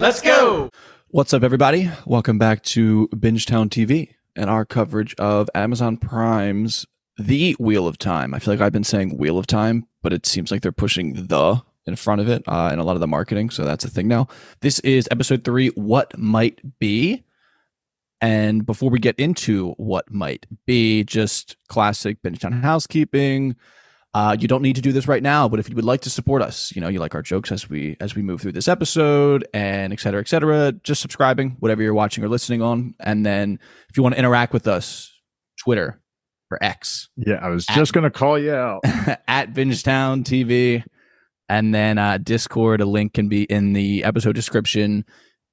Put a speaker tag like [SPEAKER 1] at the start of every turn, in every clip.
[SPEAKER 1] Let's go.
[SPEAKER 2] What's up, everybody? Welcome back to Bingetown TV and our coverage of Amazon Prime's The Wheel of Time. I feel like I've been saying Wheel of Time, but it seems like they're pushing the in front of it uh, in a lot of the marketing. So that's a thing now. This is episode three What Might Be. And before we get into what might be, just classic Bingetown housekeeping. Uh, you don't need to do this right now, but if you would like to support us, you know, you like our jokes as we as we move through this episode and et cetera, et cetera, just subscribing, whatever you're watching or listening on. And then if you want to interact with us, Twitter or X.
[SPEAKER 3] Yeah, I was just gonna call you out.
[SPEAKER 2] at Bingetown TV. And then uh, Discord, a link can be in the episode description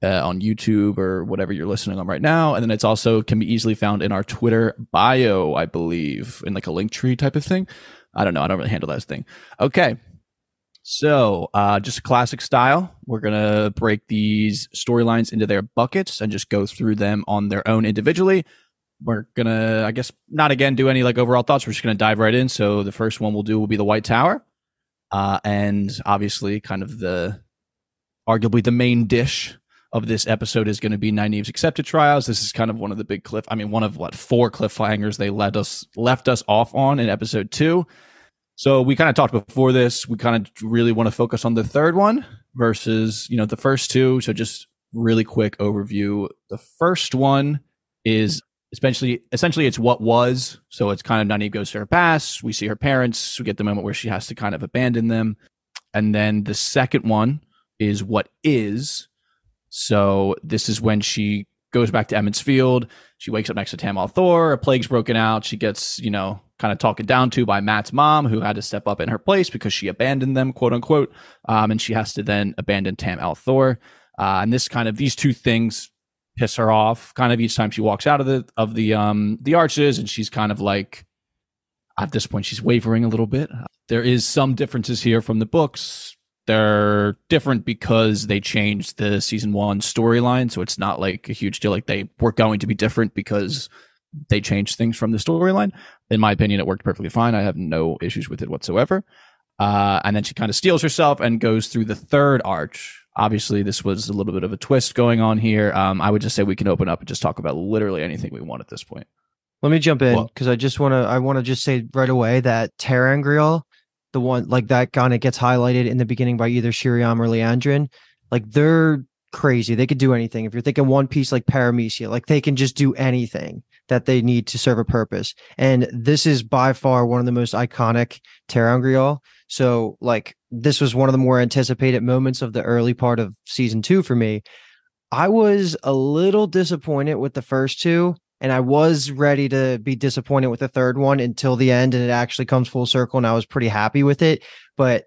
[SPEAKER 2] uh, on YouTube or whatever you're listening on right now. And then it's also can be easily found in our Twitter bio, I believe, in like a link tree type of thing. I don't know. I don't really handle that thing. Okay. So, uh, just a classic style. We're going to break these storylines into their buckets and just go through them on their own individually. We're going to, I guess, not again do any like overall thoughts. We're just going to dive right in. So, the first one we'll do will be the White Tower. Uh, and obviously, kind of the arguably the main dish of this episode is going to be Nynaeve's accepted trials. This is kind of one of the big cliff. I mean, one of what four cliffhangers they let us left us off on in episode two. So we kind of talked before this. We kind of really want to focus on the third one versus you know the first two. So just really quick overview. The first one is essentially essentially it's what was. So it's kind of Nynaeve goes to her past. We see her parents. We get the moment where she has to kind of abandon them, and then the second one is what is so this is when she goes back to Emond's Field. She wakes up next to Tam al'Thor. A plague's broken out. She gets, you know, kind of talked down to by Matt's mom, who had to step up in her place because she abandoned them, quote unquote. Um, and she has to then abandon Tam al'Thor. Uh, and this kind of these two things piss her off kind of each time she walks out of the of the um the arches and she's kind of like at this point she's wavering a little bit there is some differences here from the books they're different because they changed the season one storyline. So it's not like a huge deal. Like they were going to be different because they changed things from the storyline. In my opinion, it worked perfectly fine. I have no issues with it whatsoever. Uh, and then she kind of steals herself and goes through the third arch. Obviously, this was a little bit of a twist going on here. Um, I would just say we can open up and just talk about literally anything we want at this point.
[SPEAKER 4] Let me jump in because I just want to. I want to just say right away that ter'angreal the one like that kind of gets highlighted in the beginning by either Sheriam or Liandrin. Like they're crazy. They could do anything. If you're thinking One Piece like Paramecia, like they can just do anything that they need to serve a purpose. And this is by far one of the most iconic ter'angreal. So like this was one of the more anticipated moments of the early part of season two for me. I was a little disappointed with the first two and I was ready to be disappointed with the third one until the end, and it actually comes full circle, and I was pretty happy with it. But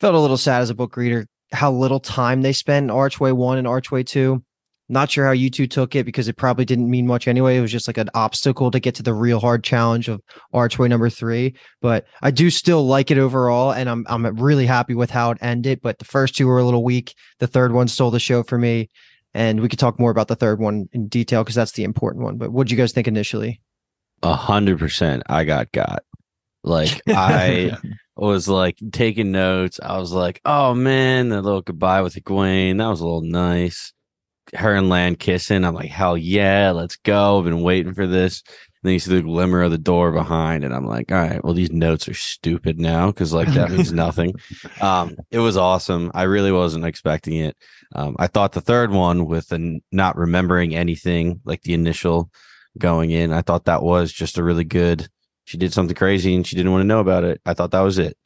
[SPEAKER 4] felt a little sad as a book reader how little time they spent in Archway One and Archway Two. Not sure how you two took it because it probably didn't mean much anyway. It was just like an obstacle to get to the real hard challenge of Archway number three. But I do still like it overall, and I'm I'm really happy with how it ended. But the first two were a little weak. The third one stole the show for me and we could talk more about the third one in detail because that's the important one. But what did you guys think initially?
[SPEAKER 5] A hundred percent. I got got. Like I was like taking notes. I was like, oh man, the little goodbye with Egwene. That was a little nice. Her and Lan kissing. I'm like, hell yeah, let's go. I've been waiting for this. And then you see the glimmer of the door behind, and I'm like, all right, well, these notes are stupid now because like that means nothing. Um, it was awesome. I really wasn't expecting it. Um, I thought the third one with the not remembering anything, like the initial going in, I thought that was just a really good. She did something crazy and she didn't want to know about it. I thought that was it,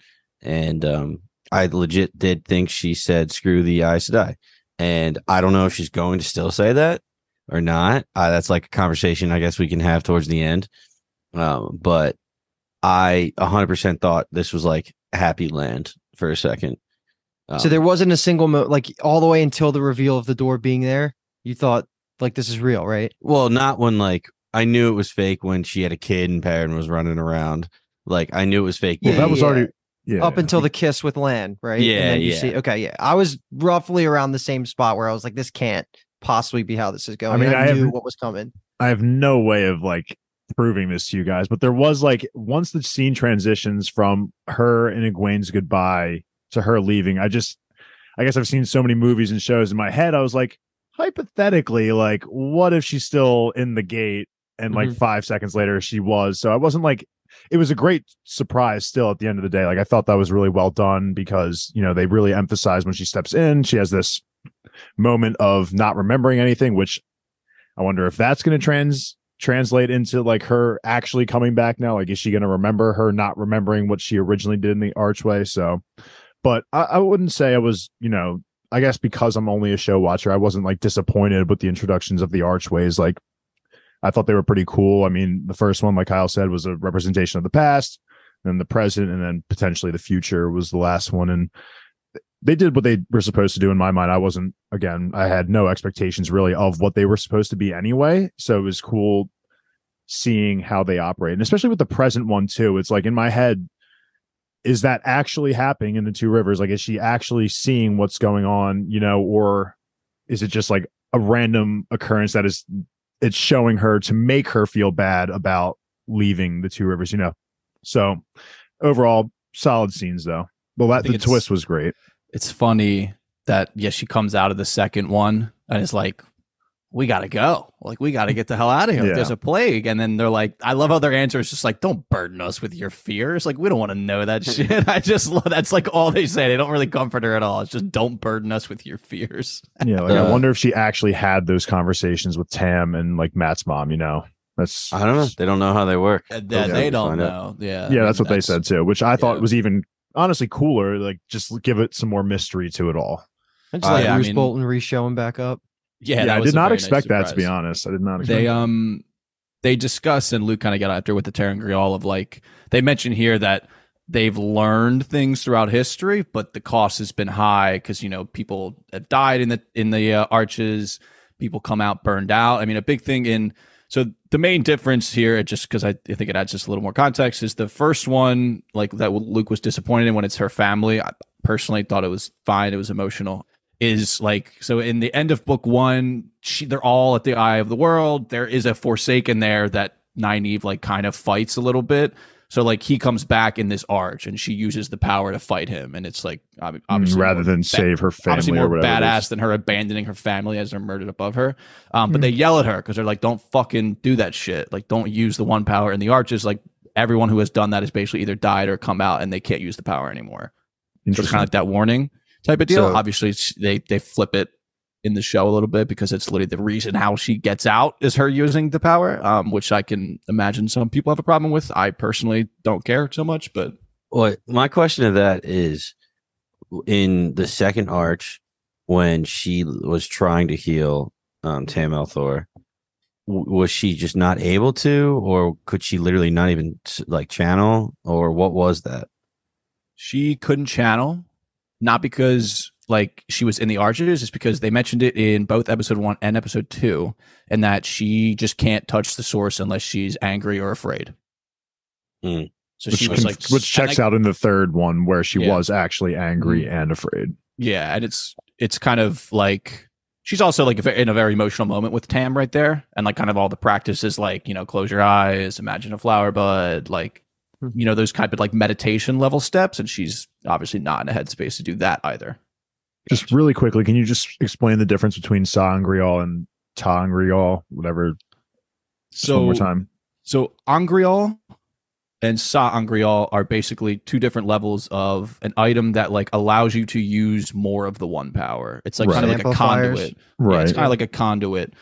[SPEAKER 5] and um, I legit did think she said "screw the eyes Aes Sedai," and I don't know if she's going to still say that or not. Uh, that's like a conversation I guess we can have towards the end. Um, but I 100% thought this was like happy land for a second.
[SPEAKER 4] Um, so there wasn't a single mo- like all the way until the reveal of the door being there. You thought like this is real, right?
[SPEAKER 5] Well, not when like I knew it was fake when she had a kid and Perrin was running around. Like I knew it was fake.
[SPEAKER 3] Well, that was yeah. already yeah.
[SPEAKER 4] Up until the kiss with Lan, right?
[SPEAKER 5] Yeah, yeah.
[SPEAKER 4] See, okay, yeah. I was roughly around the same spot where I was like, this can't possibly be how this is going. I mean, I, I knew have, what was coming.
[SPEAKER 3] I have no way of like proving this to you guys, but there was like once the scene transitions from her and Egwene's goodbye to her leaving, I just I guess I've seen so many movies and shows in my head. I was like, hypothetically, like, what if she's still in the gate and like
[SPEAKER 4] Mhm.
[SPEAKER 3] five seconds later she was? So I wasn't like, it was a great surprise still at the end of the day. Like, I thought that was really well done because, you know, they really emphasize when she steps in, she has this moment of not remembering anything, which I wonder if that's going to trans translate into like her actually coming back now. Like, is she going to remember her not remembering what she originally did in the archway? So, but I, I wouldn't say I was, you know, I guess because I'm only a show watcher, I wasn't like disappointed with the introductions of the archways. Like, I thought they were pretty cool. I mean, the first one, like Kyle said, was a representation of the past, then the present, and then potentially the future was the last one. And they did what they were supposed to do in my mind. I wasn't, again, I had no expectations really of what they were supposed to be anyway. So it was cool seeing how they operate. And especially with the present one, too. It's like in my head, is that actually happening in the two rivers? Like, is she actually seeing what's going on, you know, or is it just like a random occurrence that is it's showing her to make her feel bad about leaving the two rivers, you know? So overall, solid scenes though. Well, that the twist was great.
[SPEAKER 2] it's funny that yeah, she comes out of the second one and is like, "We gotta go. Like, we gotta get the hell out of here.
[SPEAKER 3] Yeah.
[SPEAKER 2] There's a plague." And then they're like, "I love how their answer is just like, don't burden us with your fears. Like, we don't want to know that shit." I just love that's like all they say. They don't really comfort her at all. It's just don't burden us with your fears.
[SPEAKER 3] Yeah, like I
[SPEAKER 5] Uh,
[SPEAKER 3] wonder if she actually had those conversations with Tam and like Matt's mom. You know, that's
[SPEAKER 5] I don't know. They don't know how they work.
[SPEAKER 2] And
[SPEAKER 5] Those
[SPEAKER 2] then they don't
[SPEAKER 5] find out.
[SPEAKER 2] know. Yeah, I
[SPEAKER 3] yeah,
[SPEAKER 2] mean,
[SPEAKER 3] that's what they said too, which I thought
[SPEAKER 2] yeah.
[SPEAKER 3] was even honestly cooler. Like just give it some more mystery to it all.
[SPEAKER 4] I just
[SPEAKER 5] Uh,
[SPEAKER 4] like
[SPEAKER 2] yeah, I
[SPEAKER 4] Bruce
[SPEAKER 2] mean-
[SPEAKER 4] Bolton re-showing back up.
[SPEAKER 2] Yeah,
[SPEAKER 3] Yeah, I did not
[SPEAKER 2] very nice
[SPEAKER 3] expect that to be honest. I did not expect
[SPEAKER 2] they
[SPEAKER 3] that.
[SPEAKER 2] um they discuss and Luke kind of got after with the ter'angreal of like they mention here that they've learned things throughout history, but the cost has been high because you know people have died in the in the uh, arches, people come out burned out. I mean, a big thing in so the main difference here, just because I, I think it adds just a little more context, is the first one like that Luke was disappointed in when it's her family. I personally thought it was fine; it was emotional is like so in the end of book one she, they're all at the eye of the world. There is a forsaken there that Nynaeve like kind of fights a little bit. So like he comes back in this arch and she uses the power to fight him. And it's like ob- obviously
[SPEAKER 3] Mm, rather than
[SPEAKER 2] ba-
[SPEAKER 3] save her family
[SPEAKER 2] obviously
[SPEAKER 3] or
[SPEAKER 2] more
[SPEAKER 3] whatever.
[SPEAKER 2] badass than her abandoning her family as they're murdered above her. Um but they yell at her because they're like don't fucking do that shit. Like don't use the one power in the arches. Like everyone who has done that has basically either died or come out and they can't use the power anymore. So it's kind of like that warning type of deal.
[SPEAKER 5] So-
[SPEAKER 2] Obviously, they they flip it in the show a little bit because it's literally the reason how she gets out is her using the power, um, which I can imagine some people have a problem with. I personally don't care so much, but
[SPEAKER 5] Well, my question to that is in the second arch when she was trying to heal um, Tam al'Thor, was she just not able to, or could she literally not even like channel, or what was that?
[SPEAKER 2] she couldn't channel, not because like she was in the arches, it's because they mentioned it in both episode one and episode two, and that she just can't touch the source unless she's angry or afraid.
[SPEAKER 5] Hmm.
[SPEAKER 2] So
[SPEAKER 3] which,
[SPEAKER 2] she was like,
[SPEAKER 3] which checks
[SPEAKER 2] like,
[SPEAKER 3] out in the third one where she
[SPEAKER 2] Yeah.
[SPEAKER 3] Was actually angry and afraid.
[SPEAKER 2] Yeah, and it's it's kind of like she's also like in a very emotional moment with Tam right there, and like kind of all the practices like you know close your eyes, imagine a flower bud, like
[SPEAKER 4] Hmm.
[SPEAKER 2] You know those kind of like meditation level steps, and she's obviously not in a headspace to do that either.
[SPEAKER 3] Just really quickly, can you just explain the difference between Sangreal and Tangreal, whatever? Just one
[SPEAKER 2] So
[SPEAKER 3] more time.
[SPEAKER 2] so Angreal and Sa'angreal are basically two different levels of an item that like allows you to use more of the one power. It's like
[SPEAKER 3] Right.
[SPEAKER 2] kind of like a
[SPEAKER 4] Amplifiers.
[SPEAKER 2] conduit. Yeah,
[SPEAKER 3] Right.
[SPEAKER 2] it's kind of like a conduit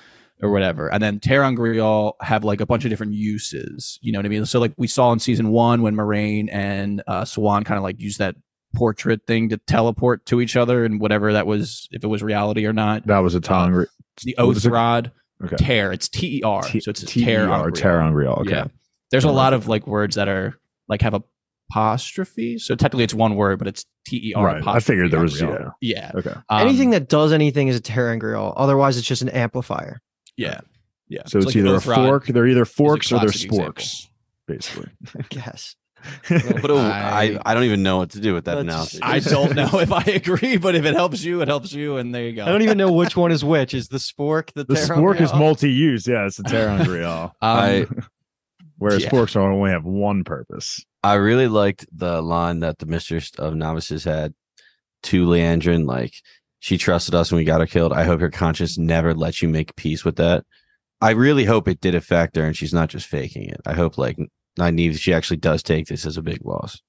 [SPEAKER 2] or whatever. And then Ter'angreal have like a bunch of different uses. You know what I mean? So like we saw in season one when Moiraine and uh, Siuan kind of like use that portrait thing to teleport to each other and whatever that was, if it was reality or not.
[SPEAKER 3] that was a Tangreal.
[SPEAKER 2] The
[SPEAKER 3] what
[SPEAKER 2] Oath? Rod
[SPEAKER 3] Okay.
[SPEAKER 2] Tear. It's T E R. So it's
[SPEAKER 3] T-E-R,
[SPEAKER 2] Ter'angreal.
[SPEAKER 3] Ter'angreal. Okay.
[SPEAKER 2] Yeah. There's a lot of like words that are like have a apostrophe. So technically it's one word, but it's T E R.
[SPEAKER 3] Right. I figured there was,
[SPEAKER 2] yeah. Yeah.
[SPEAKER 3] Okay.
[SPEAKER 2] Um,
[SPEAKER 4] Anything that does anything is a Ter'angreal. Otherwise, it's just an amplifier.
[SPEAKER 2] Yeah. Yeah.
[SPEAKER 3] So it's,
[SPEAKER 2] like
[SPEAKER 3] either a
[SPEAKER 2] Rod.
[SPEAKER 3] fork, they're either forks or they're
[SPEAKER 2] classic example.
[SPEAKER 3] sporks, basically.
[SPEAKER 4] I guess.
[SPEAKER 5] What do, I,
[SPEAKER 2] I-
[SPEAKER 5] I don't even know what to do with that
[SPEAKER 4] That's-
[SPEAKER 5] analysis.
[SPEAKER 2] I don't know if I agree, but if it helps you, it helps you, and there you go.
[SPEAKER 4] I don't even know which one is which. Is the spork the,
[SPEAKER 3] The spork is multi-use. Yeah, it's a Ter'angreal.
[SPEAKER 2] Um,
[SPEAKER 5] I-
[SPEAKER 3] Whereas
[SPEAKER 2] Yeah.
[SPEAKER 3] forks only have one purpose.
[SPEAKER 5] I really liked the line that the Mistress of Novices had to Liandrin, like she trusted us and we got her killed. I hope her conscience never lets you make peace with that. I really hope it did affect her and she's not just faking it. I hope like Nynaeve, she actually does take this as a big loss.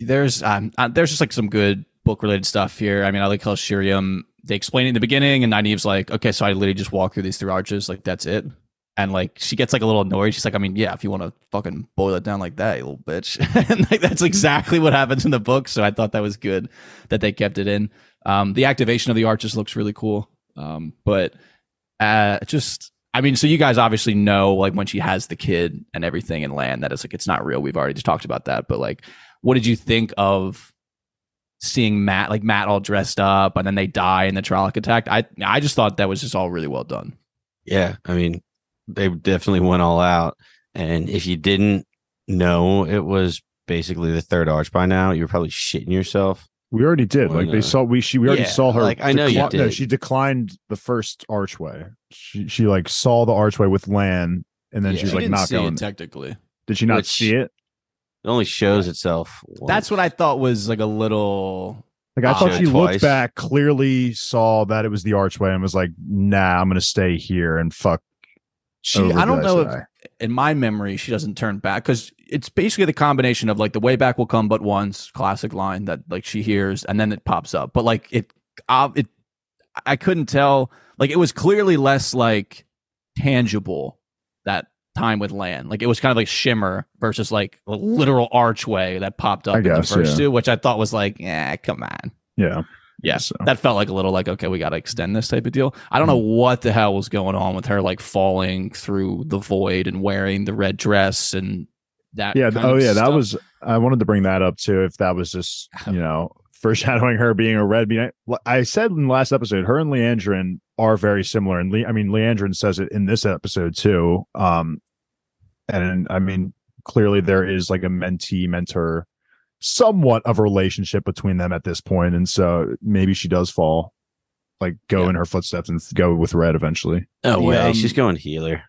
[SPEAKER 2] There's um uh, there's just like some good book related stuff here. I mean, I like how Sheriam they explain it in the beginning, and Nynaeve's like, okay, so I literally just walk through these three arches, like that's it. And like she gets like a little annoyed. She's like, I mean, yeah, if you want to fucking boil it down like that, you little bitch. and like that's exactly what happens in the book. So I thought that was good that they kept it in. Um, the activation of the arches looks really cool. Um, but uh, just I mean, so you guys obviously know like when she has the kid and everything in land that it's like it's not real. We've already just talked about that. But like, what did you think of seeing Matt, like Matt all dressed up and then they die in the Trolloc attack? I I just thought that was just all really well done.
[SPEAKER 5] Yeah, I mean, they definitely went all out. And if you didn't know it was basically the third arch by now, you were probably shitting yourself.
[SPEAKER 3] We already did.
[SPEAKER 5] Why
[SPEAKER 3] Like they saw we she we already
[SPEAKER 5] Yeah,
[SPEAKER 3] saw her.
[SPEAKER 5] like, I know you
[SPEAKER 3] No, she declined the first archway. She she like saw the archway with Lan, and then
[SPEAKER 5] Yeah.
[SPEAKER 3] she's
[SPEAKER 5] She
[SPEAKER 3] like not going.
[SPEAKER 2] technically.
[SPEAKER 3] Did she not
[SPEAKER 5] Which-
[SPEAKER 3] see it?
[SPEAKER 5] It only shows itself.
[SPEAKER 2] That's what I thought was like a little.
[SPEAKER 3] Like I thought
[SPEAKER 5] Showed
[SPEAKER 3] she looked back, clearly saw that it was the archway, and was like, "Nah, I'm gonna stay here and fuck."
[SPEAKER 2] She,
[SPEAKER 3] over
[SPEAKER 2] I don't know
[SPEAKER 3] Aes
[SPEAKER 2] if in my memory she doesn't turn back because it's basically the combination of like the way back will come but once classic line that like she hears and then it pops up. But like it uh, it i couldn't tell like it was clearly less like tangible that time with Lan like it was kind of like shimmer versus like a literal archway that popped up
[SPEAKER 3] I
[SPEAKER 2] in
[SPEAKER 3] guess,
[SPEAKER 2] the first
[SPEAKER 3] yeah.
[SPEAKER 2] two which i thought was like yeah come on.
[SPEAKER 3] Yeah,
[SPEAKER 2] yeah,
[SPEAKER 3] So-
[SPEAKER 2] that felt like a little like okay, we got to extend this type of deal. I don't know what the hell was going on with her like falling through the void and wearing the red dress and that.
[SPEAKER 3] yeah.
[SPEAKER 2] kind
[SPEAKER 3] Oh
[SPEAKER 2] of
[SPEAKER 3] yeah, that was. I wanted to bring that up too. If that was just you know foreshadowing her being a red. being- I said in the last episode, her and Liandrin are very similar, and Le, I mean Liandrin says it in this episode too. Um, and I mean clearly there is like a mentee mentor somewhat of a relationship between them at this point and so maybe she does fall like go
[SPEAKER 2] Yeah.
[SPEAKER 3] in her footsteps and go with red eventually
[SPEAKER 5] No
[SPEAKER 2] The,
[SPEAKER 5] way.
[SPEAKER 2] um,
[SPEAKER 5] She's going healer.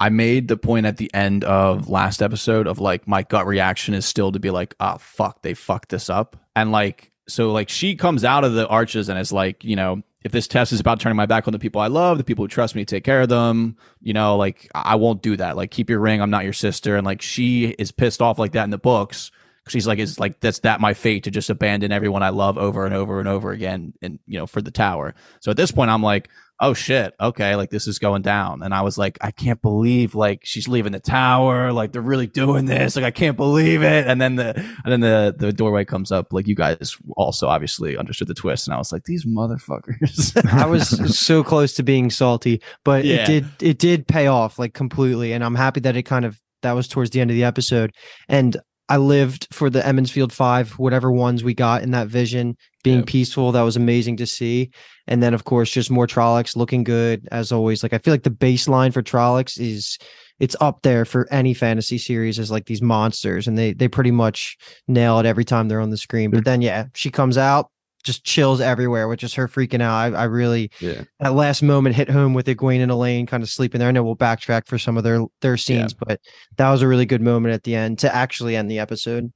[SPEAKER 2] I made the point at the end of last episode of like my gut reaction is still to be like, ah, fuck, they fucked this up. And like, so like she comes out of the arches and is like, you know, if this test is about turning my back on the people I love, the people who trust me take care of them, you know, like I won't do that. Like, keep your ring. I'm not your sister. And like, she is pissed off like that in the books. She's like, is like, that's that my fate to just abandon everyone I love over and over and over again. And, you know, for the tower. So at this point, I'm like, oh shit okay like this is going down. And i was like i can't believe like she's leaving the tower like they're really doing this like i can't believe it. And then the and then the the doorway comes up like you guys also obviously understood the twist. And i was like these motherfuckers.
[SPEAKER 4] I was so close to being salty, but
[SPEAKER 2] Yeah.
[SPEAKER 4] it did it did pay off like completely, and I'm happy that it kind of that was towards the end of the episode, and I lived for the Emond's Field Five, whatever ones we got in that vision, being
[SPEAKER 2] Yep.
[SPEAKER 4] peaceful. That was amazing to see, and then of course just more Trollocs looking good as always. Like I feel like the baseline for Trollocs is it's up there for any fantasy series as like these monsters, and they they pretty much nail it every time they're on the screen. But then yeah, she comes out. Just chills everywhere, which is her freaking out. I, I really
[SPEAKER 5] Yeah.
[SPEAKER 4] that last moment hit home with Egwene and Elayne kind of sleeping there. I know we'll backtrack for some of their their scenes, but that was a really good moment at the end to actually end the episode.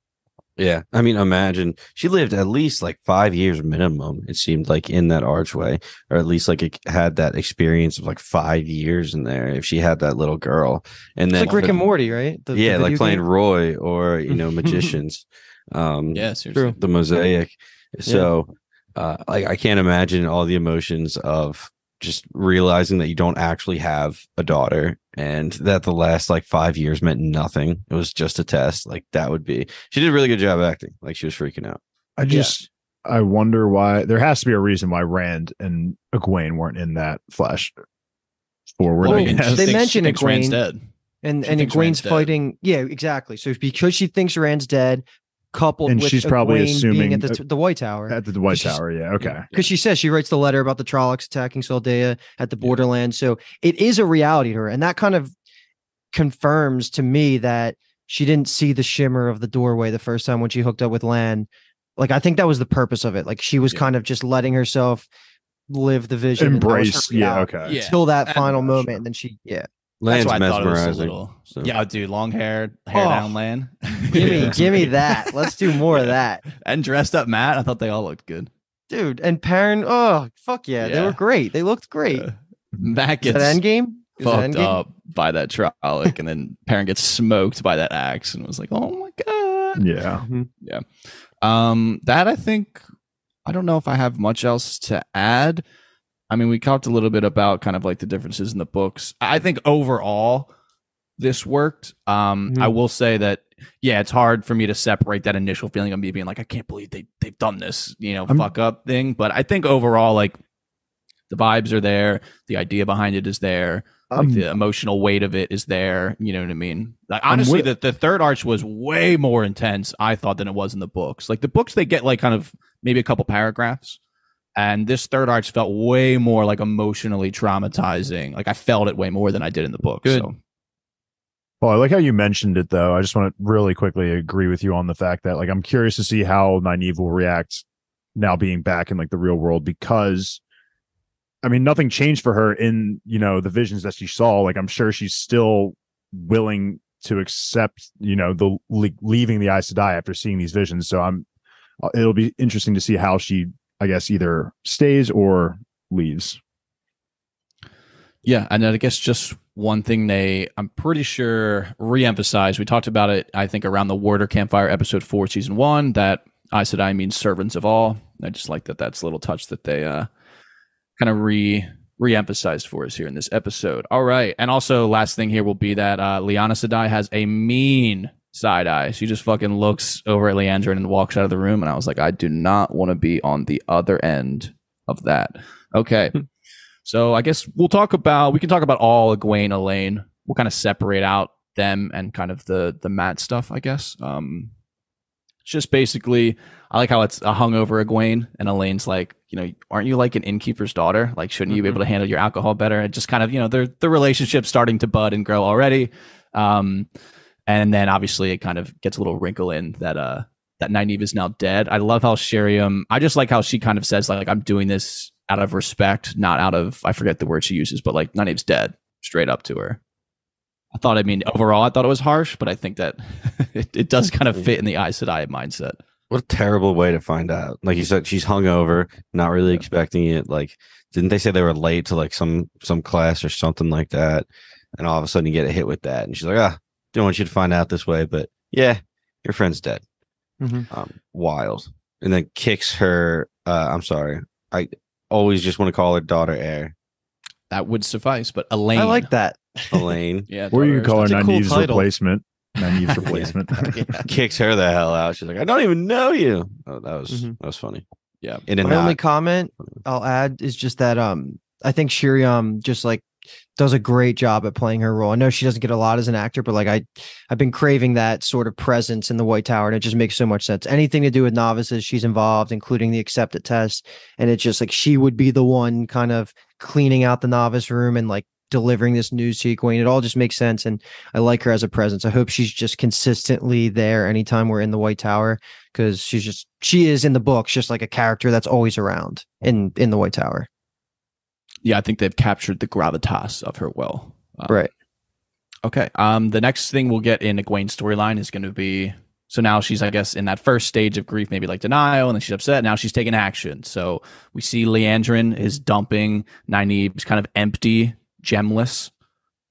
[SPEAKER 5] Yeah. I mean, imagine she lived at least like five years minimum, it seemed like in that archway, or at least like it had that experience of like five years in there if she had that little girl. And
[SPEAKER 4] It's
[SPEAKER 5] then
[SPEAKER 4] like Rick
[SPEAKER 5] for-
[SPEAKER 4] and Morty, right? The- the
[SPEAKER 5] yeah, like playing
[SPEAKER 4] game?
[SPEAKER 5] Roy or, you know, magicians. Um
[SPEAKER 2] yeah seriously
[SPEAKER 4] True.
[SPEAKER 5] the mosaic. So uh like I can't imagine all the emotions of just realizing that you don't actually have a daughter and that the last like five years meant nothing. It was just a test. Like that would be she did a really good job acting. Like she was freaking out.
[SPEAKER 3] i just i wonder why there has to be a reason why rand and egwene weren't in that flash forward
[SPEAKER 4] Well,
[SPEAKER 3] I
[SPEAKER 2] I
[SPEAKER 3] guess.
[SPEAKER 4] they
[SPEAKER 2] thinks-
[SPEAKER 4] mention
[SPEAKER 2] she Rand's
[SPEAKER 4] Egwene.
[SPEAKER 2] dead
[SPEAKER 4] And
[SPEAKER 2] She
[SPEAKER 4] and
[SPEAKER 2] thinks Rand's
[SPEAKER 4] Egwene's
[SPEAKER 2] dead.
[SPEAKER 4] fighting. Yeah, exactly. So because she thinks Rand's dead, coupled
[SPEAKER 3] And
[SPEAKER 4] with
[SPEAKER 3] she's probably
[SPEAKER 4] Egwene being
[SPEAKER 3] assuming-
[SPEAKER 4] at the, t- the White Tower.
[SPEAKER 3] at the white tower yeah okay
[SPEAKER 4] because she says she writes the letter about the Trollocs attacking Saldaea at the borderlands. So it is a reality to her. And that kind of confirms to me that she didn't see the shimmer of the doorway the first time when she hooked up with Lan. Like I think that was the purpose of it. Like she was
[SPEAKER 2] Yeah.
[SPEAKER 4] kind of just letting herself live the vision. and that was her
[SPEAKER 3] embrace yeah
[SPEAKER 4] reality
[SPEAKER 3] okay
[SPEAKER 2] Yeah.
[SPEAKER 4] Until that
[SPEAKER 2] And-
[SPEAKER 4] final
[SPEAKER 3] Sure.
[SPEAKER 4] moment. And then she yeah.
[SPEAKER 5] Lan's
[SPEAKER 2] That's why I thought it was a little.
[SPEAKER 5] so.
[SPEAKER 2] Yeah, dude, long hair, hair
[SPEAKER 4] Oh.
[SPEAKER 2] down Lan.
[SPEAKER 4] Give me, give me that. Let's do more of that,
[SPEAKER 2] and dressed up Matt. I thought they all looked good.
[SPEAKER 4] dude. And Perrin, oh fuck yeah, they were great. They looked great.
[SPEAKER 2] Uh, Matt
[SPEAKER 4] Is
[SPEAKER 2] gets
[SPEAKER 4] that Endgame? Is
[SPEAKER 2] fucked
[SPEAKER 4] Endgame?
[SPEAKER 2] up by that Trolloc, and then Perrin gets smoked by that axe, and was like, "Oh my god!"
[SPEAKER 3] Yeah, yeah.
[SPEAKER 2] Um, that I think I don't know if I have much else to add. I mean, we talked a little bit about kind of like the differences in the books. I think overall this worked. Um,
[SPEAKER 4] Mhm.
[SPEAKER 2] I will say that yeah, it's hard for me to separate that initial feeling of me being like, I can't believe they they've done this, you know,
[SPEAKER 3] I'm-
[SPEAKER 2] fuck up thing. But I think overall, like the vibes are there, the idea behind it is there, like the emotional weight of it is there. You know what I mean? Like honestly,
[SPEAKER 3] with-
[SPEAKER 2] the, the third arch was way more intense, I thought, than it was in the books. Like the books, they get like kind of maybe a couple paragraphs. And this third arch felt way more like emotionally traumatizing. Like I felt it way more than I did in the book.
[SPEAKER 4] Good.
[SPEAKER 2] So
[SPEAKER 3] Well, I like how you mentioned it though. I just want to really quickly agree with you on the fact that like I'm curious to see how Nynaeve will react now being back in like the real world because I mean nothing changed for her in, you know, the visions that she saw. Like I'm sure she's still willing to accept, you know, the le- leaving the Aes Sedai after seeing these visions. So I'm uh, it'll be interesting to see how she I guess either stays or leaves.
[SPEAKER 2] Yeah, and then I guess just one thing they, I'm pretty sure, re-emphasized. We talked about it, I think, around the Warder Campfire episode four, season one. That Aes Sedai means servants of all. I just like that. That's a little touch that they uh, kind of re re-emphasized for us here in this episode. All right, and also last thing here will be that uh, Liana Sedai has a mean side eye. She just fucking looks over at Liandrin and walks out of the room, and I was like, I do not want to be on the other end of that. Okay. So I guess we'll talk about we can talk about all Egwene Elayne. We'll kind of separate out them and kind of the the Matt stuff, I guess. Um it's just basically I like how it's a hungover Egwene and Elayne's like, you know, aren't you like an innkeeper's daughter? Like shouldn't you be
[SPEAKER 4] Mhm.
[SPEAKER 2] able to handle your alcohol better? It just kind of, you know, their the relationship starting to bud and grow already. Um and then obviously it kind of gets a little wrinkle in that uh that Nynaeve is now dead. I love how Sheriam I just like how she kind of says like I'm doing this out of respect, not out of I forget the word she uses, but like Nynaeve's dead straight up to her. I thought I mean overall I thought it was harsh, but I think that it, it does kind of fit in the Aes Sedai mindset.
[SPEAKER 5] What a terrible way to find out. Like you said, she's hungover, not really
[SPEAKER 2] Yeah.
[SPEAKER 5] expecting it. Like, didn't they say they were late to like some some class or something like that? And all of a sudden you get a hit with that, and she's like, "Ah, didn't want you to find out this way, but yeah, your friend's dead."
[SPEAKER 4] Mhm.
[SPEAKER 5] Um, wild, and then kicks her. Uh, I'm sorry, I always just want to call her daughter Heir,
[SPEAKER 2] That would suffice, but Elayne
[SPEAKER 4] I like that.
[SPEAKER 5] Elayne.
[SPEAKER 2] Yeah,
[SPEAKER 3] Or you could call her
[SPEAKER 4] That's a cool
[SPEAKER 3] replacement. Nynaeve's replacement.
[SPEAKER 5] kicks her the hell out. She's like, "I don't even know you." Oh, that was
[SPEAKER 4] Mhm.
[SPEAKER 5] that was funny.
[SPEAKER 2] Yeah.
[SPEAKER 5] and
[SPEAKER 4] My only comment I'll add is just that um I think Sheriam just like does a great job at playing her role. I know she doesn't get a lot as an actor, but like I I've been craving that sort of presence in the White Tower, and it just makes so much sense. Anything to do with novices, she's involved, including the accepted test, and it's just like she would be the one kind of cleaning out the novice room and like delivering this news to Egwene. It all just makes sense, and I like her as a presence. I hope she's just consistently there anytime we're in the White Tower because she's just she is in the books just like a character that's always around in in the White Tower.
[SPEAKER 2] Yeah, I think they've captured the gravitas of her well. Um,
[SPEAKER 4] Right.
[SPEAKER 2] Okay. Um, the next thing we'll get in Egwene's storyline is going to be so now she's, I guess, in that first stage of grief, maybe like denial, and then she's upset. Now she's taking action. So we see Liandrin is dumping Nynaeve's kind of empty, gemless,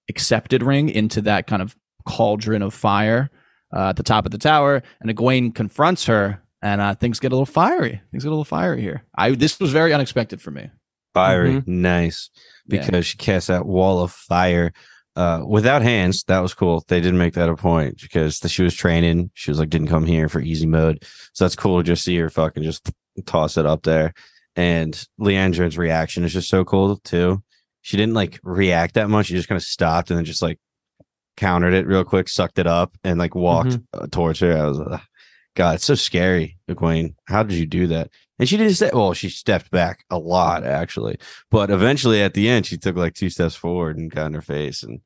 [SPEAKER 2] accepted ring into that kind of cauldron of fire uh, at the top of the tower, and Egwene confronts her, and uh, things get a little fiery. Things get a little fiery here. I this was very unexpected for me.
[SPEAKER 5] Fiery, nice.
[SPEAKER 2] Yeah.
[SPEAKER 5] Because she cast that wall of fire uh without hands. That was cool. They didn't make that a point because the, she was training. She was like, didn't come here for easy mode. So that's cool to just see her fucking just toss it up there. And Liandrin's reaction is just so cool too. She didn't like react that much. She just kind of stopped and then just like countered it real quick, sucked it up, and like walked uh, towards her. I was like, God, it's so scary, McQueen. How did you do that? And she didn't step. Well, she stepped back a lot actually, but eventually at the end, she took like two steps forward and got in her face, and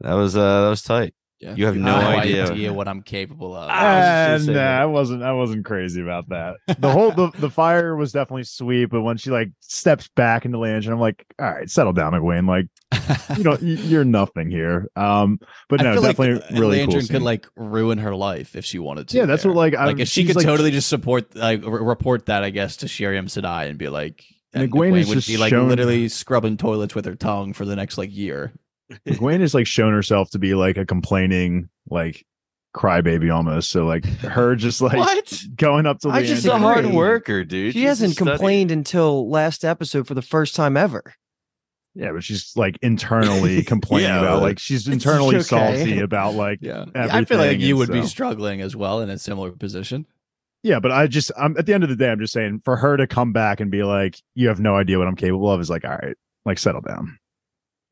[SPEAKER 5] that was uh that was tight.
[SPEAKER 2] Yeah.
[SPEAKER 5] You have no idea.
[SPEAKER 2] what I'm capable of.
[SPEAKER 5] I was just
[SPEAKER 3] And
[SPEAKER 5] gonna say
[SPEAKER 3] nah,
[SPEAKER 5] that.
[SPEAKER 3] I wasn't. I wasn't crazy about that. The whole the, the fire was definitely sweet, but when she like steps back into Liandrin, I'm like, all right, settle down, McWayne. Like, you know, you're nothing here. Um, but
[SPEAKER 2] I
[SPEAKER 3] no,
[SPEAKER 2] feel
[SPEAKER 3] definitely
[SPEAKER 2] like
[SPEAKER 3] really
[SPEAKER 2] Liandrin
[SPEAKER 3] cool.
[SPEAKER 2] could like ruin her life if she wanted to.
[SPEAKER 3] yeah, that's
[SPEAKER 2] there.
[SPEAKER 3] what like.
[SPEAKER 2] like
[SPEAKER 3] I'm,
[SPEAKER 2] if she could
[SPEAKER 3] like,
[SPEAKER 2] totally just support like r- report that I guess to Sheriam Sedai and be like and
[SPEAKER 3] Egwene is
[SPEAKER 2] would
[SPEAKER 3] just
[SPEAKER 2] be like
[SPEAKER 3] shown-
[SPEAKER 2] literally scrubbing toilets with her tongue for the next like year.
[SPEAKER 3] Gwen has like shown herself to be like a complaining like crybaby almost. So like her just like
[SPEAKER 5] what?
[SPEAKER 3] going up to
[SPEAKER 4] I just
[SPEAKER 5] a hard worker, dude.
[SPEAKER 4] She
[SPEAKER 5] She's
[SPEAKER 4] hasn't
[SPEAKER 5] study-
[SPEAKER 4] complained until last episode for the first time ever.
[SPEAKER 3] Yeah, but she's like internally complaining
[SPEAKER 5] Yeah,
[SPEAKER 3] about like she's internally
[SPEAKER 4] okay.
[SPEAKER 3] salty about like
[SPEAKER 2] Yeah, I feel like you
[SPEAKER 3] and
[SPEAKER 2] would be struggling as well in a similar position.
[SPEAKER 3] Yeah, but I just I'm at the end of the day, I'm just saying for her to come back and be like, you have no idea what I'm capable of is like, all right, like settle down.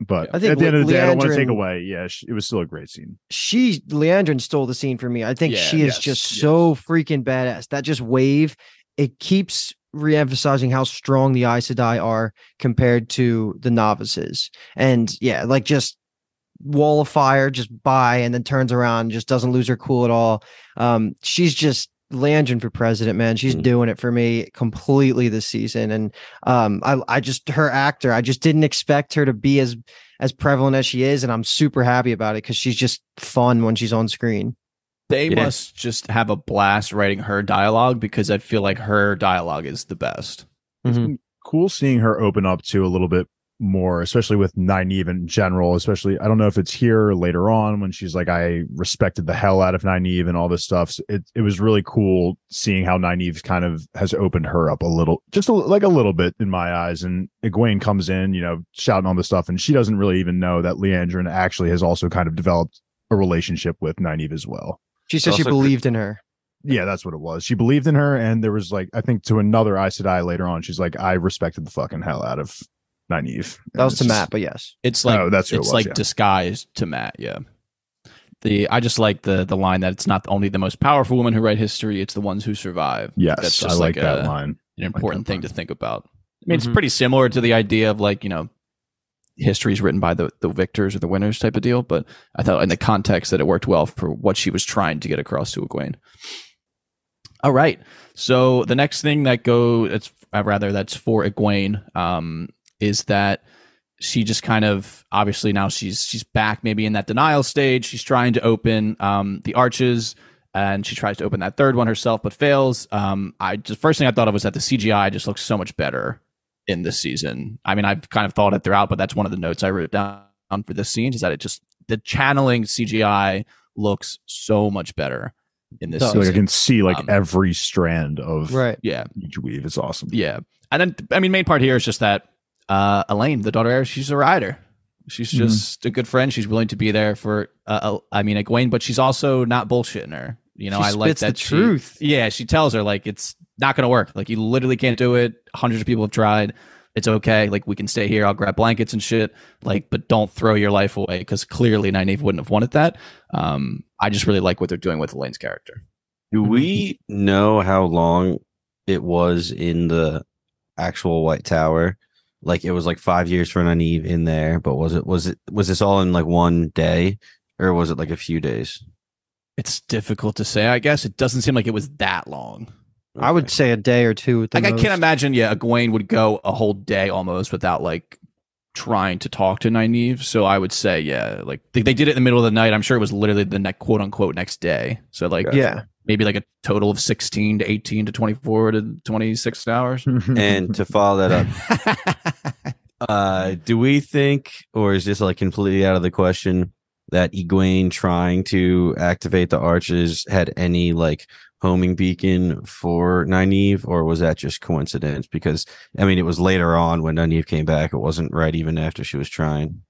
[SPEAKER 3] But
[SPEAKER 4] I think
[SPEAKER 3] at the end of the day, I don't want to take away. Yeah, sh- it was still a great scene.
[SPEAKER 4] She Liandrin stole the scene for me. I think
[SPEAKER 2] Yeah,
[SPEAKER 4] she is
[SPEAKER 3] yes,
[SPEAKER 4] just
[SPEAKER 3] yes.
[SPEAKER 4] so freaking badass. That just wave, it keeps re-emphasizing how strong the Aes Sedai are compared to the novices. And yeah, like just wall of fire, just by and then turns around, just doesn't lose her cool at all. Um, she's just Liandrin for president, man. She's
[SPEAKER 5] Mm.
[SPEAKER 4] doing it for me completely this season. And um, I I just her actor, I just didn't expect her to be as as prevalent as she is, and I'm super happy about it because she's just fun when she's on screen.
[SPEAKER 2] They
[SPEAKER 5] Yeah.
[SPEAKER 2] must just have a blast writing her dialogue because I feel like her dialogue is the best.
[SPEAKER 3] It's
[SPEAKER 4] Mhm.
[SPEAKER 3] been cool seeing her open up to a little bit more, especially with Nynaeve in general. Especially, I don't know if it's here or later on when she's like, I respected the hell out of Nynaeve and all this stuff. So it it was really cool seeing how Nynaeve kind of has opened her up a little, just a, like a little bit in my eyes. And Egwene comes in, you know, shouting all this stuff, and she doesn't really even know that Liandrin actually has also kind of developed a relationship with Nynaeve as well.
[SPEAKER 4] She said she
[SPEAKER 5] Also-
[SPEAKER 4] believed in her.
[SPEAKER 3] Yeah, that's what it was. She believed in her, and there was like, I think to another Aes Sedai later on, she's like, I respected the fucking hell out of Nynaeve.
[SPEAKER 4] That was to
[SPEAKER 3] it's
[SPEAKER 4] Matt, but yes.
[SPEAKER 2] It's like
[SPEAKER 3] Oh, that's who it
[SPEAKER 2] it's
[SPEAKER 3] was,
[SPEAKER 2] like
[SPEAKER 3] yeah.
[SPEAKER 2] disguised to Matt. Yeah. The I just like the the line that it's not only the most powerful women who write history; it's the ones who survive.
[SPEAKER 3] Yes,
[SPEAKER 2] That's
[SPEAKER 3] I
[SPEAKER 2] just
[SPEAKER 3] like,
[SPEAKER 2] like
[SPEAKER 3] that
[SPEAKER 2] a-
[SPEAKER 3] line.
[SPEAKER 2] An important
[SPEAKER 3] that
[SPEAKER 2] thing to think about. I mean,
[SPEAKER 4] Mhm.
[SPEAKER 2] it's pretty similar to the idea of like you know, history is written by the the victors or the winners type of deal. But I thought in the context that it worked well for what she was trying to get across to Egwene. All right. So the next thing that go it's uh, rather that's for Egwene um, is that she just kind of obviously now she's she's back maybe in that denial stage. She's trying to open um, the arches and she tries to open that third one herself but fails. Um, I just first thing I thought of was that the CGI just looks so much better in this season. I mean, I've kind of thought it throughout, but that's one of the notes I wrote down for this scene is that it just the channeling CGI looks so much better in this
[SPEAKER 4] Does.
[SPEAKER 3] So, like I can see like
[SPEAKER 2] Um,
[SPEAKER 3] every strand of
[SPEAKER 4] Right.
[SPEAKER 2] Yeah,
[SPEAKER 3] each weave. It's awesome.
[SPEAKER 2] yeah. And then I mean, main part here is just that uh, Elayne, the daughter, heir, she's a rider. She's
[SPEAKER 3] Mhm.
[SPEAKER 2] just a good friend. She's willing to be there for, uh, uh, I mean, Egwene, but she's also not bullshitting her. You know,
[SPEAKER 4] She
[SPEAKER 2] I like
[SPEAKER 4] spits the
[SPEAKER 2] that she-
[SPEAKER 4] truth.
[SPEAKER 2] yeah, she tells her like it's not going to work. Like you literally can't do it. Hundreds of people have tried. It's okay. Like we can stay here. I'll grab blankets and shit. Like, but don't throw your life away because clearly Nynaeve wouldn't have wanted that. Um, I just really like what they're doing with Elayne's character.
[SPEAKER 5] Do we know how long it was in the actual White Tower? Like it was like five years for Nynaeve in there, but was it was it was this all in like one day, or was it like a few days?
[SPEAKER 2] It's difficult to say. I guess it doesn't seem like it was that long.
[SPEAKER 4] I would say a day or two. At the
[SPEAKER 2] Like I can't imagine. Yeah, Egwene would go a whole day almost without like trying to talk to Nynaeve. So I would say, yeah, like they, they did it in the middle of the night. I'm sure it was literally the next quote unquote next day. So like,
[SPEAKER 3] Gotcha.
[SPEAKER 4] Yeah.
[SPEAKER 2] Maybe like a total of 16 to 18 to 24 to 26 hours.
[SPEAKER 5] And to follow that up, uh, do we think, or is this like completely out of the question, that Egwene trying to activate the arches had any like homing beacon for Nynaeve, or was that just coincidence? Because I mean, it was later on when Nynaeve came back; it wasn't right even after she was trying.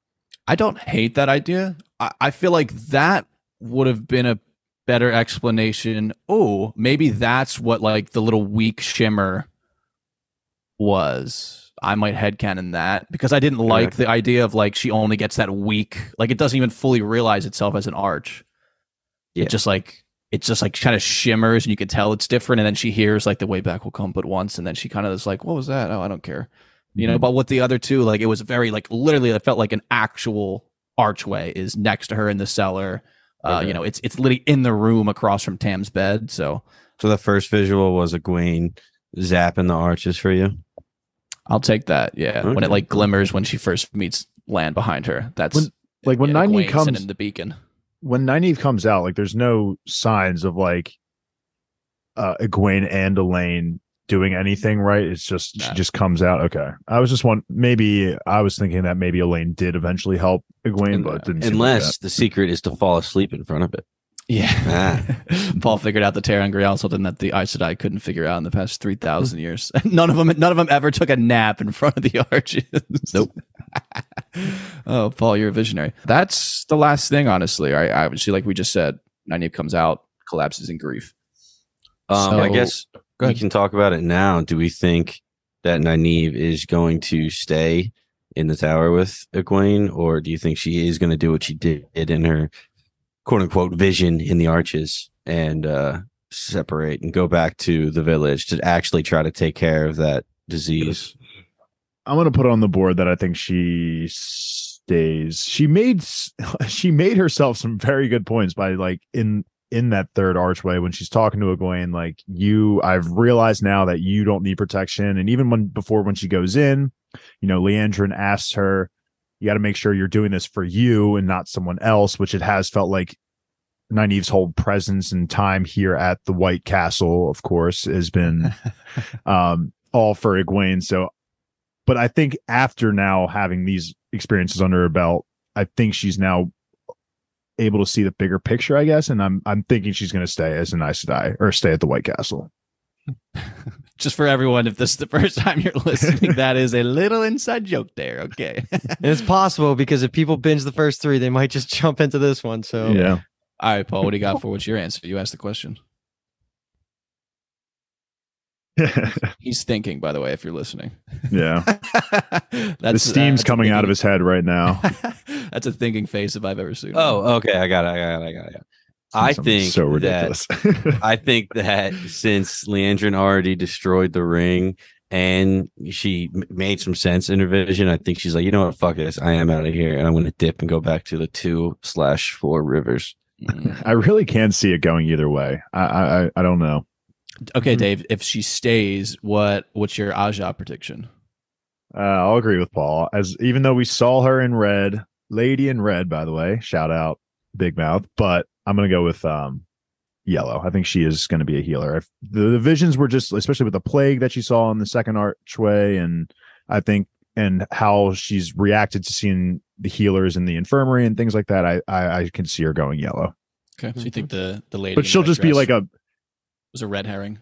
[SPEAKER 2] I don't hate that idea. I, I feel like that would have been a better explanation. Oh, maybe that's what like the little weak shimmer was. I might headcanon that because I didn't like the idea of like she only gets that weak, like it doesn't even fully realize itself as an arch.
[SPEAKER 5] Yeah.
[SPEAKER 2] It just like it's just like kind of shimmers and you can tell it's different. And then she hears like the way back will come but once, and then she kind of is like, What was that? Oh, I don't care. You know, mm-hmm. but with the other two, like it was very like literally it felt like an actual archway is next to her in the cellar. Uh,
[SPEAKER 3] Okay.
[SPEAKER 2] You know, it's it's literally in the room across from Tam's bed. So
[SPEAKER 5] So the first visual was Egwene zapping the arches for you.
[SPEAKER 2] I'll take that. Yeah, when it like glimmers when she first meets Lan behind her. That's
[SPEAKER 3] When- like when
[SPEAKER 2] yeah,
[SPEAKER 3] Nynaeve
[SPEAKER 2] Egwene
[SPEAKER 3] comes
[SPEAKER 2] in the beacon.
[SPEAKER 3] when Nynaeve comes out, like there's no signs of like uh Egwene and Elayne doing anything, right? It's just she just comes out. Okay. I was just one maybe I was thinking that maybe Elayne did eventually help Egwene, but it didn't seem like
[SPEAKER 5] Unless the secret is to fall asleep in front of it.
[SPEAKER 2] Yeah. Paul figured out the ter'angreal, something that the Aes Sedai couldn't figure out in the past three thousand years. None of them, none of them ever took a nap in front of the arches.
[SPEAKER 5] Nope.
[SPEAKER 2] oh, Paul, you're a visionary. That's the last thing, honestly. I, I obviously, like we just said, Nynaeve comes out, collapses in grief.
[SPEAKER 5] Um, I guess
[SPEAKER 2] Go
[SPEAKER 5] we
[SPEAKER 2] ahead.
[SPEAKER 5] can talk about it now. Do we think that Nynaeve is going to stay in the tower with Egwene, or do you think she is going to do what she did in her quote unquote vision in the arches and uh, separate and go back to the village to actually try to take care of that disease?
[SPEAKER 3] I'm gonna put on the board that I think she stays. She made she made herself some very good points by like in in that third archway when she's talking to Egwene. Like you, I've realized now that you don't need protection. And even when before when she goes in, you know, Liandrin asks her, "You got to make sure you're doing this for you and not someone else," which it has felt like. Nynaeve's whole presence and time here at the White Castle, of course, has been um, all for Egwene. So but I think after now having these experiences under her belt, I think she's now able to see the bigger picture, I guess. And I'm I'm thinking she's going to stay as an Aes Sedai or stay at the White Castle.
[SPEAKER 2] Just for everyone, if this is the first time you're listening, that is a little inside joke there. Okay.
[SPEAKER 4] It's possible because if people binge the first three, they might just jump into this one. So
[SPEAKER 3] Yeah,
[SPEAKER 2] All right, Paul, what do you got for what's your answer? You asked the question. He's thinking, by the way, if you're listening.
[SPEAKER 3] yeah.
[SPEAKER 2] that's
[SPEAKER 3] the steam's
[SPEAKER 2] that's a
[SPEAKER 3] coming out of his head right now.
[SPEAKER 2] that's a thinking face if I've ever seen.
[SPEAKER 5] Oh, okay. I got it. I got it. I got it. I. I think
[SPEAKER 3] so
[SPEAKER 5] that
[SPEAKER 3] ridiculous.
[SPEAKER 5] I think that since Liandrin already destroyed the ring and she made some sense in her vision, I think she's like, you know what, fuck this, I am out of here, and I'm going to dip and go back to the two slash four rivers.
[SPEAKER 3] I really can't see it going either way. I I I- I don't know.
[SPEAKER 2] Okay, Dave. If she stays, what what's your Aja prediction?
[SPEAKER 3] Uh, I'll agree with Paul. As even though we saw her in red, lady in red, by the way, shout out Big Mouth, but I'm gonna go with um yellow. I think she is going to be a healer. If the, the visions were just, especially with the plague that she saw in the second archway, and I think and how she's reacted to seeing the healers in the infirmary and things like that, I I, I can see her going yellow.
[SPEAKER 2] Okay, so you think the the lady,
[SPEAKER 3] But
[SPEAKER 2] in
[SPEAKER 3] she'll
[SPEAKER 2] red
[SPEAKER 3] just be like a
[SPEAKER 2] was a red herring.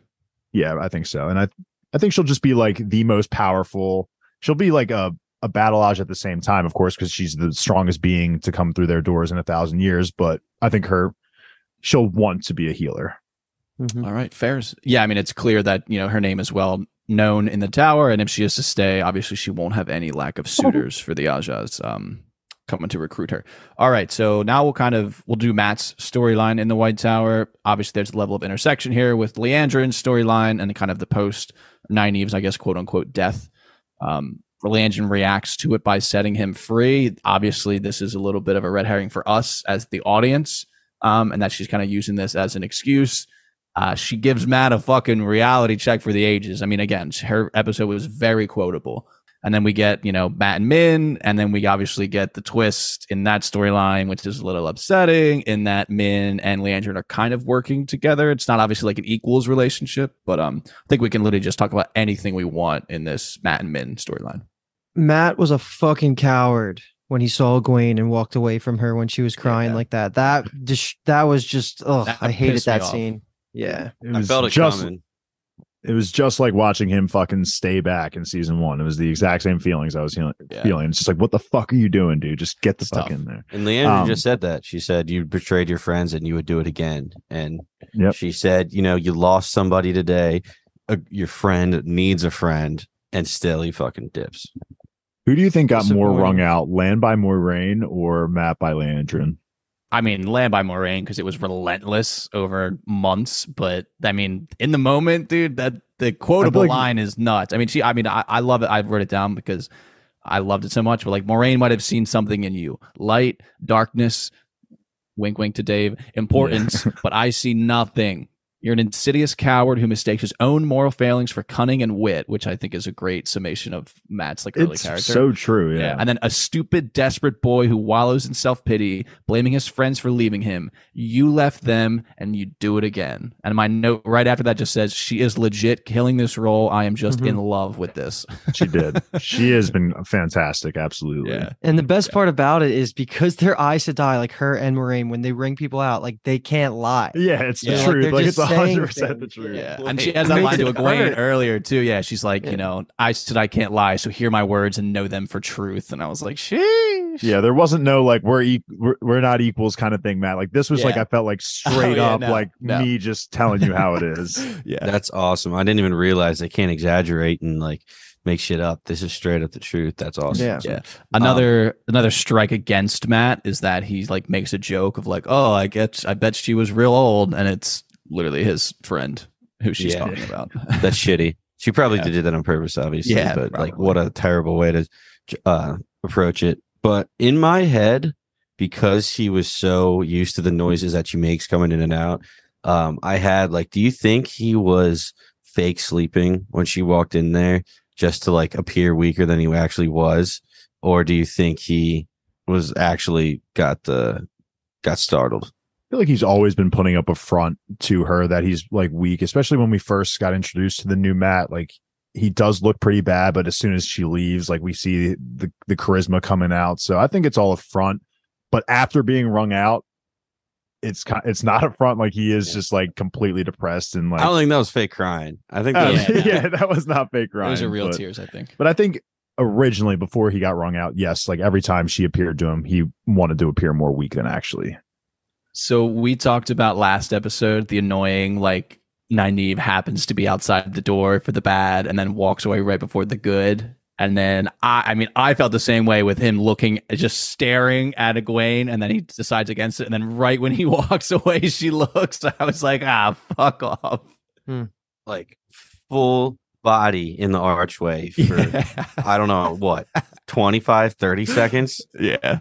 [SPEAKER 3] yeah, I think so, and I I think she'll just be like the most powerful. She'll be like a a battlage at the same time, of course, because she's the strongest being to come through their doors in a thousand years. But I think her she'll want to be a healer.
[SPEAKER 4] Mhm.
[SPEAKER 2] All right, fairs. Yeah, I mean it's clear that you know her name is well known in the tower, and if she is to stay, obviously she won't have any lack of suitors for the Ajas um, coming to recruit her. All right, so now we'll kind of we'll do Matt's storyline in the White Tower. Obviously, there's a level of intersection here with Liandrin's storyline and kind of the post Nynaeve's, I guess, quote unquote death. Um, Liandrin reacts to it by setting him free. Obviously, this is a little bit of a red herring for us as the audience, um, and that she's kind of using this as an excuse. Uh, she gives Matt a fucking reality check for the ages. I mean, again, her episode was very quotable. And then we get, you know, Matt and Min, and then we obviously get the twist in that storyline, which is a little upsetting in that Min and Liandrin are kind of working together. It's not obviously like an equals relationship, but um, I think we can literally just talk about anything we want in this Matt and Min storyline.
[SPEAKER 4] Matt was a fucking coward when he saw Gwen and walked away from her when she was crying
[SPEAKER 2] Yeah.
[SPEAKER 4] like that. That dis- that was just oh, I hated
[SPEAKER 2] pissed me
[SPEAKER 4] that
[SPEAKER 2] off.
[SPEAKER 4] scene. Yeah.
[SPEAKER 3] It
[SPEAKER 5] I felt it
[SPEAKER 3] just
[SPEAKER 5] coming.
[SPEAKER 3] It was just like watching him fucking stay back in season one. It was the exact same feelings I was feeling.
[SPEAKER 2] Yeah.
[SPEAKER 3] feeling. It's just like, what the fuck are you doing, dude? Just get the
[SPEAKER 2] It's
[SPEAKER 3] fuck
[SPEAKER 2] tough.
[SPEAKER 3] in there.
[SPEAKER 5] And Leandra
[SPEAKER 3] Um,
[SPEAKER 5] just said that. She said you betrayed your friends and you would do it again. And
[SPEAKER 3] Yep.
[SPEAKER 5] she said, you know, you lost somebody today. Uh, your friend needs a friend, and still he fucking dips.
[SPEAKER 3] Who do you think got more wrung out, Lan by Moiraine or Matt by Liandrin?
[SPEAKER 2] I mean, Lan by Moiraine because it was relentless over months. But I mean, in the moment, dude, that the quotable
[SPEAKER 3] like-
[SPEAKER 2] line is nuts. I mean, she, I mean, I, I love it. I wrote it down because I loved it so much. But like, Moiraine might have seen something in you light, darkness, Wink, wink to Dave. Importance, but I see nothing. You're an insidious coward who mistakes his own moral failings for cunning and wit, which I think is a great summation of Matt's like early
[SPEAKER 3] It's
[SPEAKER 2] character.
[SPEAKER 3] so true. Yeah.
[SPEAKER 2] And then a stupid, desperate boy who wallows in self pity, blaming his friends for leaving him. You left them and you do it again. And my note right after that just says, She is legit killing this role. I am just
[SPEAKER 4] Mhm.
[SPEAKER 2] in love with this.
[SPEAKER 3] she did. She has been fantastic. Absolutely.
[SPEAKER 2] yeah.
[SPEAKER 4] And the best part about it is because they're Aes Sedai, like her and Moiraine, when they wring people out, like they can't lie.
[SPEAKER 3] Yeah, it's the
[SPEAKER 2] Yeah.
[SPEAKER 4] Like,
[SPEAKER 3] truth.
[SPEAKER 4] they're
[SPEAKER 3] Like,
[SPEAKER 4] just
[SPEAKER 3] it's
[SPEAKER 4] saying
[SPEAKER 3] hundred percent the truth.
[SPEAKER 2] Yeah.
[SPEAKER 5] Wait,
[SPEAKER 2] And she has
[SPEAKER 4] it
[SPEAKER 2] that
[SPEAKER 4] makes
[SPEAKER 2] line to
[SPEAKER 4] it
[SPEAKER 2] Egwene earlier, too. Yeah. She's like,
[SPEAKER 4] Yeah.
[SPEAKER 2] You know, I said I can't lie. So hear my words and know them for truth. And I was like, Sheesh.
[SPEAKER 3] Yeah, there wasn't no like we're, e- we're we're not equals kind of thing, Matt. Like this was like I felt like oh, straight
[SPEAKER 2] yeah,
[SPEAKER 3] up
[SPEAKER 2] no,
[SPEAKER 3] like
[SPEAKER 2] no.
[SPEAKER 3] me just telling you how it is.
[SPEAKER 2] Yeah.
[SPEAKER 5] That's awesome. I didn't even realize they can't exaggerate and like make shit up. This is straight up the truth. That's awesome.
[SPEAKER 4] Yeah.
[SPEAKER 2] Yeah. Um, another another strike against Mat is that he like makes a joke of like, "Oh, I get I bet she was real old," and it's literally his friend who she's
[SPEAKER 5] Yeah.
[SPEAKER 2] talking about.
[SPEAKER 5] That's shitty. She probably
[SPEAKER 2] Yeah.
[SPEAKER 5] did that on purpose, obviously.
[SPEAKER 2] Yeah,
[SPEAKER 5] but like, what a terrible way to uh, approach it. But in my head, because he was so used to the noises that she makes coming in and out, um, I had like, do you think he was fake sleeping when she walked in there just to like appear weaker than he actually was, or do you think he was actually got the got startled?
[SPEAKER 3] I feel like he's always been putting up a front to her that he's like weak, especially when we first got introduced to the new Mat. Like he does look pretty bad, but as soon as she leaves, like we see the the charisma coming out. So I think it's all a front. But after being wrung out, it's kind it's not a front. Like he is
[SPEAKER 5] Yeah.
[SPEAKER 3] just like completely depressed and like
[SPEAKER 5] I don't think that was fake crying. I think
[SPEAKER 3] Uh,
[SPEAKER 5] that was
[SPEAKER 2] Yeah,
[SPEAKER 3] yeah, that was not fake crying.
[SPEAKER 2] Those are real
[SPEAKER 3] but,
[SPEAKER 2] tears, I think.
[SPEAKER 3] But I think originally before he got wrung out, yes, like every time she appeared to him, he wanted to appear more weak than actually.
[SPEAKER 2] So we talked about last episode the annoying like Nynaeve happens to be outside the door for the bad and then walks away right before the good. And then I, I mean, I felt the same way with him looking, just staring at Egwene, and then he decides against it. And then right when he walks away, she looks. I was like, ah, fuck off.
[SPEAKER 5] like full body in the archway for
[SPEAKER 2] Yeah.
[SPEAKER 5] I don't know what 25 30 seconds
[SPEAKER 2] yeah.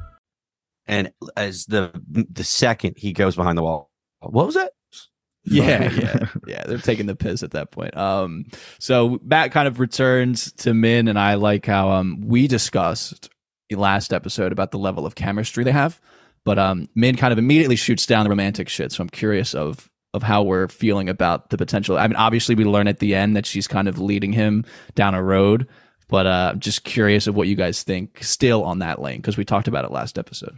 [SPEAKER 5] And as the the second he goes behind the wall what was that
[SPEAKER 2] Yeah, yeah, yeah. They're taking the piss at that point. Um, so Mat kind of returns to Min, and I like how um we discussed the last episode about the level of chemistry they have, but um Min kind of immediately shoots down the romantic shit. So I'm curious of of how we're feeling about the potential. I mean, obviously we learn at the end that she's kind of leading him down a road, but uh, I'm just curious of what you guys think still on that lane because we talked about it last episode.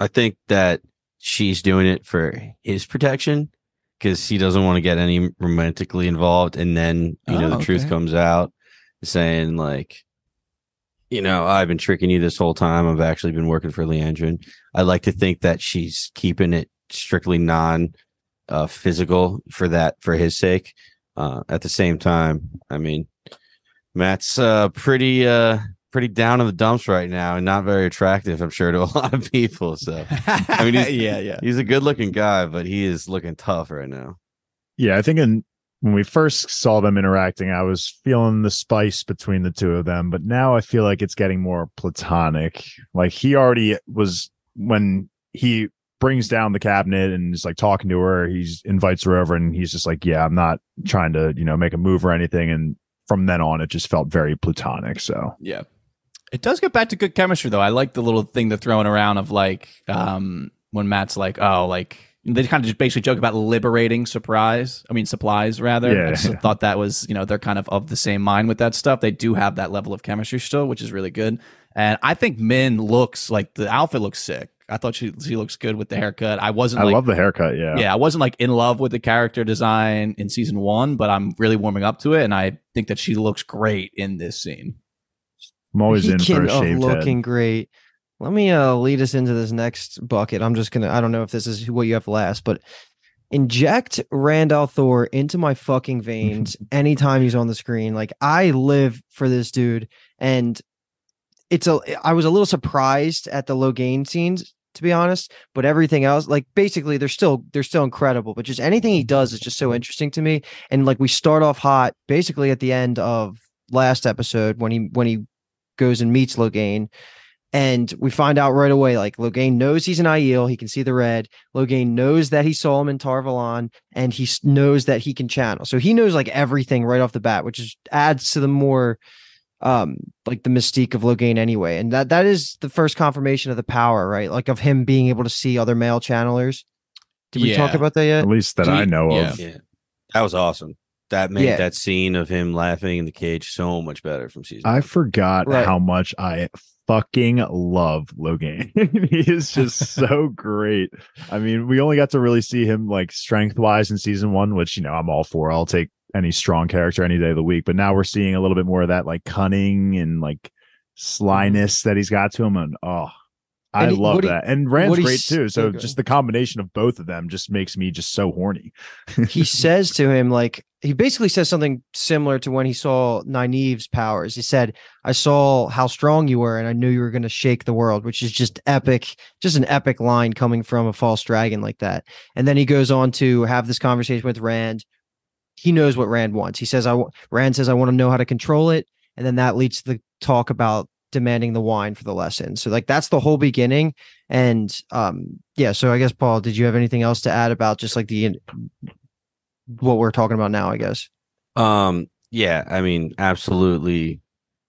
[SPEAKER 5] I think that she's doing it for his protection because he doesn't want to get any romantically involved and then you know
[SPEAKER 2] Oh,
[SPEAKER 5] the truth comes out saying like you know I've been tricking you this whole time. I've actually been working for Liandrin. I like to think that she's keeping it strictly non uh physical for that for his sake. Uh at the same time I mean Mat's uh pretty uh pretty down in the dumps right now and not very attractive I'm sure to a lot of people so
[SPEAKER 2] I
[SPEAKER 5] mean, he's-
[SPEAKER 2] yeah, yeah.
[SPEAKER 5] He's a good looking guy, but he is looking tough right now.
[SPEAKER 3] Yeah, I think in when we first saw them interacting, I was feeling the spice between the two of them, but now I feel like it's getting more platonic. Like he already was when he brings down the cabinet and is like talking to her, he's invites her over and he's just like, Yeah, I'm not trying to, you know, make a move or anything. And from then on it just felt very platonic. So
[SPEAKER 2] Yeah. It does get back to good chemistry though. I like the little thing they're throwing around of like um when Mat's like, oh, like they kind of just basically joke about liberating surprise. I mean supplies rather.
[SPEAKER 3] Yeah,
[SPEAKER 2] I just
[SPEAKER 3] yeah.
[SPEAKER 2] thought that was, you know, they're kind of of the same mind with that stuff. They do have that level of chemistry still, which is really good. And I think Min looks like the outfit looks sick. I thought she she looks good with the haircut. I wasn't
[SPEAKER 3] I
[SPEAKER 2] like
[SPEAKER 3] love the haircut. Yeah.
[SPEAKER 2] yeah, I wasn't like in love with the character design in season one, but I'm really warming up to it, and I think that she looks great in this scene.
[SPEAKER 3] I'm always in for a
[SPEAKER 4] looking great. let me uh lead us into this next bucket. I'm just gonna I don't know if this is what you have last, but inject Rand al'Thor into my fucking veins anytime he's on the screen. Like I live for this dude, and it's a I was a little surprised at the Logain scenes to be honest, but everything else, like basically, they're still they're still incredible. But just anything he does is just so interesting to me. And like we start off hot, basically at the end of last episode when he when he goes and meets Logain. And we find out right away, like Logain knows he's an Aiel. He can see the red. Logain knows that he saw him in Tar Valon, and he knows that he can channel. So he knows like everything right off the bat, which is adds to the more um like the mystique of Logain anyway. And that that is the first confirmation of the power, right? Like of him being able to see other male channelers. Did we talk about that yet?
[SPEAKER 3] At least that
[SPEAKER 2] So
[SPEAKER 3] I know
[SPEAKER 2] yeah.
[SPEAKER 3] of.
[SPEAKER 5] Yeah, that was awesome. That made
[SPEAKER 4] Yeah.
[SPEAKER 5] that scene of him laughing in the cage so much better from season.
[SPEAKER 3] I
[SPEAKER 5] one.
[SPEAKER 3] forgot
[SPEAKER 4] Right.
[SPEAKER 3] how much I fucking love Logain. he is just so great. I mean, we only got to really see him like strength wise in season one, which you know I'm all for. I'll take any strong character any day of the week. But now we're seeing a little bit more of that like cunning and like mm-hmm. slyness that he's got to him, and oh. I
[SPEAKER 4] And
[SPEAKER 3] love
[SPEAKER 4] he-
[SPEAKER 3] that. And Rand's great too. So oh,
[SPEAKER 4] okay.
[SPEAKER 3] just the combination of both of them just makes me just so horny.
[SPEAKER 4] he says to him like he basically says something similar to when he saw Nynaeve's powers. He said, "I saw how strong you were, and I knew you were going to shake the world," which is just epic, just an epic line coming from a false dragon like that. And then he goes on to have this conversation with Rand. He knows what Rand wants. He says, "I Rand says I want to know how to control it," and then that leads to the talk about demanding the wine for the lesson. So like that's the whole beginning. And um yeah, so I guess Paul, did you have anything else to add about just like the what we're talking about now, I guess.
[SPEAKER 5] Um, yeah, I mean, absolutely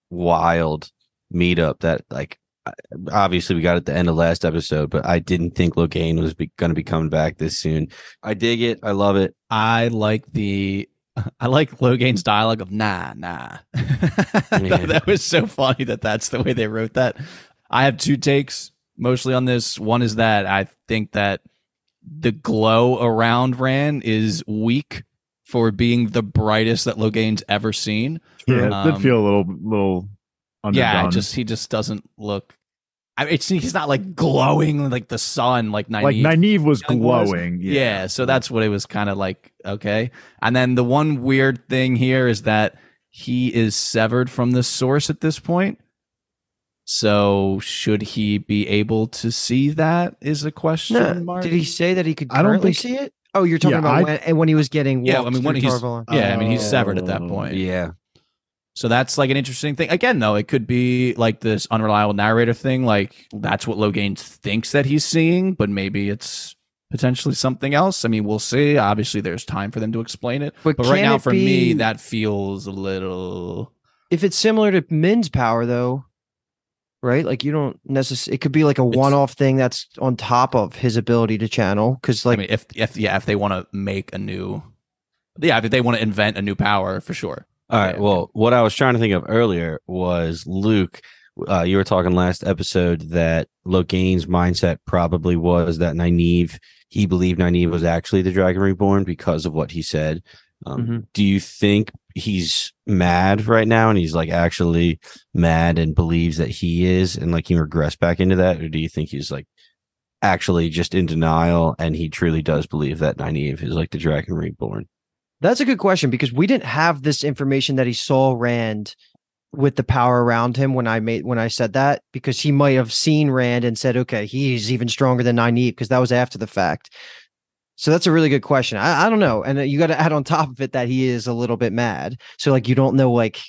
[SPEAKER 5] wild meetup that like obviously we got at the end of last episode, but I didn't think Logain was be- going to be coming back this soon. I dig it. I love it.
[SPEAKER 2] I like the I like Logain's dialogue of nah, nah. that, that was so funny that that's the way they wrote that. I have two takes mostly on this. One is that I think that the glow around Rand is weak for being the brightest that Logain's ever seen.
[SPEAKER 3] Yeah, it
[SPEAKER 2] Um,
[SPEAKER 3] did feel a little little underdone.
[SPEAKER 2] Yeah, just he just doesn't look. I mean, it's, he's not like glowing like the sun, like Nynaeve.
[SPEAKER 3] like Nynaeve was
[SPEAKER 2] Young was.
[SPEAKER 3] glowing.
[SPEAKER 2] Yeah. so that's what it was kind of like. Okay, and then the one weird thing here is that he is severed from the source at this point. So should he be able to see that? Is a question
[SPEAKER 4] No,
[SPEAKER 2] mark.
[SPEAKER 4] did he say that he could
[SPEAKER 3] I don't think-
[SPEAKER 4] see it? Oh, you're talking
[SPEAKER 3] Yeah,
[SPEAKER 4] about
[SPEAKER 3] I-
[SPEAKER 4] when, when he was getting
[SPEAKER 2] Yeah, I mean, when he's-
[SPEAKER 4] Tar
[SPEAKER 2] Yeah, I mean he's severed at that
[SPEAKER 3] Oh.
[SPEAKER 2] point.
[SPEAKER 5] Yeah.
[SPEAKER 2] So that's like an interesting thing. Again, though, it could be like this unreliable narrator thing. Like that's what Logain thinks that he's seeing, but maybe it's potentially something else. I mean, we'll see. Obviously, there's time for them to explain it.
[SPEAKER 4] But
[SPEAKER 2] But right now, for me, that feels a little.
[SPEAKER 4] If it's similar to Min's power, though, right? Like you don't necessarily. It could be like a one-off thing that's on top of his ability to channel. Because like
[SPEAKER 2] I mean, if if yeah, if they want to make a new, yeah, if they want to invent a new power, for sure.
[SPEAKER 5] All right. Well, what I was trying to think of earlier was Luke. Uh, you were talking last episode that Logain's mindset probably was that Nynaeve, he believed Nynaeve was actually the Dragon Reborn because of what he said. Um,
[SPEAKER 4] Mhm.
[SPEAKER 5] Do you think he's mad right now and he's like actually mad and believes that he is and like he regressed back into that? Or do you think he's like actually just in denial and he truly does believe that Nynaeve is like the Dragon Reborn?
[SPEAKER 4] That's a good question because we didn't have this information that he saw Rand with the power around him when I made when I said that because he might have seen Rand and said, okay, he's even stronger than Nynaeve because that was after the fact. So that's a really good question. I, I don't know, and uh, you got to add on top of it that he is a little bit mad. So like you don't know like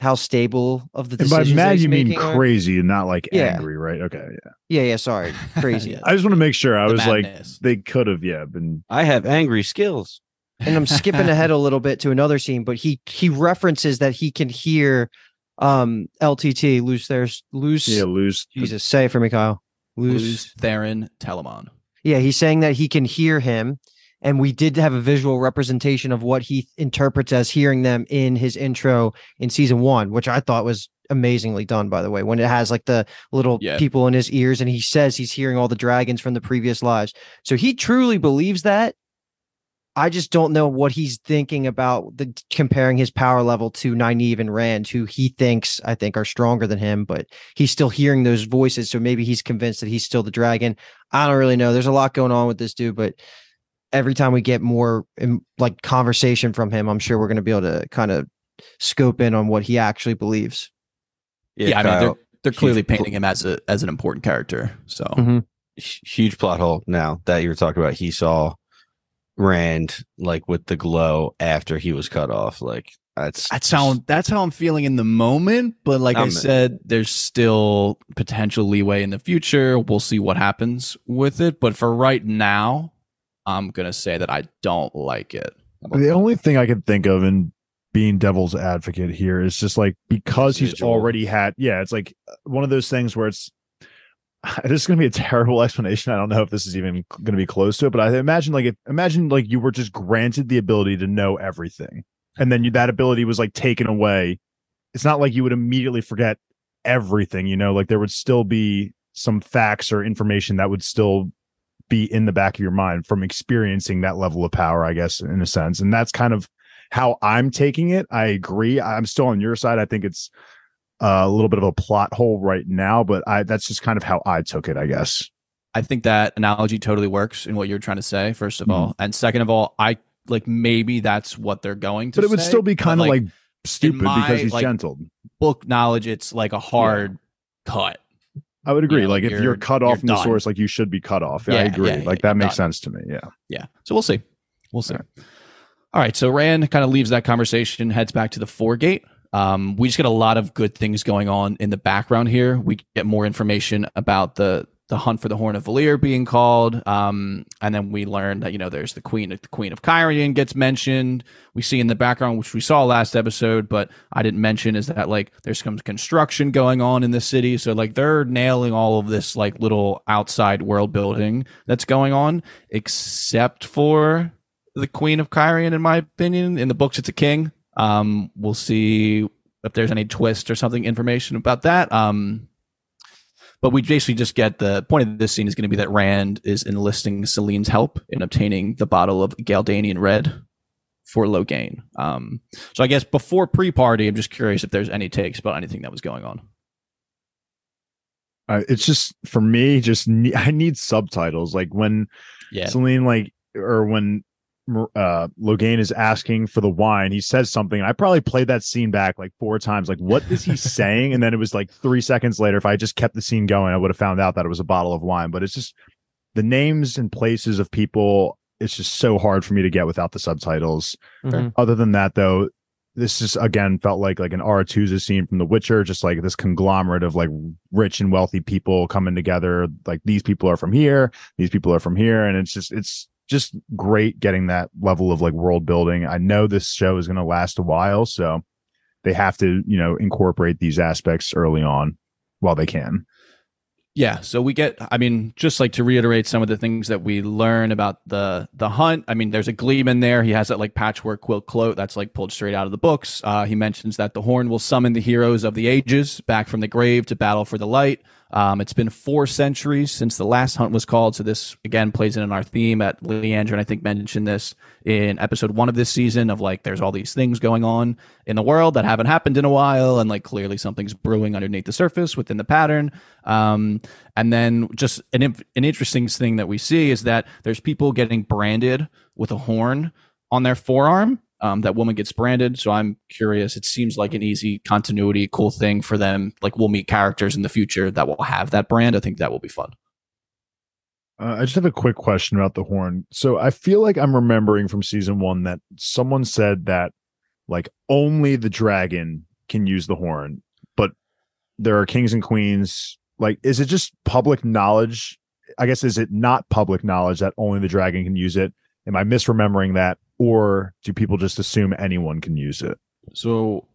[SPEAKER 4] how stable of the
[SPEAKER 3] And by
[SPEAKER 4] decisions that
[SPEAKER 3] mad
[SPEAKER 4] he's
[SPEAKER 3] you mean
[SPEAKER 4] making are.
[SPEAKER 3] crazy and not like
[SPEAKER 4] Yeah.
[SPEAKER 3] angry, right? Okay, yeah.
[SPEAKER 4] Yeah, yeah. Sorry, crazy.
[SPEAKER 2] Yeah.
[SPEAKER 3] I just want to make sure I
[SPEAKER 2] The
[SPEAKER 3] was like they could have, yeah, been
[SPEAKER 5] I have angry skills.
[SPEAKER 4] And I'm skipping ahead a little bit to another scene, but he he references that he can hear um LTT lose their lose
[SPEAKER 3] yeah lose.
[SPEAKER 4] Jesus say it for me, Kyle. Lose.
[SPEAKER 2] Lews Therin Telamon.
[SPEAKER 4] Yeah, he's saying that he can hear him, and we did have a visual representation of what he interprets as hearing them in his intro in season one, which I thought was amazingly done. By the way, when it has like the little
[SPEAKER 2] Yeah.
[SPEAKER 4] people in his ears, and he says he's hearing all the dragons from the previous lives, so he truly believes that. I just don't know what he's thinking about the comparing his power level to Nynaeve and Rand, who he thinks I think are stronger than him, but he's still hearing those voices. So maybe he's convinced that he's still the dragon. I don't really know. There's a lot going on with this dude, but every time we get more in, like conversation from him, I'm sure we're going to be able to kind of scope in on what he actually believes.
[SPEAKER 2] Yeah, I mean, they're, they're clearly painting him as a as an important character. So
[SPEAKER 4] Mhm.
[SPEAKER 5] huge plot hole now that you were talking about. He saw Rand like with the glow after he was cut off. Like that's
[SPEAKER 2] that's how that's how I'm feeling in the moment. But like I
[SPEAKER 5] I'm-
[SPEAKER 2] said, there's still potential leeway in the future. We'll see what happens with it. But for right now, I'm gonna say that I don't like it.
[SPEAKER 3] The only thing I can think of in being devil's advocate here is just like because he's already had, yeah, it's like uh, one of those things where it's this is going to be a terrible explanation. I don't know if this is even going to be close to it, but I imagine like if imagine like you were just granted the ability to know everything, and then you, that ability was like taken away. It's not like you would immediately forget everything, you know. Like there would still be some facts or information that would still be in the back of your mind from experiencing that level of power, I guess, in a sense. And that's kind of how I'm taking it. I agree. I'm still on your side. I think it's uh, a little bit of a plot hole right now, but I that's just kind of how I took it, I guess.
[SPEAKER 2] I think that analogy totally works in what you're trying to say. First of
[SPEAKER 3] Mhm.
[SPEAKER 2] all, and second of all, I like maybe that's what they're going to.
[SPEAKER 3] But it would
[SPEAKER 2] say,
[SPEAKER 3] still be kind of like, stupid
[SPEAKER 2] my,
[SPEAKER 3] because he's
[SPEAKER 2] like,
[SPEAKER 3] gentled.
[SPEAKER 2] book knowledge. It's like a hard cut.
[SPEAKER 3] I would agree.
[SPEAKER 2] yeah,
[SPEAKER 3] like
[SPEAKER 2] like
[SPEAKER 3] if you're,
[SPEAKER 2] you're-
[SPEAKER 3] cut off
[SPEAKER 2] you're
[SPEAKER 3] from the source, like you should be cut off. I
[SPEAKER 2] Yeah,
[SPEAKER 3] agree.
[SPEAKER 2] yeah, yeah,
[SPEAKER 3] like that makes
[SPEAKER 2] done.
[SPEAKER 3] sense to me. Yeah.
[SPEAKER 2] Yeah. So we'll see. We'll see. All right. So Rand kind of leaves that conversation, heads back to the Foregate. Um, we just get a lot of good things going on in the background here. We get more information about the the hunt for the Horn of Valere being called, um, and then we learn that you know there's the Queen, the Queen of Cairhien gets mentioned. We see in the background, which we saw last episode, but I didn't mention, is that like there's some construction going on in the city. So like they're nailing all of this like little outside world building that's going on, except for the Queen of Cairhien, in my opinion. In the books, it's a king. Um, we'll see if there's any twist or something information about that. Um, but we basically just get the point of this scene is going to be that Rand is enlisting Selene's help in obtaining the bottle of Galdanian Red for Logain. Um, so I guess before pre-party, I'm just curious if there's any takes about anything that was going on.
[SPEAKER 3] Uh, it's just for me, just ne- I need subtitles. Like when
[SPEAKER 2] Yeah,
[SPEAKER 3] Selene, like, or when uh Logain is asking for the wine, he says something. I probably played that scene back like four times. Like, what is he saying? And then it was like three seconds later. If I just kept the scene going, I would have found out that it was a bottle of wine. But it's just the names and places of people. It's just so hard for me to get without the subtitles.
[SPEAKER 4] Mhm.
[SPEAKER 3] Other than that, though, this just again felt like like an Aretuza scene from The Witcher, just like this conglomerate of like rich and wealthy people coming together. Like these people are from here, these people are from here, and it's just it's just great getting that level of like world building. I know this show is going to last a while, so they have to you know incorporate these aspects early on while they can.
[SPEAKER 2] Yeah, so we get I mean, just like to reiterate some of the things that we learn about the the hunt. I mean, there's a gleam in there. He has that like patchwork quilt cloak that's like pulled straight out of the books. Uh, he mentions that the horn will summon the heroes of the ages back from the grave to battle for the light. Um, it's been four centuries since the last hunt was called, so this again plays in our theme. At Leandra, and I think mentioned this in episode one of this season of like there's all these things going on in the world that haven't happened in a while, and like clearly something's brewing underneath the surface within the pattern. Um, and then just an an interesting thing that we see is that there's people getting branded with a horn on their forearm. Um, that woman gets branded, so I'm curious. It seems like an easy continuity, cool thing for them. Like we'll meet characters in the future that will have that brand. I think that will be fun.
[SPEAKER 3] Uh, I just have a quick question about the horn. So I feel like I'm remembering from season one that someone said that like only the dragon can use the horn, but there are kings and queens. Like, is it just public knowledge? I guess is it not public knowledge that only the dragon can use it? Am I misremembering that, or do people just assume anyone can use it?
[SPEAKER 2] So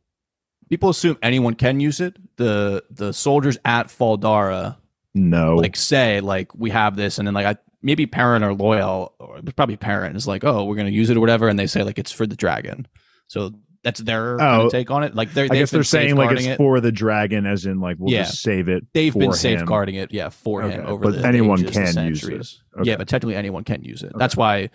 [SPEAKER 2] people assume anyone can use it. The the soldiers at Fal Dara
[SPEAKER 3] No,
[SPEAKER 2] like say like we have this and then like I maybe parent or loyal or probably parent is like oh we're gonna use it or whatever and they say like it's for the dragon so that's their oh. kind
[SPEAKER 3] Oh.
[SPEAKER 2] of take on it like they're,
[SPEAKER 3] I guess they're saying like it's
[SPEAKER 2] it.
[SPEAKER 3] for the dragon, as in like we'll
[SPEAKER 2] Yeah.
[SPEAKER 3] just save it.
[SPEAKER 2] they've been
[SPEAKER 3] him.
[SPEAKER 2] safeguarding it yeah for him
[SPEAKER 3] Okay,
[SPEAKER 2] over
[SPEAKER 3] but
[SPEAKER 2] the
[SPEAKER 3] anyone
[SPEAKER 2] ages,
[SPEAKER 3] can use it.
[SPEAKER 2] centuries.
[SPEAKER 3] Okay.
[SPEAKER 2] yeah but technically anyone can use it that's why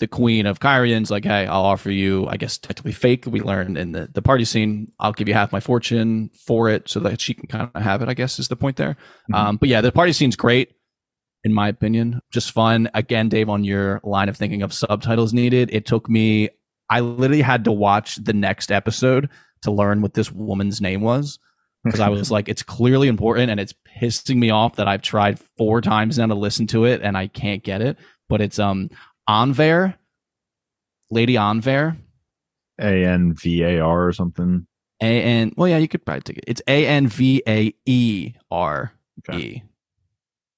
[SPEAKER 2] the queen of Cairhien's like, hey, I'll offer you, I guess technically fake. We learned in the, the party scene, I'll give you half my fortune for it so that she can kind of have it, I guess is the point there.
[SPEAKER 3] Mhm.
[SPEAKER 2] Um, but yeah, the party scene's great, in my opinion. Just fun. Again, Dave, on your line of thinking of subtitles needed, it took me, I literally had to watch the next episode to learn what this woman's name was. Because I was like, it's clearly important and it's pissing me off that I've tried four times now to listen to it and I can't get it. But it's um Anvaere, Lady Anvaere.
[SPEAKER 3] A N V A R or something.
[SPEAKER 2] A N. Well, yeah, you could probably take it. It's A N V A E R E.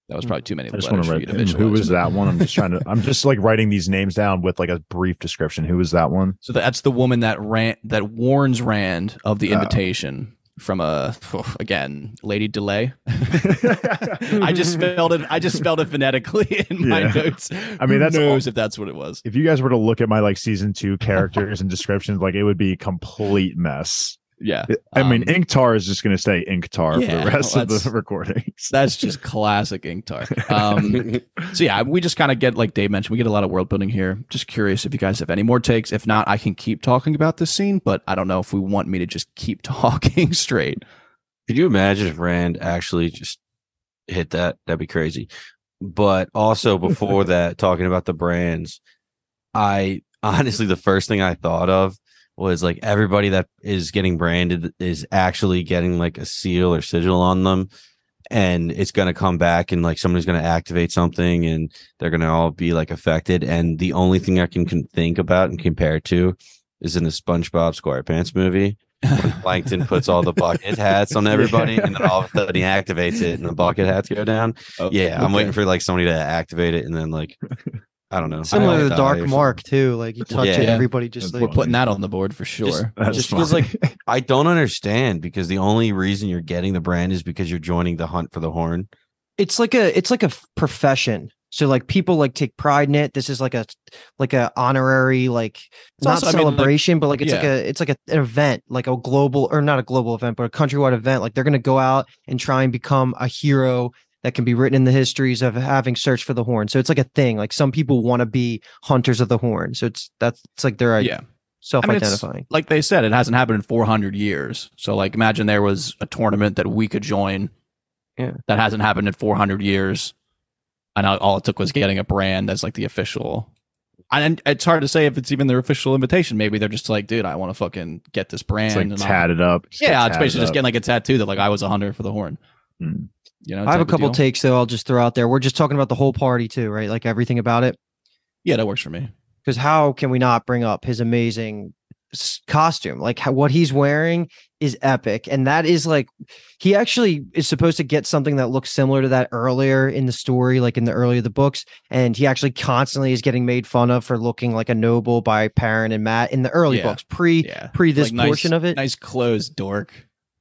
[SPEAKER 2] That was probably too many
[SPEAKER 3] I just want to write
[SPEAKER 2] to
[SPEAKER 3] who was that one. I'm just trying to. I'm just like writing these names down with like a brief description. Who was that one?
[SPEAKER 2] So that's the woman that ran that warns Rand of the
[SPEAKER 3] Oh.
[SPEAKER 2] invitation from a again Lady Delay. I just spelled it. I just spelled it phonetically in my
[SPEAKER 3] Yeah.
[SPEAKER 2] notes.
[SPEAKER 3] I mean,
[SPEAKER 2] Who
[SPEAKER 3] that's
[SPEAKER 2] knows if that's what it was.
[SPEAKER 3] if you guys were to look at my like season two characters and descriptions, like it would be a complete mess.
[SPEAKER 2] Yeah,
[SPEAKER 3] I mean,
[SPEAKER 2] Um,
[SPEAKER 3] Inktar is just going to stay Inktar for the rest
[SPEAKER 2] well,
[SPEAKER 3] of the
[SPEAKER 2] that's-
[SPEAKER 3] recordings.
[SPEAKER 2] that's just classic Inktar. Um, so yeah, we just kind of get like Dave mentioned, we get a lot of world building here. Just curious if you guys have any more takes. If not, I can keep talking about this scene, but I don't know if we want me to just keep talking straight.
[SPEAKER 5] Could you imagine if Rand actually just hit that? That'd be crazy. But also before that, talking about the brands, I honestly the first thing I thought of was like everybody that is getting branded is actually getting like a seal or sigil on them. And it's gonna come back and like somebody's gonna activate something and they're gonna all be like affected. And the only thing I can, can think about and compare to is in the SpongeBob SquarePants movie when Plankton puts all the bucket hats on everybody, and then all of a sudden he activates it, and the bucket hats go down. Oh, yeah, I'm waiting for like somebody to activate it, and then like I don't know,
[SPEAKER 4] Similar to the Dark. Mark too. Like you touch it,
[SPEAKER 5] Yeah.
[SPEAKER 4] everybody just
[SPEAKER 3] That's
[SPEAKER 2] We're putting that on the board for sure.
[SPEAKER 3] That's
[SPEAKER 5] just feels like- I don't understand because the only reason you're getting the brand is because you're joining the hunt for the horn.
[SPEAKER 4] it's like a it's like a f- profession. So like people like take pride in it. This is like a like a honorary like
[SPEAKER 2] It's
[SPEAKER 4] not
[SPEAKER 2] also, I mean, like-
[SPEAKER 4] celebration, but like it's like a it's like a, an event, like a global or not a global event, but a countrywide event. Like they're gonna go out and try and become a hero that can be written in the histories of having searched for the horn. So it's like a thing. Like some people want to be hunters of the horn. So it's that's it's like they're
[SPEAKER 2] yeah.
[SPEAKER 4] self
[SPEAKER 2] I mean,
[SPEAKER 4] identifying.
[SPEAKER 2] like they said, it hasn't happened in 400 years. So, like, imagine there was a tournament that we could join.
[SPEAKER 4] Yeah.
[SPEAKER 2] That hasn't happened in 400 years, and all- all it took was getting a brand as like the official. And it's hard to say if it's even their official invitation. Maybe they're just like, dude, I want to fucking get this brand.
[SPEAKER 3] it's like
[SPEAKER 2] and I'll-
[SPEAKER 3] up. Just
[SPEAKER 2] Yeah, it's
[SPEAKER 3] tatted
[SPEAKER 2] basically just getting like a tattoo that like I was a hunter for the horn.
[SPEAKER 3] Mm.
[SPEAKER 2] You know,
[SPEAKER 4] I have a couple takes though. I'll just throw out there. We're just talking about the whole party too, right? Like everything about it.
[SPEAKER 2] Yeah, that works for me.
[SPEAKER 4] because how can we not bring up his amazing costume like how, what he's wearing is epic and that is like he actually is supposed to get something that looks similar to that earlier in the story like in the early of the books and he actually constantly is getting made fun of for looking like a noble by Perrin and Mat in the early
[SPEAKER 2] Yeah.
[SPEAKER 4] books pre
[SPEAKER 2] Yeah,
[SPEAKER 4] pre this
[SPEAKER 2] Like, nice-
[SPEAKER 4] portion of it
[SPEAKER 2] Nice clothes, dork.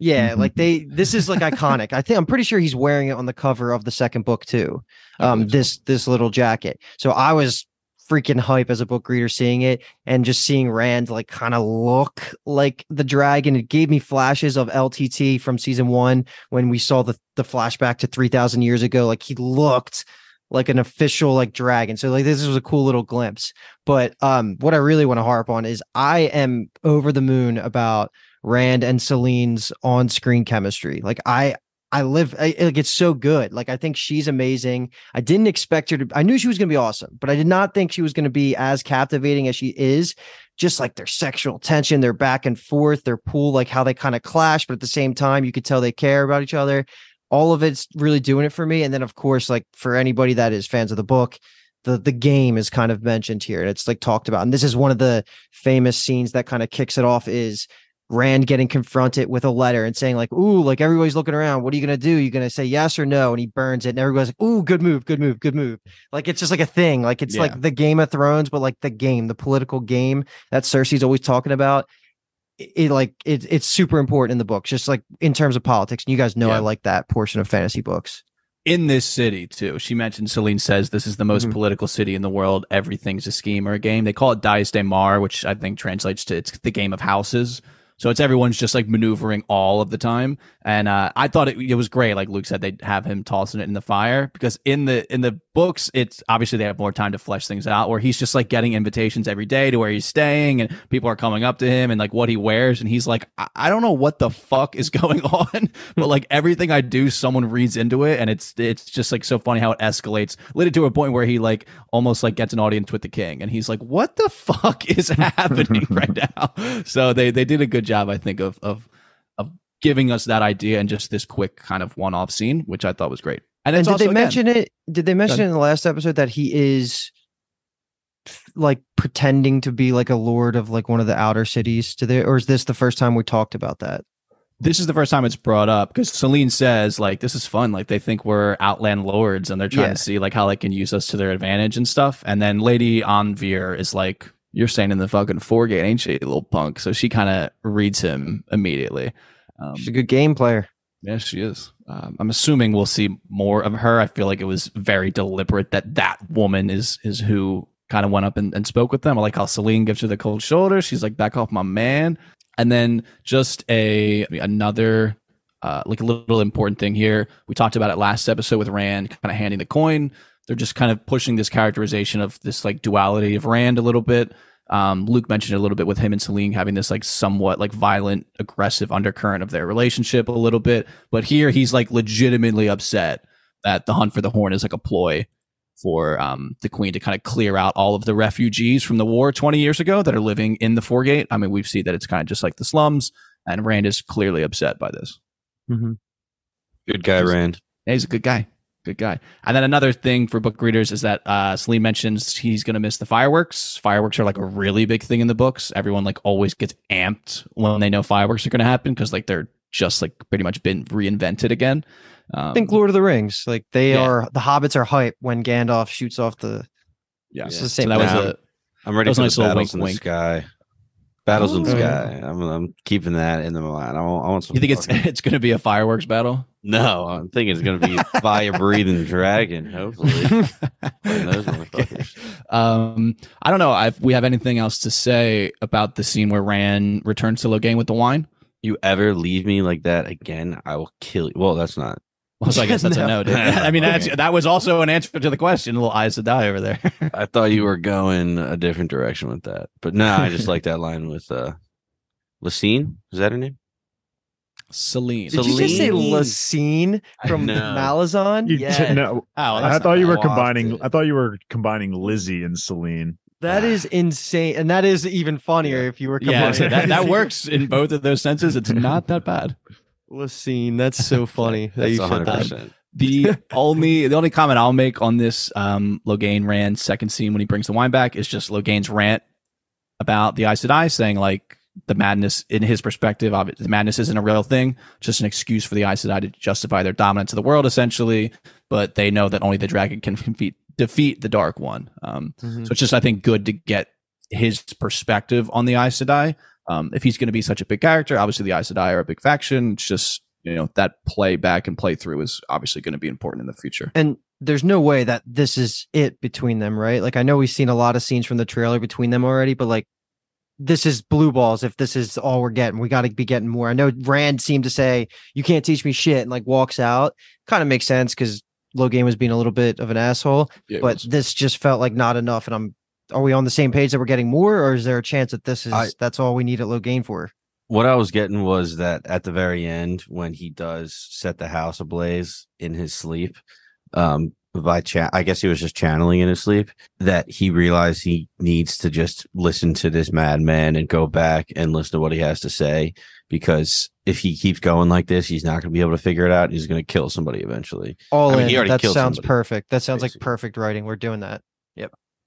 [SPEAKER 4] Yeah like they this is like iconic. I think i'm pretty sure he's wearing it on the cover of the second book too um this this little jacket. So i was freaking hype as a book reader seeing it and just seeing rand like kind of look like the dragon. It gave me flashes of ltt from season one when we saw the the flashback to 3000 years ago. Like he looked like an official like dragon. So like this was a cool little glimpse. But um what i really want to harp on is i am over the moon about Rand and Selene's on-screen chemistry. Like I I live I, like it's so good. Like I think she's amazing. I didn't expect her to I knew she was going to be awesome, but I did not think she was going to be as captivating as she is. Just like their sexual tension, their back and forth, their pool, like how they kind of clash, but at the same time you could tell they care about each other. All of it's really doing it for me. And then of course, like for anybody that is fans of the book, the the game is kind of mentioned here and it's like talked about. And this is one of the famous scenes that kind of kicks it off is Rand getting confronted with a letter and saying like, "Ooh, like everybody's looking around. What are you gonna do? You're gonna say yes or no?" And he burns it, and everybody's like, "Ooh, good move, good move, good move." Like it's just like a thing. Like it's
[SPEAKER 2] Yeah.
[SPEAKER 4] like the Game of Thrones, but like the game, the political game that Cersei's always talking about. It, it, like it, it's super important in the books, just like in terms of politics. And you guys know
[SPEAKER 2] Yeah.
[SPEAKER 4] I like that portion of fantasy books.
[SPEAKER 2] in this city too. She mentioned Selene says this is the most
[SPEAKER 4] Mhm.
[SPEAKER 2] political city in the world. Everything's a scheme or a game. They call it Daes Dae'mar, which I think translates to it's the game of houses. So it's everyone's just like maneuvering all of the time. And uh, I thought it, it was great. Like Luke said, they'd have him tossing it in the fire because in the in the books, it's obviously they have more time to flesh things out. Where he's just like getting invitations every day to where he's staying, and people are coming up to him and like what he wears, and he's like, I, I don't know what the fuck is going on, but like everything I do, someone reads into it, and it's it's just like so funny how it escalates, led to a point where he like almost like gets an audience with the king, and he's like, what the fuck is happening right now? So they they did a good job, I think, of of of giving us that idea and just this quick kind of one off scene, which I thought was great. And,
[SPEAKER 4] And did
[SPEAKER 2] also,
[SPEAKER 4] they
[SPEAKER 2] again-
[SPEAKER 4] mention it? Did they mention it in the last episode that he is like pretending to be like a lord of like one of the outer cities to there, or is this the first time we talked about that?
[SPEAKER 2] this is the first time it's brought up because Selene says like this is fun like they think we're outland lords and they're trying
[SPEAKER 4] Yeah.
[SPEAKER 2] to see like how they can use us to their advantage and stuff and then Lady Anvaere is like you're staying in the fucking foregate ain't you little punk so she kind of reads him immediately um,
[SPEAKER 4] She's a good game player.
[SPEAKER 2] yeah she is um, I'm assuming we'll see more of her I feel like it was very deliberate that that woman is is who kind of went up and, and spoke with them I like how Selene gives her the cold shoulder she's like back off my man and then just a another uh, like a little important thing here. We talked about it last episode with Rand kind of handing the coin. They're just kind of pushing this characterization of this like duality of Rand a little bit. Um, Luke mentioned it a little bit with him and Selene having this like somewhat like violent, aggressive undercurrent of their relationship a little bit. But here he's like legitimately upset that the hunt for the horn is like a ploy for um, the queen to kind of clear out all of the refugees from the war 20 years ago that are living in the Foregate. I mean, we've seen that it's kind of just like the slums, and Rand is clearly upset by this.
[SPEAKER 5] Good guy,
[SPEAKER 2] Just-
[SPEAKER 5] Rand.
[SPEAKER 2] Yeah, he's a good guy. Good guy. And then another thing for book readers is that uh, Selene mentions he's going to miss the fireworks. Fireworks are like a really big thing in the books. Everyone like always gets amped when they know fireworks are going to happen because like they're just like pretty much been reinvented again. Um,
[SPEAKER 4] Think Lord of the Rings. Like they
[SPEAKER 2] yeah.
[SPEAKER 4] are the hobbits are hype when Gandalf shoots off the
[SPEAKER 2] yeah.
[SPEAKER 4] it's
[SPEAKER 2] So
[SPEAKER 4] the same
[SPEAKER 2] that was a,
[SPEAKER 5] I'm ready
[SPEAKER 2] That was
[SPEAKER 5] for
[SPEAKER 2] a
[SPEAKER 5] the
[SPEAKER 2] nice little
[SPEAKER 5] battles
[SPEAKER 2] wink,
[SPEAKER 5] in the
[SPEAKER 2] wink.
[SPEAKER 5] sky. Battles in the sky. I'm, I'm keeping that in the mind. I want, I want some.
[SPEAKER 2] You think it's
[SPEAKER 5] fucking-
[SPEAKER 2] it's going to be a fireworks battle?
[SPEAKER 5] no? I'm thinking it's going to be fire breathing dragon. Hopefully, Fighting those motherfuckers.
[SPEAKER 2] Um, I don't know if we have anything else to say about the scene where Rand returns to Logain with the wine.
[SPEAKER 5] you ever leave me like that again, I will kill you. Well, that's not.
[SPEAKER 2] Well, so I guess that's a
[SPEAKER 4] No.
[SPEAKER 2] no. dude. I mean, that's,
[SPEAKER 5] Okay.
[SPEAKER 2] that was also an answer to the question. A Little eyes to die over there.
[SPEAKER 5] I thought you were going a different direction with that, but no, I just like that line with uh, Lacine. Is that her name?
[SPEAKER 2] Selene.
[SPEAKER 4] Did you just say
[SPEAKER 5] Selene.
[SPEAKER 4] Lacine from
[SPEAKER 5] know.
[SPEAKER 4] Malazan?
[SPEAKER 3] You,
[SPEAKER 4] yeah.
[SPEAKER 3] no,
[SPEAKER 2] Oh, well,
[SPEAKER 3] I thought you were
[SPEAKER 5] lost
[SPEAKER 3] combining.
[SPEAKER 5] it.
[SPEAKER 3] I thought you were combining Lizzie and Selene.
[SPEAKER 4] That is insane. And that is even funnier if you were
[SPEAKER 2] yeah,
[SPEAKER 4] combining
[SPEAKER 2] so that, that works in both of those senses. It's not that bad.
[SPEAKER 4] Lacine. That's so funny. that
[SPEAKER 5] That's
[SPEAKER 4] you said
[SPEAKER 5] 100.
[SPEAKER 4] that.
[SPEAKER 5] percent
[SPEAKER 2] The only the only comment I'll make on this um Logain Rand's second scene when he brings the wine back is just Logain's rant about the Aes Sedai saying like the madness in his perspective of it, the madness isn't a real thing, just an excuse for the Aes Sedai to justify their dominance of the world essentially, but they know that only the dragon can defeat defeat the dark one. Um
[SPEAKER 4] Mhm.
[SPEAKER 2] so it's just I think good to get his perspective on the Aes Sedai. Um, if he's going to be such a big character, obviously the Aes Sedai are a big faction. It's just you know that play back and play through is obviously going to be important in the future.
[SPEAKER 4] And there's no way that this is it between them, right? Like I know we've seen a lot of scenes from the trailer between them already, but like this is blue balls if this is all we're getting. We got to be getting more. I know Rand seemed to say, "You can't teach me shit," and like walks out. Kind of makes sense because Logain was being a little bit of an asshole,
[SPEAKER 2] Yeah,
[SPEAKER 4] but this just felt like not enough. And I'm, are we on the same page that we're getting more, or is there a chance that this is
[SPEAKER 5] I-
[SPEAKER 4] that's all we need at Logain for?
[SPEAKER 5] What I was getting was that at the very end, when he does set the house ablaze in his sleep, um, by chat, I guess he was just channeling in his sleep. That he realized he needs to just listen to this madman and go back and listen to what he has to say, because if he keeps going like this, he's not going to be able to figure it out. He's going to kill somebody eventually.
[SPEAKER 4] All
[SPEAKER 5] I mean,
[SPEAKER 4] in.
[SPEAKER 5] he already
[SPEAKER 4] that sounds
[SPEAKER 5] somebody,
[SPEAKER 4] perfect. That sounds like perfect writing. We're doing that.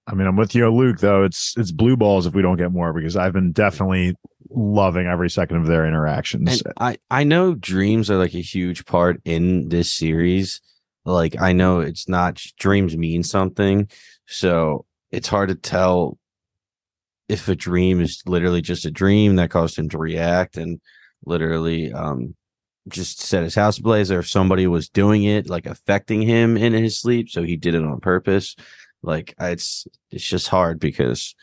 [SPEAKER 3] I mean, I'm with you, Luke. Though it's it's blue balls if we don't get more because I've been definitely loving every second of their interactions.
[SPEAKER 5] And I I know dreams are like a huge part in this series. Like I know it's not dreams mean something, so it's hard to tell if a dream is literally just a dream that caused him to react and literally um just set his house ablaze or if somebody was doing it like affecting him in his sleep so he did it on purpose like I- it's it's just hard because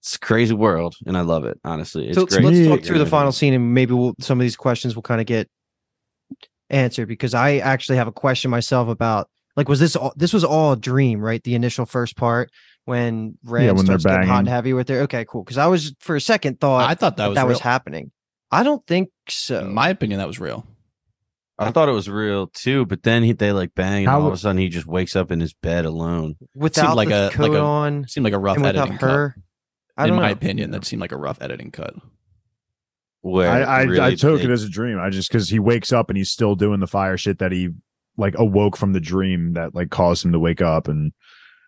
[SPEAKER 5] it's a crazy world and i love it honestly it's
[SPEAKER 4] so
[SPEAKER 5] great
[SPEAKER 4] let's
[SPEAKER 3] Yeah.
[SPEAKER 4] talk through the final scene and maybe we'll, some of these questions will kind of get answered because I actually have a question myself about Like, was this all? This was all a dream, right? The initial first part when Rand
[SPEAKER 3] when
[SPEAKER 4] starts getting hot and heavy with her. Okay, cool. Because I was for a second thought
[SPEAKER 2] I thought that
[SPEAKER 4] that
[SPEAKER 2] was
[SPEAKER 4] that was happening. I don't think so.
[SPEAKER 2] In my opinion, that was real.
[SPEAKER 5] I thought it was real too, but then he, they like bang, and
[SPEAKER 3] How-
[SPEAKER 5] all of a sudden he just wakes up in his bed alone.
[SPEAKER 4] without
[SPEAKER 2] like
[SPEAKER 4] the
[SPEAKER 2] a-
[SPEAKER 4] coat
[SPEAKER 2] like a
[SPEAKER 4] on
[SPEAKER 2] seemed like a rough
[SPEAKER 4] and without
[SPEAKER 2] editing
[SPEAKER 4] her. I
[SPEAKER 2] cut. In
[SPEAKER 4] don't
[SPEAKER 2] my
[SPEAKER 4] know.
[SPEAKER 2] opinion, that seemed like a rough editing cut.
[SPEAKER 5] Where
[SPEAKER 3] I I,
[SPEAKER 5] really
[SPEAKER 3] I took
[SPEAKER 5] they-
[SPEAKER 3] it as a dream. I just because he wakes up and he's still doing the fire shit that he like awoke from the dream that like caused him to wake up, and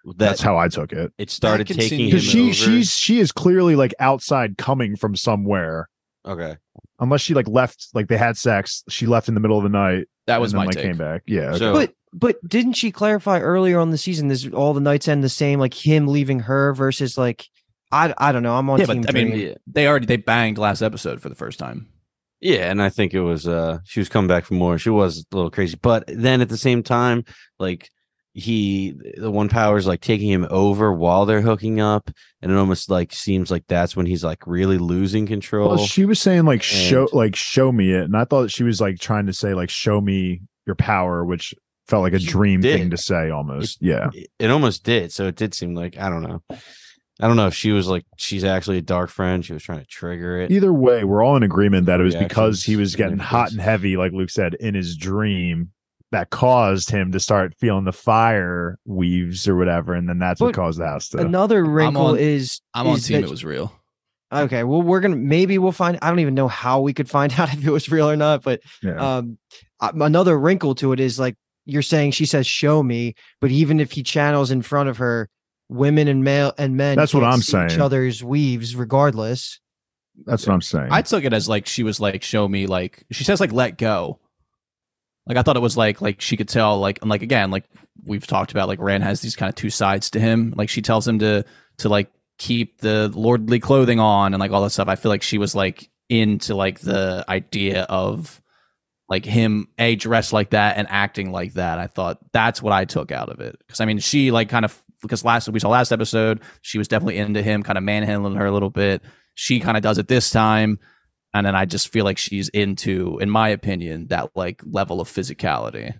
[SPEAKER 5] that
[SPEAKER 3] that's how I took it.
[SPEAKER 5] it started
[SPEAKER 2] can
[SPEAKER 5] taking him
[SPEAKER 3] Because she
[SPEAKER 5] over.
[SPEAKER 3] she's she is clearly like outside coming from somewhere.
[SPEAKER 5] Okay.
[SPEAKER 3] Unless she like left, like they had sex, she left in the middle of the night.
[SPEAKER 2] That was
[SPEAKER 3] and then,
[SPEAKER 2] my
[SPEAKER 3] like
[SPEAKER 2] take.
[SPEAKER 3] came back. Yeah, okay.
[SPEAKER 5] So
[SPEAKER 4] But but didn't she clarify earlier on the season? This all the nights end the same, like him leaving her versus like I I don't know. I'm on
[SPEAKER 2] Yeah,
[SPEAKER 4] team.
[SPEAKER 2] but I mean,
[SPEAKER 4] Dream.
[SPEAKER 2] They already they banged last episode for the first time.
[SPEAKER 5] Yeah, and I think it was uh she was coming back for more. She was a little crazy. But then at the same time, like he the one power is like taking him over while they're hooking up, and it almost like seems like that's when he's like really losing control.
[SPEAKER 3] Well, she was saying like show like show me it, and I thought she was like trying to say like show me your power, which felt like a
[SPEAKER 5] She
[SPEAKER 3] dream thing to say almost. yeah,
[SPEAKER 5] it, it almost did. So it did seem like I don't know. I don't know if she was like she's actually a dark friend. She was trying to trigger it.
[SPEAKER 3] either way, we're all in agreement that it was because he was getting hot and heavy, like Luke said, in his dream that caused him to start feeling the fire weaves or whatever, and then that's what caused the house to.
[SPEAKER 4] another wrinkle
[SPEAKER 2] on-
[SPEAKER 4] is
[SPEAKER 2] I'm on
[SPEAKER 4] is
[SPEAKER 2] team.
[SPEAKER 4] that-
[SPEAKER 2] It was real.
[SPEAKER 4] okay. Well, we're gonna maybe we'll find. I don't even know how we could find out if it was real or not. But
[SPEAKER 3] yeah.
[SPEAKER 4] um, uh, another wrinkle to it is like you're saying she says show me, but even if he channels in front of her, women and male and men.
[SPEAKER 3] That's what I'm
[SPEAKER 4] see Each
[SPEAKER 3] saying.
[SPEAKER 4] other's weaves, regardless.
[SPEAKER 3] that's what I'm saying.
[SPEAKER 2] I took it as like she was like show me like she says like let go. Like I thought it was like like she could tell like and like again like we've talked about like Rand has these kind of two sides to him. Like she tells him to to like keep the lordly clothing on and like all that stuff. I feel like she was like into like the idea of like him a dressed like that and acting like that. I thought that's what I took out of it because I mean she like kind of because last we saw last episode she was definitely into him, kind of manhandling her a little bit. She kind of does it this time, and then I just feel like she's into, in my opinion, that like level of physicality.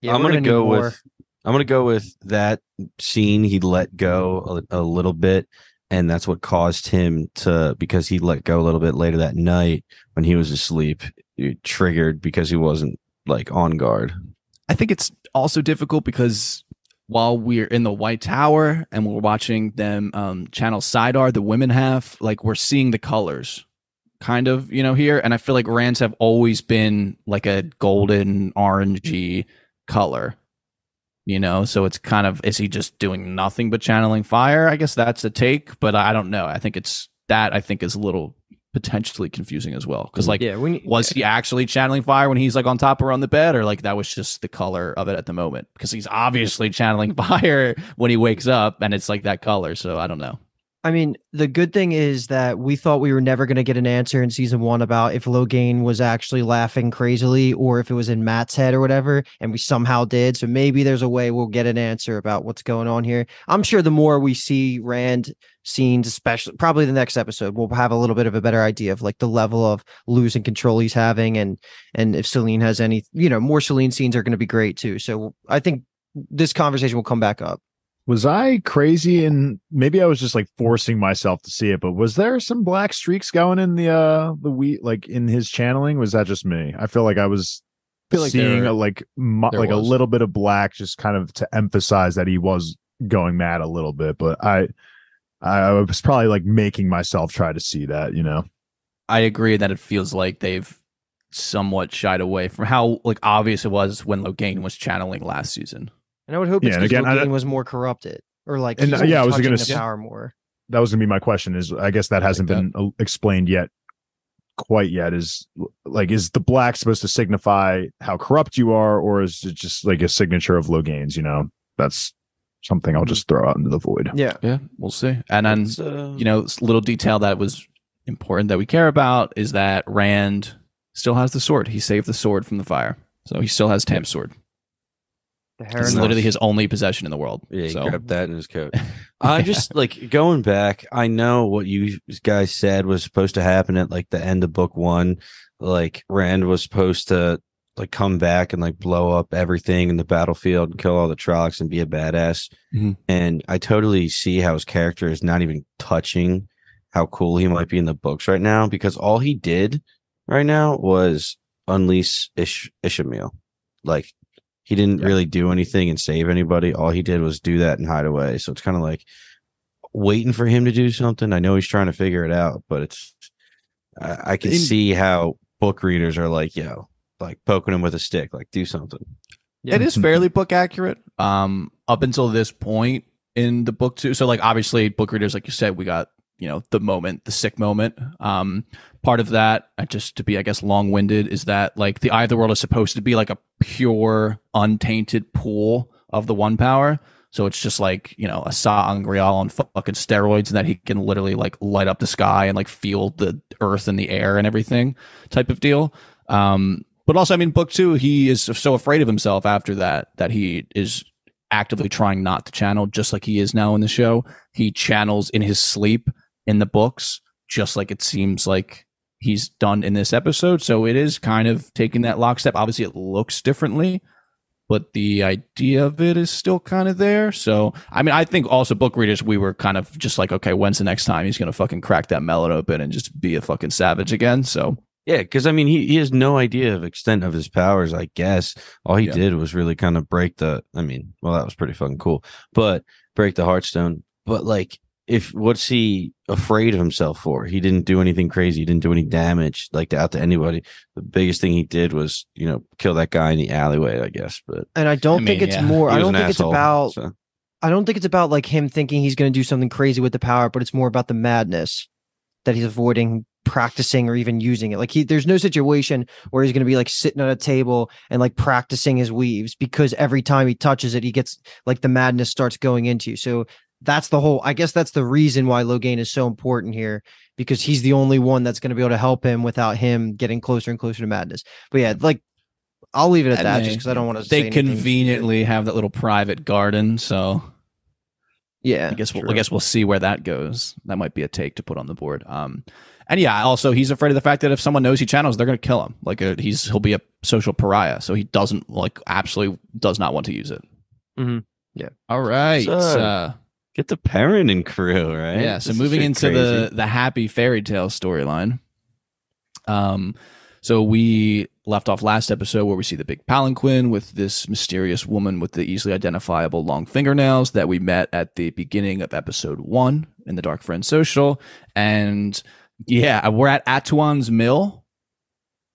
[SPEAKER 4] Yeah,
[SPEAKER 5] I'm
[SPEAKER 4] we're
[SPEAKER 5] gonna, go
[SPEAKER 4] more.
[SPEAKER 5] with I'm gonna go with that scene. He let go a, a little bit, and that's what caused him to because he let go a little bit later that night when he was asleep. It triggered because he wasn't like on guard.
[SPEAKER 2] I think it's also difficult because while we're in the White Tower and we're watching them um, channel saidar, the women have like we're seeing the colors kind of you know here, and I feel like Rands have always been like a golden orangey color. You know, so it's kind of is he just doing nothing but channeling fire? I guess that's a take, but I don't know. I think it's that I think is a little potentially confusing as well because like
[SPEAKER 4] yeah, need,
[SPEAKER 2] was he actually channeling fire when he's like on top or on the bed or like that was just the color of it at the moment because he's obviously channeling fire when he wakes up and it's like that color so i don't know
[SPEAKER 4] I mean, the good thing is that we thought we were never going to get an answer in season one about if Logain was actually laughing crazily or if it was in Mat's head or whatever, and we somehow did. So maybe there's a way we'll get an answer about what's going on here. I'm sure the more we see Rand scenes, especially probably the next episode, we'll have a little bit of a better idea of like the level of losing control he's having, and and if Selene has any, you know, more Selene scenes are going to be great too. So I think this conversation will come back up.
[SPEAKER 3] Was I crazy and maybe I was just like forcing myself to see it, but was there some black streaks going in the uh the wheat like in his channeling? Was that just me? I feel like I was
[SPEAKER 2] feel like
[SPEAKER 3] seeing
[SPEAKER 2] there-
[SPEAKER 3] a like like a little bit of black just kind of to emphasize that he was going mad a little bit, but I I was probably like making myself try to see that, you know.
[SPEAKER 2] i agree that it feels like they've somewhat shied away from how like obvious it was when logain was channeling last season
[SPEAKER 4] And I would hope
[SPEAKER 3] Yeah,
[SPEAKER 4] it's
[SPEAKER 3] and
[SPEAKER 4] because
[SPEAKER 3] again, I-
[SPEAKER 4] was more corrupted or like
[SPEAKER 3] And, uh, yeah, I was
[SPEAKER 4] touching
[SPEAKER 3] gonna
[SPEAKER 4] the
[SPEAKER 3] say-
[SPEAKER 4] power more.
[SPEAKER 3] That was gonna be my question. Is I guess that hasn't
[SPEAKER 2] that.
[SPEAKER 3] been uh, explained yet, quite yet. Is like is the black supposed to signify how corrupt you are, or is it just like a signature of Logain's? You know, that's something I'll just throw out into the void.
[SPEAKER 4] Yeah.
[SPEAKER 2] yeah we'll see and then
[SPEAKER 5] uh,
[SPEAKER 2] you know, little detail that was important that we care about is that Rand still has the sword. He saved the sword from the fire, so he still has Tam's sword.
[SPEAKER 4] The
[SPEAKER 2] It's literally his only possession in the world.
[SPEAKER 5] Yeah, he
[SPEAKER 2] so
[SPEAKER 5] grabbed that in his coat. I just like going back. I know what you guys said was supposed to happen at like the end of book one. Like Rand was supposed to like come back and like blow up everything in the battlefield and kill all the Trollocs and be a badass.
[SPEAKER 2] Mhm.
[SPEAKER 5] And I totally see how his character is not even touching how cool he might be in the books right now because all he did right now was unleash Ish- Ishamael. Like he didn't
[SPEAKER 2] Yeah.
[SPEAKER 5] really do anything and save anybody. All he did was do that and hide away. So it's kind of like waiting for him to do something. I know he's trying to figure it out, but it's I, I can
[SPEAKER 2] In-
[SPEAKER 5] see how book readers are like, yo, like poking him with a stick, like do something.
[SPEAKER 4] Yeah.
[SPEAKER 2] It is fairly book accurate. Um, up until this point in the book too. So like obviously book readers, like you said, we got you know the moment, the sick moment. Um, part of that, just to be I guess long winded, is that like the eye of the world is supposed to be like a pure, untainted pool of the one power. So it's just like you know a Sa'angreal on fucking steroids, and that he can literally like light up the sky and like feel the earth and the air and everything, type of deal. Um, but also, I mean, book two, he is so afraid of himself after that that he is actively trying not to channel, just like he is now in the show. He channels in his sleep in the books, just like it seems like he's done in this episode. So it is kind of taking that lockstep. Obviously, it looks differently, but the idea of it is still kind of there. So, I mean, I think also book readers, we were kind of just like, okay, when's the next time he's going to fucking crack that melon open and just be a fucking savage again? So,
[SPEAKER 5] Yeah, because I mean, he, he has no idea of extent of his powers. I guess all he
[SPEAKER 2] Yeah.
[SPEAKER 5] did was really kind of break the. I mean, well, that was pretty fucking cool, but break the Heartstone. But like, if what's he afraid of himself for? He didn't do anything crazy. He didn't do any damage like out to anybody. The biggest thing he did was, you know, kill that guy in the alleyway. I guess, but
[SPEAKER 4] and I don't
[SPEAKER 2] I
[SPEAKER 4] think
[SPEAKER 2] mean,
[SPEAKER 4] it's
[SPEAKER 2] yeah.
[SPEAKER 4] more. I don't
[SPEAKER 5] an
[SPEAKER 4] think it's about.
[SPEAKER 5] so.
[SPEAKER 4] I don't think it's about like him thinking he's going to do something crazy with the power, but it's more about the madness that he's avoiding practicing or even using it. Like he, there's no situation where he's going to be like sitting at a table and like practicing his weaves because every time he touches it, he gets like the madness starts going into you. So that's the whole. I guess that's the reason why Logain is so important here because he's the only one that's going to be able to help him without him getting closer and closer to madness. But yeah, like I'll leave it at
[SPEAKER 2] And
[SPEAKER 4] that
[SPEAKER 2] they-
[SPEAKER 4] just because I don't want to.
[SPEAKER 2] they conveniently have that little private garden. So,
[SPEAKER 4] yeah.
[SPEAKER 2] I guess we'll, I guess we'll see where that goes. That might be a take to put on the board. Um, and yeah, also he's afraid of the fact that if someone knows he channels, they're going to kill him. Like uh, he's he'll be a social pariah, so he doesn't like absolutely does not want to use it.
[SPEAKER 4] mm-hmm. Yeah.
[SPEAKER 2] All right.
[SPEAKER 5] So-
[SPEAKER 2] uh,
[SPEAKER 5] Get the parent and crew, right?
[SPEAKER 2] yeah. So
[SPEAKER 5] This
[SPEAKER 2] moving into the the happy fairy tale storyline. Um, so we left off last episode where we see the big palanquin with this mysterious woman with the easily identifiable long fingernails that we met at the beginning of episode one in the Dark Friend Social, and yeah, we're at Atuan's Mill.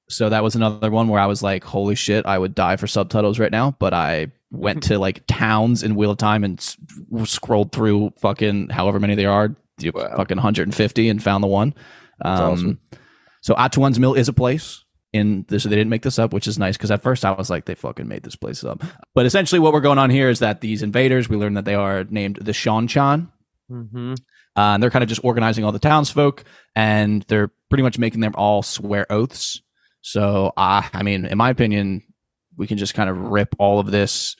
[SPEAKER 2] So that was another one where I was like, "Holy shit, I would die for subtitles right now!" But I went to like towns in Wheel of Time and s- scrolled through fucking however many there are,
[SPEAKER 5] Wow.
[SPEAKER 2] fucking 150, and found the one. Um,
[SPEAKER 5] awesome.
[SPEAKER 2] So Atuan's Mill is a place in this. They didn't make this up, which is nice because at first I was like, they fucking made this place up. But essentially, what we're going on here is that these invaders, we learned that they are named the Seanchan.
[SPEAKER 4] Mm-hmm.
[SPEAKER 2] Uh, and they're kind of just organizing all the townsfolk, and they're pretty much making them all swear oaths. So, uh, I mean, in my opinion, we can just kind of rip all of this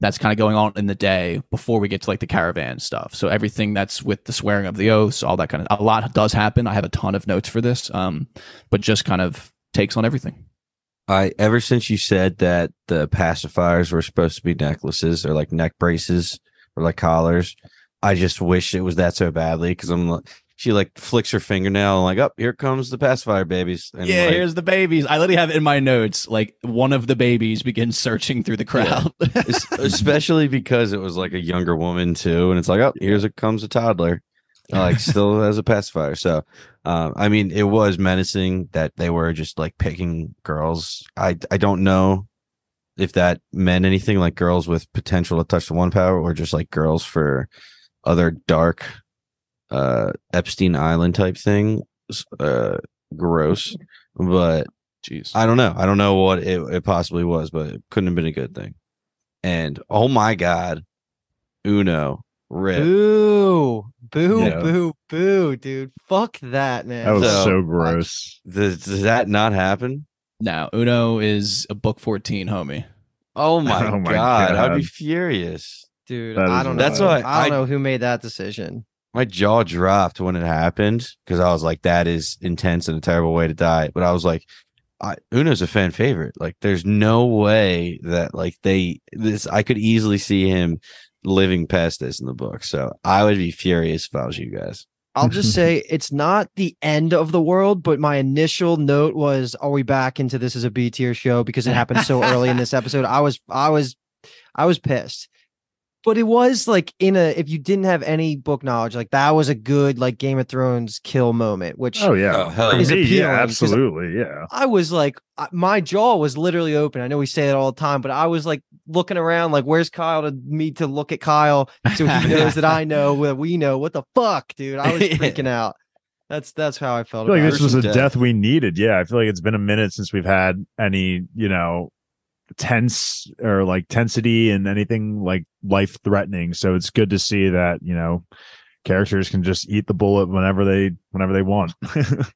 [SPEAKER 2] that's kind of going on in the day before we get to like the caravan stuff. So everything that's with the swearing of the oaths, all that kind of a lot does happen. I have a ton of notes for this, um, but just kind of takes on everything.
[SPEAKER 5] I ever since you said that the pacifiers were supposed to be necklaces or like neck braces or like collars, I just wish it was that so badly because I'm like, she like flicks her fingernail and like, up here comes the pacifier babies. And
[SPEAKER 2] yeah,
[SPEAKER 5] like,
[SPEAKER 2] here's the babies. I literally have in my notes. Like one of the babies begins searching through the crowd.
[SPEAKER 5] es- especially because it was like a younger woman too, and it's like, oh, here's it comes a toddler, like still has a pacifier. So, um, I mean, it was menacing that they were just like picking girls. I I don't know if that meant anything like girls with potential to touch the one power or just like girls for other dark uh Epstein Island type thing. Uh gross. But
[SPEAKER 2] Jeez.
[SPEAKER 5] I don't know. I don't know what it, it possibly was, but it couldn't have been a good thing. And oh my god, Uno rip.
[SPEAKER 4] Boo, boo,
[SPEAKER 5] Yeah.
[SPEAKER 4] boo, boo, dude. Fuck that, man.
[SPEAKER 3] That was
[SPEAKER 5] So-
[SPEAKER 3] so, gross.
[SPEAKER 5] Does, does that not happen?
[SPEAKER 2] now Uno is a book 14 homie.
[SPEAKER 5] Oh my,
[SPEAKER 3] Oh my
[SPEAKER 5] god, I'd be furious.
[SPEAKER 4] dude.
[SPEAKER 3] That
[SPEAKER 4] I don't.
[SPEAKER 5] That's why
[SPEAKER 4] I don't know who made that decision.
[SPEAKER 5] My jaw dropped when it happened because I was like, that is intense and a terrible way to die. But I was like, I, Uno's a fan favorite. Like, there's no way that like they this. I could easily see him living past this in the book. So I would be furious if I was you guys.
[SPEAKER 4] I'll just say it's not the end of the world, but my initial note was, "Are we back into this as a B tier show?" Because it happened so early in this episode. I was, I was, I was pissed. But it was like in a if you didn't have any book knowledge, like that was a good like Game of Thrones kill moment, which
[SPEAKER 3] Oh yeah,
[SPEAKER 5] Oh, yeah.
[SPEAKER 4] Is appealing,
[SPEAKER 3] yeah,
[SPEAKER 4] 'cause
[SPEAKER 3] absolutely, yeah.
[SPEAKER 4] I was like, my jaw was literally open. I know we say it all the time, but I was like looking around, like, where's Kyle to me to look at Kyle so he knows that I know that we know. What the fuck, dude? I was
[SPEAKER 5] Yeah.
[SPEAKER 4] freaking out. That's that's how I felt.
[SPEAKER 3] I feel like this was a death.
[SPEAKER 5] death.
[SPEAKER 3] we needed. Yeah, I feel like it's been a minute since we've had any, you know, tense or like tensity and anything like life threatening. So it's good to see that you know characters can just eat the bullet whenever they whenever they want.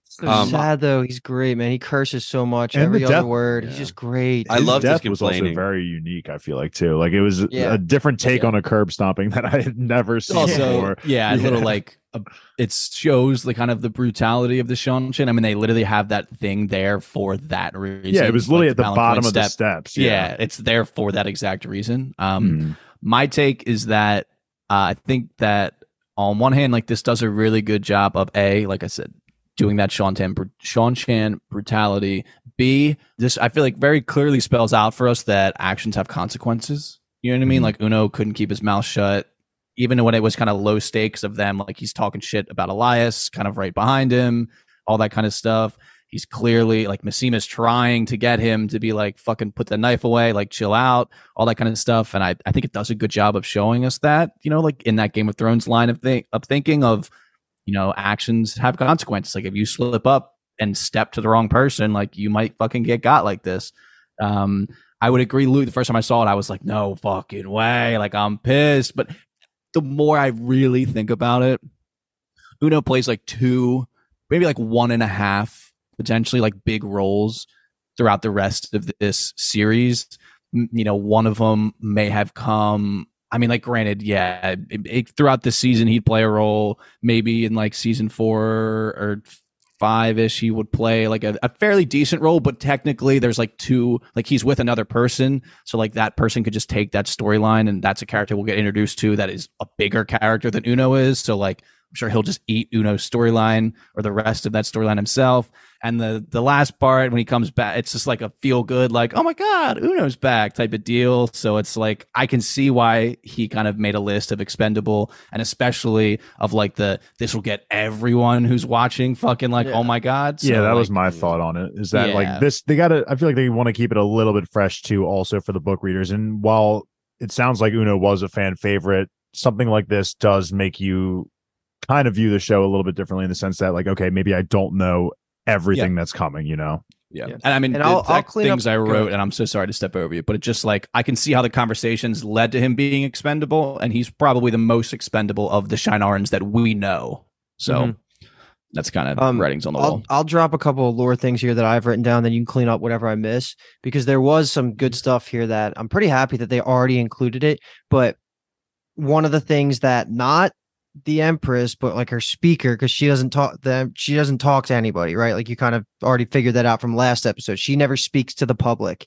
[SPEAKER 4] So
[SPEAKER 5] Um,
[SPEAKER 4] sad though. He's great, man. He curses so much.
[SPEAKER 3] And
[SPEAKER 4] Every
[SPEAKER 3] the
[SPEAKER 4] other
[SPEAKER 3] death-
[SPEAKER 4] word. He's just great.
[SPEAKER 5] I
[SPEAKER 3] love
[SPEAKER 5] loved his
[SPEAKER 3] death was also very unique. I feel like too. Like it was a-
[SPEAKER 4] Yeah.
[SPEAKER 3] a different take
[SPEAKER 2] Yeah.
[SPEAKER 3] on a curb stomping that I had never seen
[SPEAKER 2] also
[SPEAKER 3] before.
[SPEAKER 2] yeah, a little like a, it shows the kind of the brutality of the Sean I mean, they literally have that thing there for that reason.
[SPEAKER 3] Yeah, it was literally
[SPEAKER 2] like
[SPEAKER 3] at the
[SPEAKER 2] Balan
[SPEAKER 3] bottom
[SPEAKER 2] Point
[SPEAKER 3] of the
[SPEAKER 2] step.
[SPEAKER 3] steps.
[SPEAKER 2] Yeah. it's there for that exact reason. Um,
[SPEAKER 3] Mm.
[SPEAKER 2] my take is that uh, I think that on one hand, like this does a really good job of a, like I said, doing that Sean Tan, Sean Chan brutality. B, this I feel like very clearly spells out for us that actions have consequences. You know what I mean?
[SPEAKER 3] Mhm.
[SPEAKER 2] Like Uno couldn't keep his mouth shut, even when it was kind of low stakes of them. Like he's talking shit about Elyas, kind of right behind him, all that kind of stuff. He's clearly like Masema's trying to get him to be like fucking put the knife away, like chill out, all that kind of stuff. And I, I think it does a good job of showing us that, you know, like in that Game of Thrones line of think of thinking of, you know, actions have consequences. Like if you slip up and step to the wrong person, like you might fucking get got like this. Um, I would agree, Luke. The first time I saw it, I was like, no fucking way. Like I'm pissed. But the more I really think about it, Uno plays like two, maybe like one and a half, potentially like big roles throughout the rest of this series. You know, one of them may have come. I mean, like, granted, yeah, it, it- throughout the season, he'd play a role. Maybe in like season four or five ish, he would play like a, a fairly decent role, but technically, there's like two, like, he's with another person. So, like, that person could just take that storyline, and that's a character we'll get introduced to that is a bigger character than Uno is. So, like, I'm sure he'll just eat Uno's storyline or the rest of that storyline himself. And the the last part when he comes back, it's just like a feel good, like oh my god, Uno's back type of deal. So it's like I can see why he kind of made a list of expendable, and especially of like the this will get everyone who's watching fucking like oh
[SPEAKER 4] Yeah.
[SPEAKER 2] oh my god. So,
[SPEAKER 3] yeah, that was
[SPEAKER 2] like,
[SPEAKER 3] my thought on it. Is that
[SPEAKER 2] Yeah.
[SPEAKER 3] like this? They got to. I feel like they want to keep it a little bit fresh too, also for the book readers. And while it sounds like Uno was a fan favorite, something like this does make you kind of view the show a little bit differently in the sense that, like, okay, maybe I don't know everything that's coming. You know?
[SPEAKER 2] Yeah.
[SPEAKER 4] Yeah.
[SPEAKER 2] And I mean,
[SPEAKER 4] And I'll- I'll clean
[SPEAKER 2] things
[SPEAKER 4] up-
[SPEAKER 2] I wrote, and I'm so sorry to step over you, but it's just like I can see how the conversations led to him being expendable, and he's probably the most expendable of the Shine Shienarans that we know. So
[SPEAKER 4] Mhm.
[SPEAKER 2] that's kind of
[SPEAKER 4] Um,
[SPEAKER 2] writings on the
[SPEAKER 4] I'll,
[SPEAKER 2] wall.
[SPEAKER 4] I'll drop a couple of lore things here that I've written down. Then you can clean up whatever I miss because there was some good stuff here that I'm pretty happy that they already included it. But one of the things that not the Empress, but like her speaker, because she doesn't talk them, she doesn't talk to anybody, right? Like you kind of already figured that out from last episode. She never speaks to the public.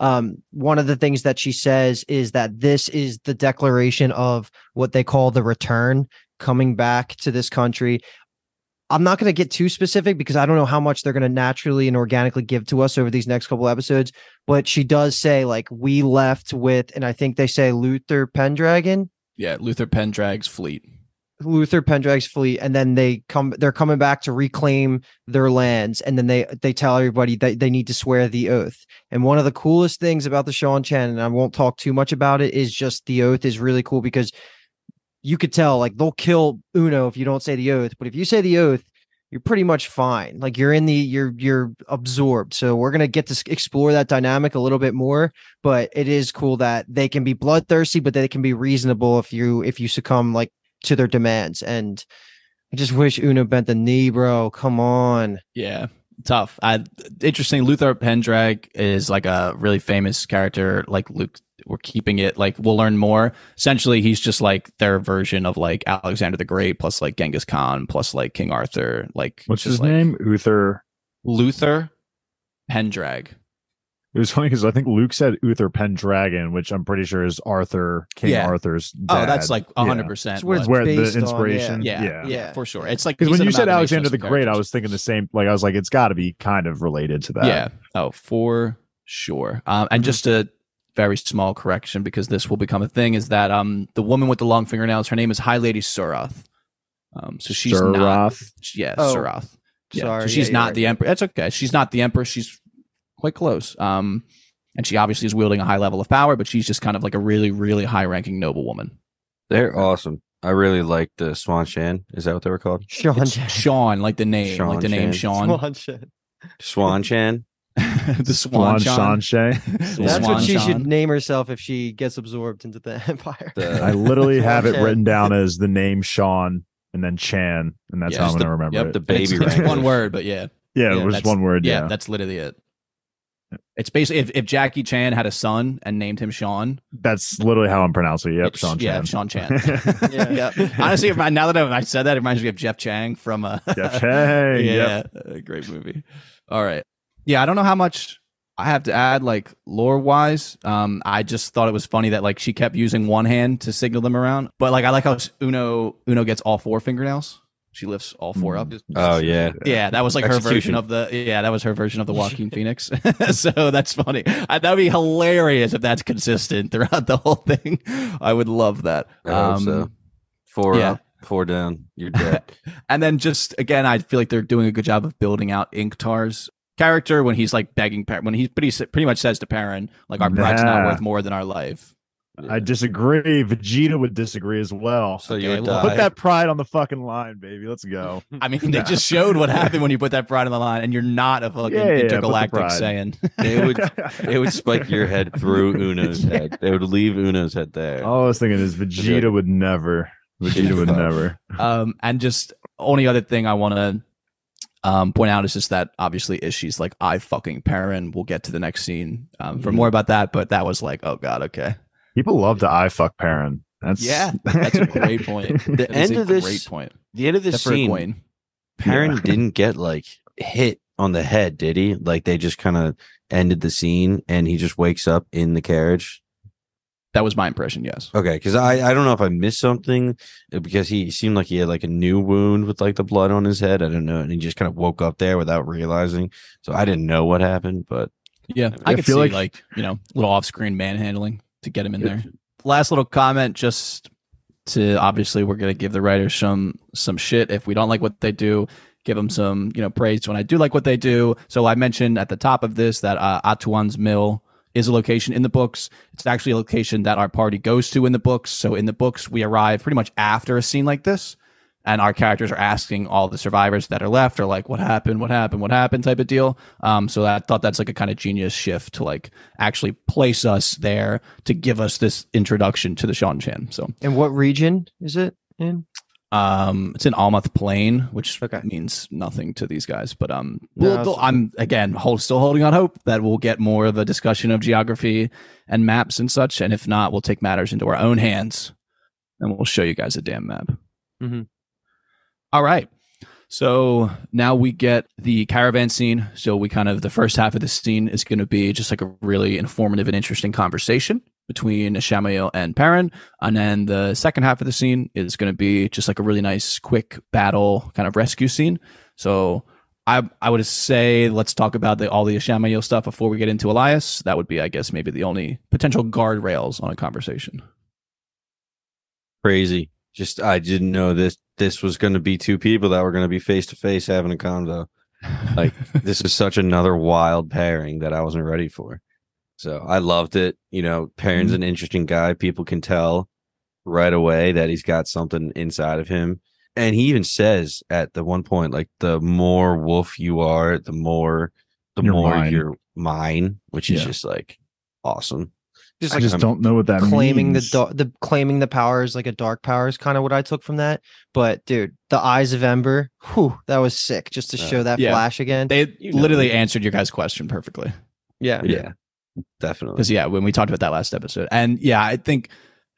[SPEAKER 4] Um, one of the things that she says is that this is the declaration of what they call the return coming back to this country. I'm not going to get too specific because I don't know how much they're going to naturally and organically give to us over these next couple episodes. But she does say, like, we left with, and I think they say Luther Pendragon,
[SPEAKER 2] yeah, Luthair Paendrag's fleet.
[SPEAKER 4] Luther Pendragon's fleet, and then they come, they're coming back to reclaim their lands, and then they they tell everybody that they need to swear the oath. And one of the coolest things about the Seanchan, and I won't talk too much about it, is just the oath is really cool because you could tell like they'll kill Uno if you don't say the oath, but if you say the oath, you're pretty much fine. Like you're in the you're you're absorbed. So we're gonna get to explore that dynamic a little bit more. But it is cool that they can be bloodthirsty, but they can be reasonable if you if you succumb like to their demands. And I just wish Uno bent the knee, bro. Come on.
[SPEAKER 2] Yeah, tough. I, interesting. Luthair Paendrag is like a really famous character. Like Luke, we're keeping it like we'll learn more. Essentially, he's just like their version of like Alexander the Great plus like Genghis Khan plus like King Arthur. Like
[SPEAKER 3] What's his
[SPEAKER 2] like
[SPEAKER 3] name? Uther.
[SPEAKER 2] Luthair Paendrag.
[SPEAKER 3] It was funny because I think Luke said Uther Pendragon, which I'm pretty sure is Arthur King
[SPEAKER 2] Yeah.
[SPEAKER 3] Arthur's.
[SPEAKER 2] Oh, that's
[SPEAKER 3] dad.
[SPEAKER 2] like
[SPEAKER 3] Yeah.
[SPEAKER 2] hundred percent.
[SPEAKER 4] It's where it's
[SPEAKER 3] where
[SPEAKER 4] based
[SPEAKER 3] the
[SPEAKER 4] on,
[SPEAKER 3] inspiration.
[SPEAKER 2] Yeah,
[SPEAKER 3] yeah.
[SPEAKER 2] yeah, for sure. It's like
[SPEAKER 3] Because when you said Alexander the Great, I was thinking the same. Like I was like, it's got to be kind of related to that.
[SPEAKER 2] Yeah. Oh, for sure. Um, and just a very small correction because this will become a thing is that um the woman with the long fingernails, her name is High Lady Suroth. Um, so she's not.
[SPEAKER 3] Suroth.
[SPEAKER 2] Yeah,
[SPEAKER 4] Oh,
[SPEAKER 2] Suroth. Yeah.
[SPEAKER 4] Sorry,
[SPEAKER 2] so she's
[SPEAKER 4] you're
[SPEAKER 2] not
[SPEAKER 4] right.
[SPEAKER 2] the emperor. That's okay. She's not the emperor. She's quite close. Um, and she obviously is wielding a high level of power, but she's just kind of like a really, really high ranking noble woman.
[SPEAKER 5] They're awesome. I really like the Swan Shan. Is that what they were called?
[SPEAKER 4] Sean
[SPEAKER 2] It's Sean, like the name,
[SPEAKER 5] Sean
[SPEAKER 2] like the name Sean,
[SPEAKER 4] Swan shit.
[SPEAKER 5] Swan Chan.
[SPEAKER 2] the Swan,
[SPEAKER 3] Swan
[SPEAKER 2] Sean.
[SPEAKER 3] Shay.
[SPEAKER 4] That's
[SPEAKER 2] Swan
[SPEAKER 4] what she
[SPEAKER 2] Sean.
[SPEAKER 4] should name herself if she gets absorbed into the empire.
[SPEAKER 5] The-
[SPEAKER 3] I literally have it
[SPEAKER 4] Chan.
[SPEAKER 3] written down as the name Sean and then Chan, and that's
[SPEAKER 2] Yeah,
[SPEAKER 3] how I'm
[SPEAKER 2] just
[SPEAKER 3] going to remember
[SPEAKER 2] Yep,
[SPEAKER 3] it.
[SPEAKER 5] the
[SPEAKER 2] And it's,
[SPEAKER 5] baby
[SPEAKER 2] it's
[SPEAKER 5] wrangler.
[SPEAKER 2] one word, but yeah.
[SPEAKER 3] yeah,
[SPEAKER 2] yeah,
[SPEAKER 3] it was
[SPEAKER 2] that's-
[SPEAKER 3] one word.
[SPEAKER 2] Yeah,
[SPEAKER 3] Yeah,
[SPEAKER 2] that's literally it. It's basically if, if Jackie Chan had a son and named him Sean.
[SPEAKER 3] that's literally how I'm pronouncing it. Yep,
[SPEAKER 2] it's-
[SPEAKER 3] Sean
[SPEAKER 2] yeah,
[SPEAKER 3] Chan.
[SPEAKER 2] Sean Chan.
[SPEAKER 4] Yeah.
[SPEAKER 2] yeah. Honestly, now that I, I said that, it reminds me of Jeff Chang from uh,
[SPEAKER 3] Jeff Chang.
[SPEAKER 2] yeah,
[SPEAKER 3] Yep.
[SPEAKER 2] a great movie. All right. Yeah, I don't know how much I have to add, like lore wise. Um, I just thought it was funny that like she kept using one hand to signal them around, but like I like how Uno Uno gets all four fingernails. She lifts all four up.
[SPEAKER 5] Oh yeah.
[SPEAKER 2] Yeah, that was like her version of the. Yeah, that was her version of the Joaquin Phoenix. so that's funny. That'd be hilarious if that's consistent throughout the whole thing. I would love that. Um,
[SPEAKER 5] so. Four
[SPEAKER 2] yeah.
[SPEAKER 5] up, four down. You're dead.
[SPEAKER 2] and then just again, I feel like they're doing a good job of building out Ingtar's character when he's like begging Par- when he pretty pretty much says to Perrin like our bride's not worth more than our life.
[SPEAKER 3] I disagree. Vegeta would disagree as well.
[SPEAKER 5] so
[SPEAKER 2] Okay,
[SPEAKER 5] you'll
[SPEAKER 2] well,
[SPEAKER 5] die.
[SPEAKER 3] Put that pride on the fucking line, baby. Let's go.
[SPEAKER 2] I mean, they just showed what happened when you put that pride on the line, and you're not a fucking
[SPEAKER 3] Yeah, yeah, yeah, put the
[SPEAKER 2] intergalactic
[SPEAKER 3] pride.
[SPEAKER 2] Saiyan.
[SPEAKER 5] They would they would spike your head through Uno's head. They would leave Uno's head there.
[SPEAKER 3] All I was thinking is Vegeta would never. Vegeta would never.
[SPEAKER 2] um, and just only other thing I want to um, point out is just that obviously is she's like I fucking Perrin. We'll get to the next scene um, for
[SPEAKER 5] Mhm.
[SPEAKER 2] more about that, but that was like oh god, okay,
[SPEAKER 3] People love to I fuck Perrin. That's
[SPEAKER 2] yeah, that's a great point.
[SPEAKER 5] The
[SPEAKER 2] That is
[SPEAKER 5] end of this-
[SPEAKER 2] great point.
[SPEAKER 5] The end of this
[SPEAKER 2] Except
[SPEAKER 5] scene,
[SPEAKER 2] Egwene.
[SPEAKER 5] Perrin
[SPEAKER 3] Yeah.
[SPEAKER 5] didn't get like hit on the head, did he? Like they just kind of ended the scene and he just wakes up in the carriage.
[SPEAKER 2] That was my impression. Yes.
[SPEAKER 5] Okay, because I I don't know if I missed something uh, because he seemed like he had like a new wound with like the blood on his head. I don't know, and he just kind of woke up there without realizing. So I didn't know what happened, but
[SPEAKER 2] Yeah, I,
[SPEAKER 3] I
[SPEAKER 2] could
[SPEAKER 3] feel
[SPEAKER 2] see
[SPEAKER 3] like-
[SPEAKER 2] like, you know, little off-screen manhandling to get him in there. Last little comment, just to obviously we're gonna give the writers some some shit if we don't like what they do. Give them some you know praise when I do like what they do. So I mentioned at the top of this that uh, Atuan's Mill is a location in the books. It's actually a location that our party goes to in the books. So in the books, we arrive pretty much after a scene like this and our characters are asking all the survivors that are left are like what happened what happened what happened type of deal um so i thought that's like a kind of genius shift to like actually place us there to give us this introduction to the Seanchan. So
[SPEAKER 4] And what region is it in?
[SPEAKER 2] um it's in Almoth Plain, which
[SPEAKER 4] Okay.
[SPEAKER 2] means nothing to these guys. But um
[SPEAKER 4] No,
[SPEAKER 2] we'll- I'm again hold, still holding on hope that we'll get more of a discussion of geography and maps and such. And if not, we'll take matters into our own hands and we'll show you guys a damn map.
[SPEAKER 4] Mhm.
[SPEAKER 2] All right. So now we get the caravan scene. So we kind of the first half of the scene is going to be just like a really informative and interesting conversation between Ishamael and Perrin, and then the second half of the scene is going to be just like a really nice, quick battle kind of rescue scene. So I I would say let's talk about the all the Ishamael stuff before we get into Elyas. That would be, I guess, maybe the only potential guardrails on a conversation.
[SPEAKER 5] crazy. Just I didn't know this this was going to be two people that were going to be face to face having a convo. Like this is such another wild pairing that I wasn't ready for. So I loved it. You know, Perrin's mm-hmm. an interesting guy. People can tell right away that he's got something inside of him. And he even says at the one point, like the more wolf you are, the more the
[SPEAKER 3] You're
[SPEAKER 5] more
[SPEAKER 3] mine.
[SPEAKER 5] you're mine, which is
[SPEAKER 2] Yeah.
[SPEAKER 5] just like awesome. Just
[SPEAKER 3] I
[SPEAKER 5] like
[SPEAKER 3] just
[SPEAKER 5] I'm-
[SPEAKER 3] don't know what that
[SPEAKER 4] claiming
[SPEAKER 3] means.
[SPEAKER 4] the the claiming the power is like a dark power is kind of what I took from that. But dude, the eyes of Ember, whew, that was sick. Just to
[SPEAKER 5] Uh,
[SPEAKER 4] show that
[SPEAKER 2] yeah.
[SPEAKER 4] flash again.
[SPEAKER 2] They
[SPEAKER 5] You know.
[SPEAKER 2] literally answered your guys' question perfectly.
[SPEAKER 4] yeah,
[SPEAKER 5] yeah, definitely.
[SPEAKER 2] because yeah when we talked about that last episode and yeah i think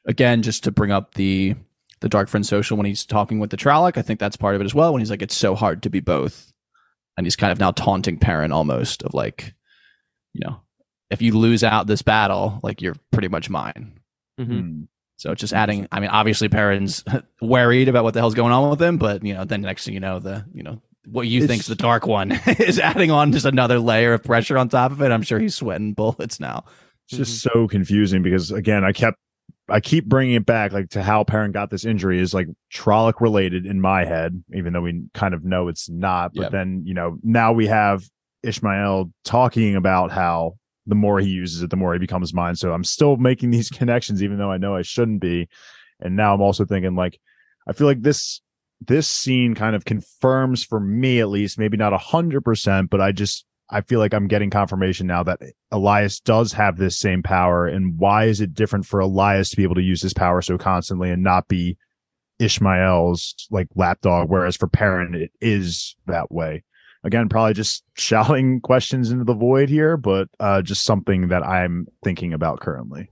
[SPEAKER 2] again just to bring up the the dark friend social when he's talking with the trolloc i think that's part of it as well when he's like it's so hard to be both and he's kind of now taunting Perrin almost of like, you know, if you lose out this battle, like you're pretty much mine.
[SPEAKER 4] Mhm.
[SPEAKER 3] Hmm.
[SPEAKER 2] So it's just adding. I mean, obviously, Perrin's worried about what the hell's going on with him, but you know, then next thing you know, the you know what you
[SPEAKER 3] It's-
[SPEAKER 2] think's the dark one is adding on just another layer of pressure on top of it. I'm sure he's sweating bullets now.
[SPEAKER 3] It's just so confusing because again, I kept I keep bringing it back like to how Perrin got this injury is like Trolloc related in my head, even though we kind of know it's not. But
[SPEAKER 2] Yep.
[SPEAKER 3] then you know now we have Ishamael talking about how the more he uses it, the more he becomes mine. So I'm still making these connections, even though I know I shouldn't be. And now I'm also thinking like I feel like this this scene kind of confirms for me at least, maybe not a hundred percent, but I just I feel like I'm getting confirmation now that Elyas does have this same power. And why is it different for Elyas to be able to use this power so constantly and not be Ishamael's like lapdog? Whereas for Perrin, it is that way. Again, probably just shouting questions into the void here, but uh, just something that I'm thinking about currently.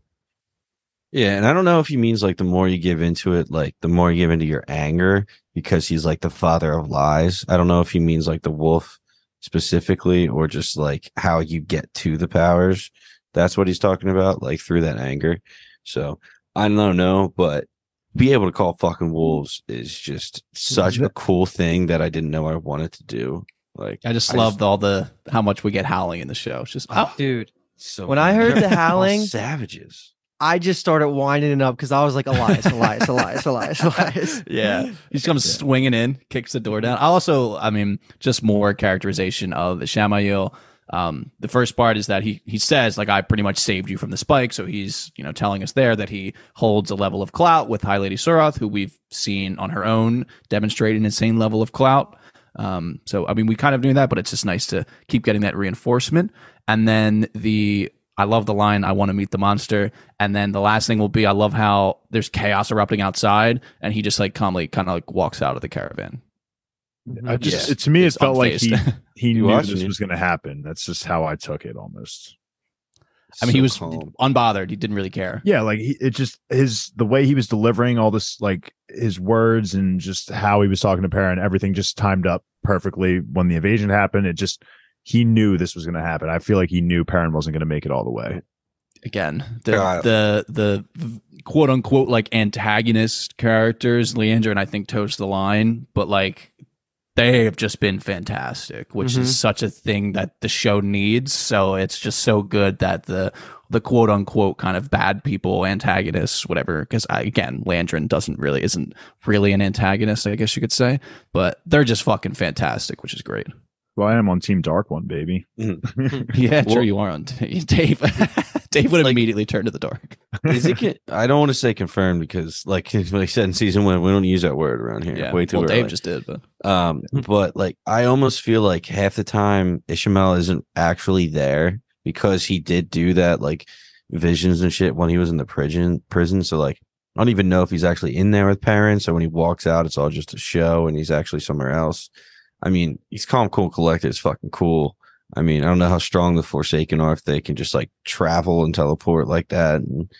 [SPEAKER 5] Yeah, and I don't know if he means like the more you give into it, like the more you give into your anger, because he's like the father of lies. I don't know if he means like the wolf specifically, or just like how you get to the powers. That's what he's talking about, like through that anger. So I don't know, but be able to call fucking wolves is just such a cool thing that I didn't know I wanted to do. Like
[SPEAKER 2] I just
[SPEAKER 5] I
[SPEAKER 2] loved all the how much we get howling in the show. It's just oh,
[SPEAKER 4] Dude,
[SPEAKER 5] so
[SPEAKER 4] When I heard the
[SPEAKER 5] They're all
[SPEAKER 4] howling-
[SPEAKER 5] savages.
[SPEAKER 4] I just started winding it up because I was like, Elyas, Elyas, Elyas, Elyas, Elyas.
[SPEAKER 2] yeah. He just comes swinging in, kicks the door down. I also, I mean, just more characterization of the Ishamael. Um, the first part is that he he says like I pretty much saved you from the spike, so he's you know telling us there that he holds a level of clout with High Lady Suroth, who we've seen on her own demonstrate an insane level of clout. Um, so I mean, we kind of knew that, but it's just nice to keep getting that reinforcement. And then the I love the line, I want to meet the monster. And then the last thing will be, I love how there's chaos erupting outside and he just like calmly kind of like walks out of the caravan.
[SPEAKER 3] I just
[SPEAKER 2] Yeah.
[SPEAKER 3] it, to me, it
[SPEAKER 2] It's
[SPEAKER 3] felt like he he
[SPEAKER 5] You
[SPEAKER 3] knew this was going to happen. That's just how I took it almost.
[SPEAKER 2] I mean, he was
[SPEAKER 5] calm.
[SPEAKER 2] unbothered. He didn't really care.
[SPEAKER 3] Yeah, like he, it just his the way he was delivering all this, like his words and just how he was talking to Perrin, everything just timed up perfectly when the invasion happened. It just he knew this was going to happen. I feel like he knew Perrin wasn't going to make it all the way.
[SPEAKER 2] Again, the
[SPEAKER 5] God.
[SPEAKER 2] the the quote unquote like antagonist characters, Liandrin and I think toast the line, but like they have just been fantastic, which
[SPEAKER 4] Mhm.
[SPEAKER 2] is such a thing that the show needs. So it's just so good that the the quote unquote kind of bad people, antagonists, whatever. Because again, Liandrin doesn't really isn't really an antagonist, I guess you could say, but they're just fucking fantastic, which is great.
[SPEAKER 3] Well, I am on Team Dark One, baby.
[SPEAKER 2] Yeah,
[SPEAKER 5] Well-
[SPEAKER 2] sure you are on Dave. Dave would have
[SPEAKER 5] Like-
[SPEAKER 2] immediately turned to the dark.
[SPEAKER 5] Is it? con- I don't want to say confirmed because, like, like I said in season one, we don't use that word around here. way too
[SPEAKER 2] well,
[SPEAKER 5] early.
[SPEAKER 2] Dave just did, but
[SPEAKER 5] Um, but like I almost feel like half the time Ishamael isn't actually there because he did do that like visions and shit when he was in the prison prison. So like I don't even know if he's actually in there with parents. So when he walks out, it's all just a show and he's actually somewhere else. I mean, he's calm, cool, collected. It's fucking cool. I mean, I don't know how strong the Forsaken are if they can just like travel and teleport like that. And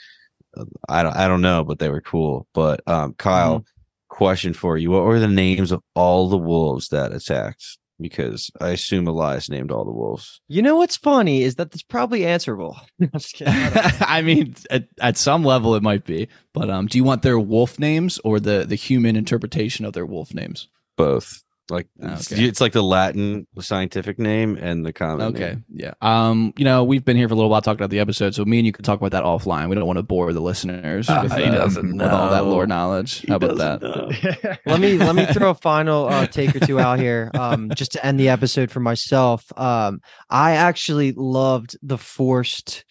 [SPEAKER 5] uh, I don't, I don't know, but they were cool. But um, Kyle, question for you: What were the names of all the wolves that attacked? Because I assume Elyas named all the wolves.
[SPEAKER 4] You know what's funny is that that's probably answerable. I'm just kidding. I.
[SPEAKER 2] I mean, at, at some level, it might be. But um, do you want their wolf names or the the human interpretation of their wolf names?
[SPEAKER 5] Both. Like it's,
[SPEAKER 2] Okay.
[SPEAKER 5] it's like the Latin scientific name and the common.
[SPEAKER 2] Okay,
[SPEAKER 5] name.
[SPEAKER 2] yeah. Um, you know, we've been here for a little while talking about the episode, so me and you can talk about that offline. We don't want to bore the listeners
[SPEAKER 5] Ah,
[SPEAKER 2] with,
[SPEAKER 5] he
[SPEAKER 2] uh,
[SPEAKER 5] doesn't
[SPEAKER 2] with all that lore knowledge.
[SPEAKER 5] He
[SPEAKER 2] How about that?
[SPEAKER 4] let me let me throw a final uh, take or two out here, um, just to end the episode for myself. Um, I actually loved the forced,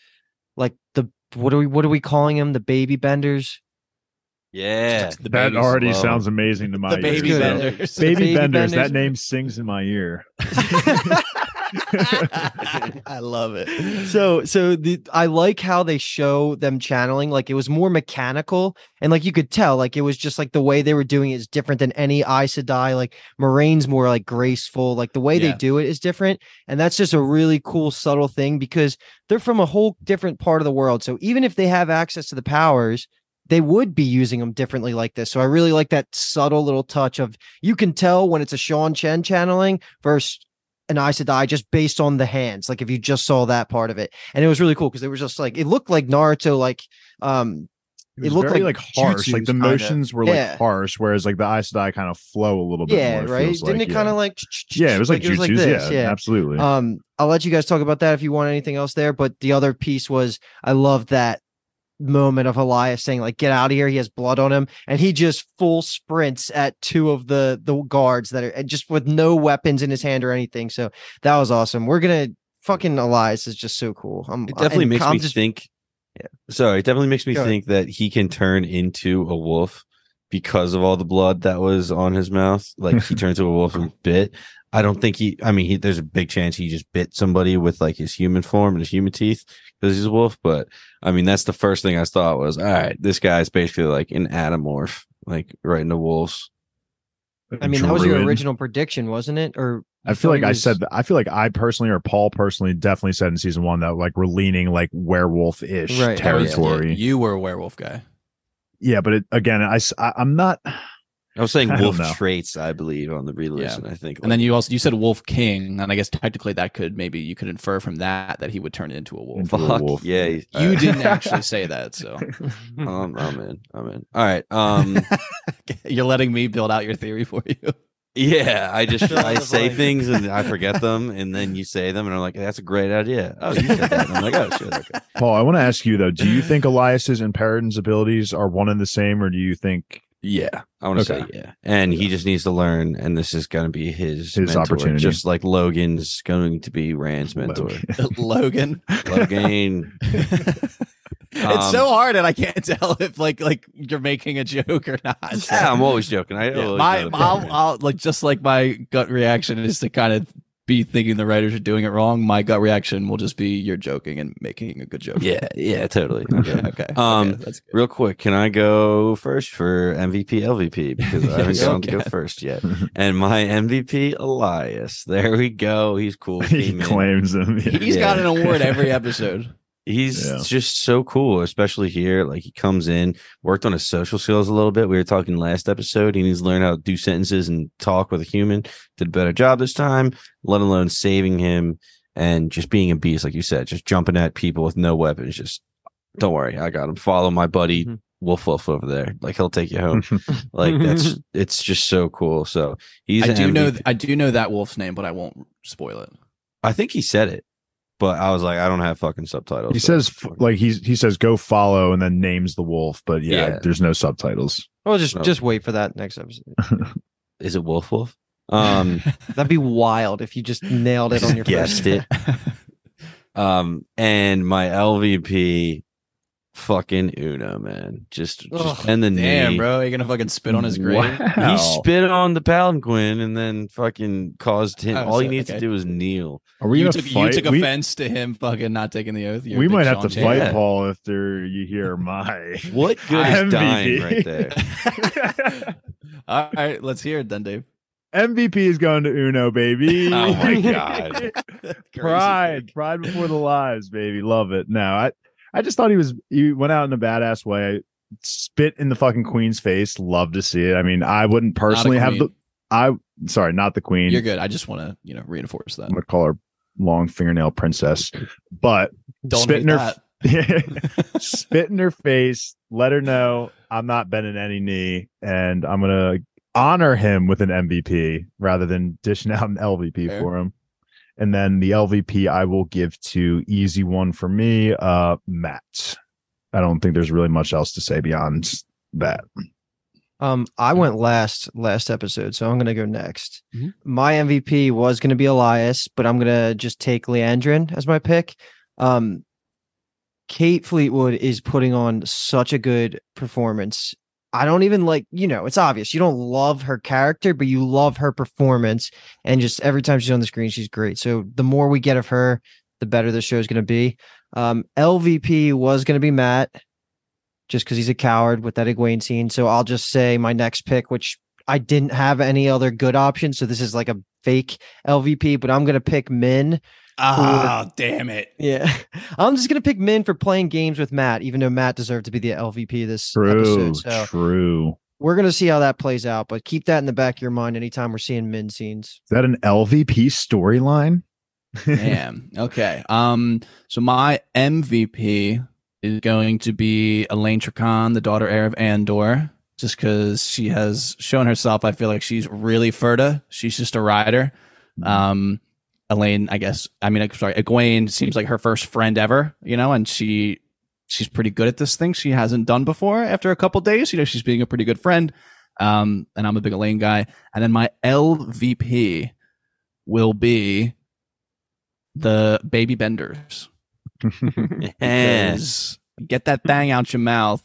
[SPEAKER 4] like the what are we what are we calling them? The baby benders.
[SPEAKER 5] Yeah.
[SPEAKER 2] The
[SPEAKER 3] that already
[SPEAKER 5] slow.
[SPEAKER 3] sounds amazing to my
[SPEAKER 2] The
[SPEAKER 3] ears.
[SPEAKER 2] baby
[SPEAKER 4] good.
[SPEAKER 2] benders.
[SPEAKER 3] Baby,
[SPEAKER 4] Baby
[SPEAKER 3] Benders.
[SPEAKER 4] Benders.
[SPEAKER 3] That name sings in my ear.
[SPEAKER 2] I love it.
[SPEAKER 4] so so the I like how they show them channeling like it was more mechanical and like you could tell like it was just like the way they were doing it is different than any Aes Sedai like Moiraine's more like graceful like the way they do it is different and that's just a really cool subtle thing because they're from a whole different part of the world so even if they have access to the powers they would be using them differently like this so I really like that subtle little touch of you can tell when it's a Seanchan channeling versus an Aes Sedai just based on the hands. Like if you just saw that part of it, and it was really cool because it was just like it looked like Naruto, like um,
[SPEAKER 3] It,
[SPEAKER 4] It looked
[SPEAKER 3] very,
[SPEAKER 4] like
[SPEAKER 3] like harsh. Like the
[SPEAKER 4] kinda.
[SPEAKER 3] motions were
[SPEAKER 4] Yeah.
[SPEAKER 3] like harsh, whereas like the Aes Sedai kind of flow a little bit.
[SPEAKER 4] yeah,
[SPEAKER 3] more, it
[SPEAKER 4] right. Didn't
[SPEAKER 3] like,
[SPEAKER 4] it kind of
[SPEAKER 3] yeah.
[SPEAKER 4] like
[SPEAKER 3] Yeah, it was like, jutsus.
[SPEAKER 4] this,
[SPEAKER 3] yeah, absolutely.
[SPEAKER 4] Um, I'll let you guys talk about that if you want anything else there. But the other piece was I love that moment of Elyas saying like get out of here he has blood on him and he just full sprints at two of the the guards that are just with no weapons in his hand or anything so that was awesome we're gonna fucking Elyas is just so cool I'm,
[SPEAKER 5] It uh,
[SPEAKER 4] definitely
[SPEAKER 5] makes
[SPEAKER 4] I'm
[SPEAKER 5] me
[SPEAKER 4] just-
[SPEAKER 5] think. Yeah. sorry, it definitely makes me
[SPEAKER 4] Go ahead.
[SPEAKER 5] think that he can turn into a wolf because of all the blood that was on his mouth. Like he turned to a wolf and bit. I don't think he. I mean, he, there's a big chance he just bit somebody with like his human form and his human teeth because he's a wolf. But I mean, that's the first thing I thought was, all right, this guy's basically like an atomorph, like right into wolves.
[SPEAKER 4] I mean that was your original prediction wasn't it or
[SPEAKER 3] I feel like
[SPEAKER 4] he
[SPEAKER 3] I said that. I feel like I personally or Paul personally definitely said in season one that like we're leaning like werewolf ish
[SPEAKER 4] Right.
[SPEAKER 3] Oh, territory.
[SPEAKER 2] You were a werewolf guy.
[SPEAKER 3] Yeah, but it, again, I'm not.
[SPEAKER 5] I was saying
[SPEAKER 3] I
[SPEAKER 5] wolf
[SPEAKER 3] know.
[SPEAKER 5] traits, I believe, on the re-listen. I think,
[SPEAKER 2] And then you also you said wolf king, and I guess technically that could maybe you could infer from that that he would turn into a wolf.
[SPEAKER 3] Into a
[SPEAKER 5] fuck
[SPEAKER 3] wolf.
[SPEAKER 5] yeah, he-
[SPEAKER 2] You
[SPEAKER 5] all
[SPEAKER 2] didn't actually say that, so
[SPEAKER 5] Um, I'm in. I'm in. All right. Um.
[SPEAKER 2] you're letting me build out your theory for you.
[SPEAKER 5] Yeah, I just I say
[SPEAKER 4] blank.
[SPEAKER 5] things and I forget them, and then you say them, and I'm like, "That's a great idea." Oh, you said that. And I'm like, "Oh shit." Okay.
[SPEAKER 3] Paul, I want to ask you though. Do you think Elyas's and Paradin's abilities are one and the same, or do you think
[SPEAKER 5] Yeah, I want to
[SPEAKER 3] Okay.
[SPEAKER 5] say yeah, and he just needs to learn, and this is going to be his
[SPEAKER 3] His
[SPEAKER 5] mentor,
[SPEAKER 3] opportunity.
[SPEAKER 5] just like Logan's going to be Rand's mentor.
[SPEAKER 2] Logan.
[SPEAKER 5] Logan.
[SPEAKER 2] it's
[SPEAKER 5] Um,
[SPEAKER 2] so hard, and I can't tell if like like you're making a joke or not.
[SPEAKER 5] yeah, I'm always joking. I
[SPEAKER 2] Yeah,
[SPEAKER 5] always
[SPEAKER 2] my I'll, I'll like just like my gut reaction is to kind of be thinking the writers are doing it wrong. My gut reaction will just be you're joking and making a good joke.
[SPEAKER 5] yeah, yeah, totally.
[SPEAKER 2] Okay.
[SPEAKER 5] Okay.
[SPEAKER 2] Okay.
[SPEAKER 5] Um,
[SPEAKER 2] okay, that's good.
[SPEAKER 5] Real quick, can I go first for MVP, LVP? Because I haven't
[SPEAKER 2] Yes,
[SPEAKER 5] gone to go first yet. And my MVP, Elyas. There we go. He's cool.
[SPEAKER 3] he
[SPEAKER 5] Came in.
[SPEAKER 3] claims them?
[SPEAKER 2] He's
[SPEAKER 5] yeah.
[SPEAKER 2] got an award every episode.
[SPEAKER 5] He's
[SPEAKER 3] Yeah.
[SPEAKER 5] just so cool, especially here. Like he comes in, worked on his social skills a little bit. We were talking last episode. He needs to learn how to do sentences and talk with a human. Did a better job this time, let alone saving him and just being a beast, like you said, just jumping at people with no weapons. Just don't worry, I got him. Follow my buddy
[SPEAKER 4] Mhm.
[SPEAKER 5] Wolf Wolf over there. Like he'll take you home. like that's it's just so cool. So he's
[SPEAKER 2] I do know
[SPEAKER 5] MVP.
[SPEAKER 2] I do know that wolf's name, but I won't spoil it.
[SPEAKER 5] I think he said it, but I was like, I don't have fucking subtitles.
[SPEAKER 3] He
[SPEAKER 5] so-
[SPEAKER 3] says f- like he's he says go follow and then names the wolf, but yeah,
[SPEAKER 5] Yeah.
[SPEAKER 3] there's no subtitles.
[SPEAKER 4] well just
[SPEAKER 5] No.
[SPEAKER 4] just wait for that next episode
[SPEAKER 5] is it Wolf Wolf? Um
[SPEAKER 4] that'd be wild if you just nailed it on your
[SPEAKER 5] Guessed
[SPEAKER 4] first
[SPEAKER 5] it. Um, and my LVP, fucking Uno, man, just just
[SPEAKER 4] Ugh,
[SPEAKER 5] and the
[SPEAKER 2] Damn,
[SPEAKER 5] knee.
[SPEAKER 2] bro, you're gonna fucking spit on his grave.
[SPEAKER 3] Wow.
[SPEAKER 5] He spit on the palanquin and then fucking caused him.
[SPEAKER 2] Oh,
[SPEAKER 5] all he
[SPEAKER 2] so-
[SPEAKER 5] needs
[SPEAKER 2] okay.
[SPEAKER 5] to do is kneel.
[SPEAKER 3] Are we
[SPEAKER 2] you
[SPEAKER 3] gonna
[SPEAKER 2] took
[SPEAKER 3] fight?
[SPEAKER 2] you took
[SPEAKER 3] we,
[SPEAKER 2] offense to him fucking not taking the oath. You're
[SPEAKER 3] we might have
[SPEAKER 2] Sean
[SPEAKER 3] to
[SPEAKER 2] Chan.
[SPEAKER 3] fight
[SPEAKER 5] Yeah.
[SPEAKER 3] Paul after you hear my
[SPEAKER 5] What good is
[SPEAKER 3] MVP.
[SPEAKER 5] dying right there?
[SPEAKER 2] All right, let's hear it then, Dave.
[SPEAKER 3] MVP is going to Uno, baby.
[SPEAKER 5] Oh my God.
[SPEAKER 3] pride, pride before the lies, baby. Love it. Now, I, I just thought he was. He went out in a badass way. Spit in the fucking queen's face. Love to see it. I mean, I wouldn't personally have the. I sorry, not the queen.
[SPEAKER 2] You're good. I just want to, you know, reinforce that.
[SPEAKER 3] I'm gonna call her long fingernail princess, but
[SPEAKER 2] Don't
[SPEAKER 3] spit in her spit in her face. Let her know I'm not bending any knee, and I'm gonna honor him with an MVP rather than dishing out an LVP
[SPEAKER 2] Fair.
[SPEAKER 3] for him. And then the LVP I will give to easy one for me, uh, Mat. I don't think there's really much else to say beyond that.
[SPEAKER 4] Um, I went last last episode, so I'm gonna go next.
[SPEAKER 2] Mhm.
[SPEAKER 4] My MVP was gonna be Elyas, but I'm gonna just take Liandrin as my pick. Um, Kate Fleetwood is putting on such a good performance. I don't even like, you know, it's obvious you don't love her character, but you love her performance, and just every time she's on the screen, she's great. So the more we get of her, the better the show's gonna be. Um, LVP was gonna be Mat just because he's a coward with that Egwene scene. So I'll just say my next pick, which I didn't have any other good options. So this is like a fake LVP, but I'm gonna pick Min.
[SPEAKER 2] Ah, damn it.
[SPEAKER 4] Yeah, I'm just gonna pick Min for playing games with Mat, even though Mat deserved to be the LVP this
[SPEAKER 3] True,
[SPEAKER 4] episode. So
[SPEAKER 3] true.
[SPEAKER 4] we're gonna see how that plays out, but keep that in the back of your mind anytime we're seeing min scenes.
[SPEAKER 3] Is that an LVP storyline?
[SPEAKER 2] Damn. Okay. Um. So my MVP is going to be Elayne Trakand, the daughter heir of Andor, just because she has shown herself. I feel like she's really furta. She's just a rider. Um. Elayne, I guess. I mean, I'm sorry. Egwene seems like her first friend ever. You know, and she she's pretty good at this thing she hasn't done before. After a couple days, you know, she's being a pretty good friend. Um. And I'm a big Elayne guy. And then my LVP will be the baby benders. Because get that thing out your mouth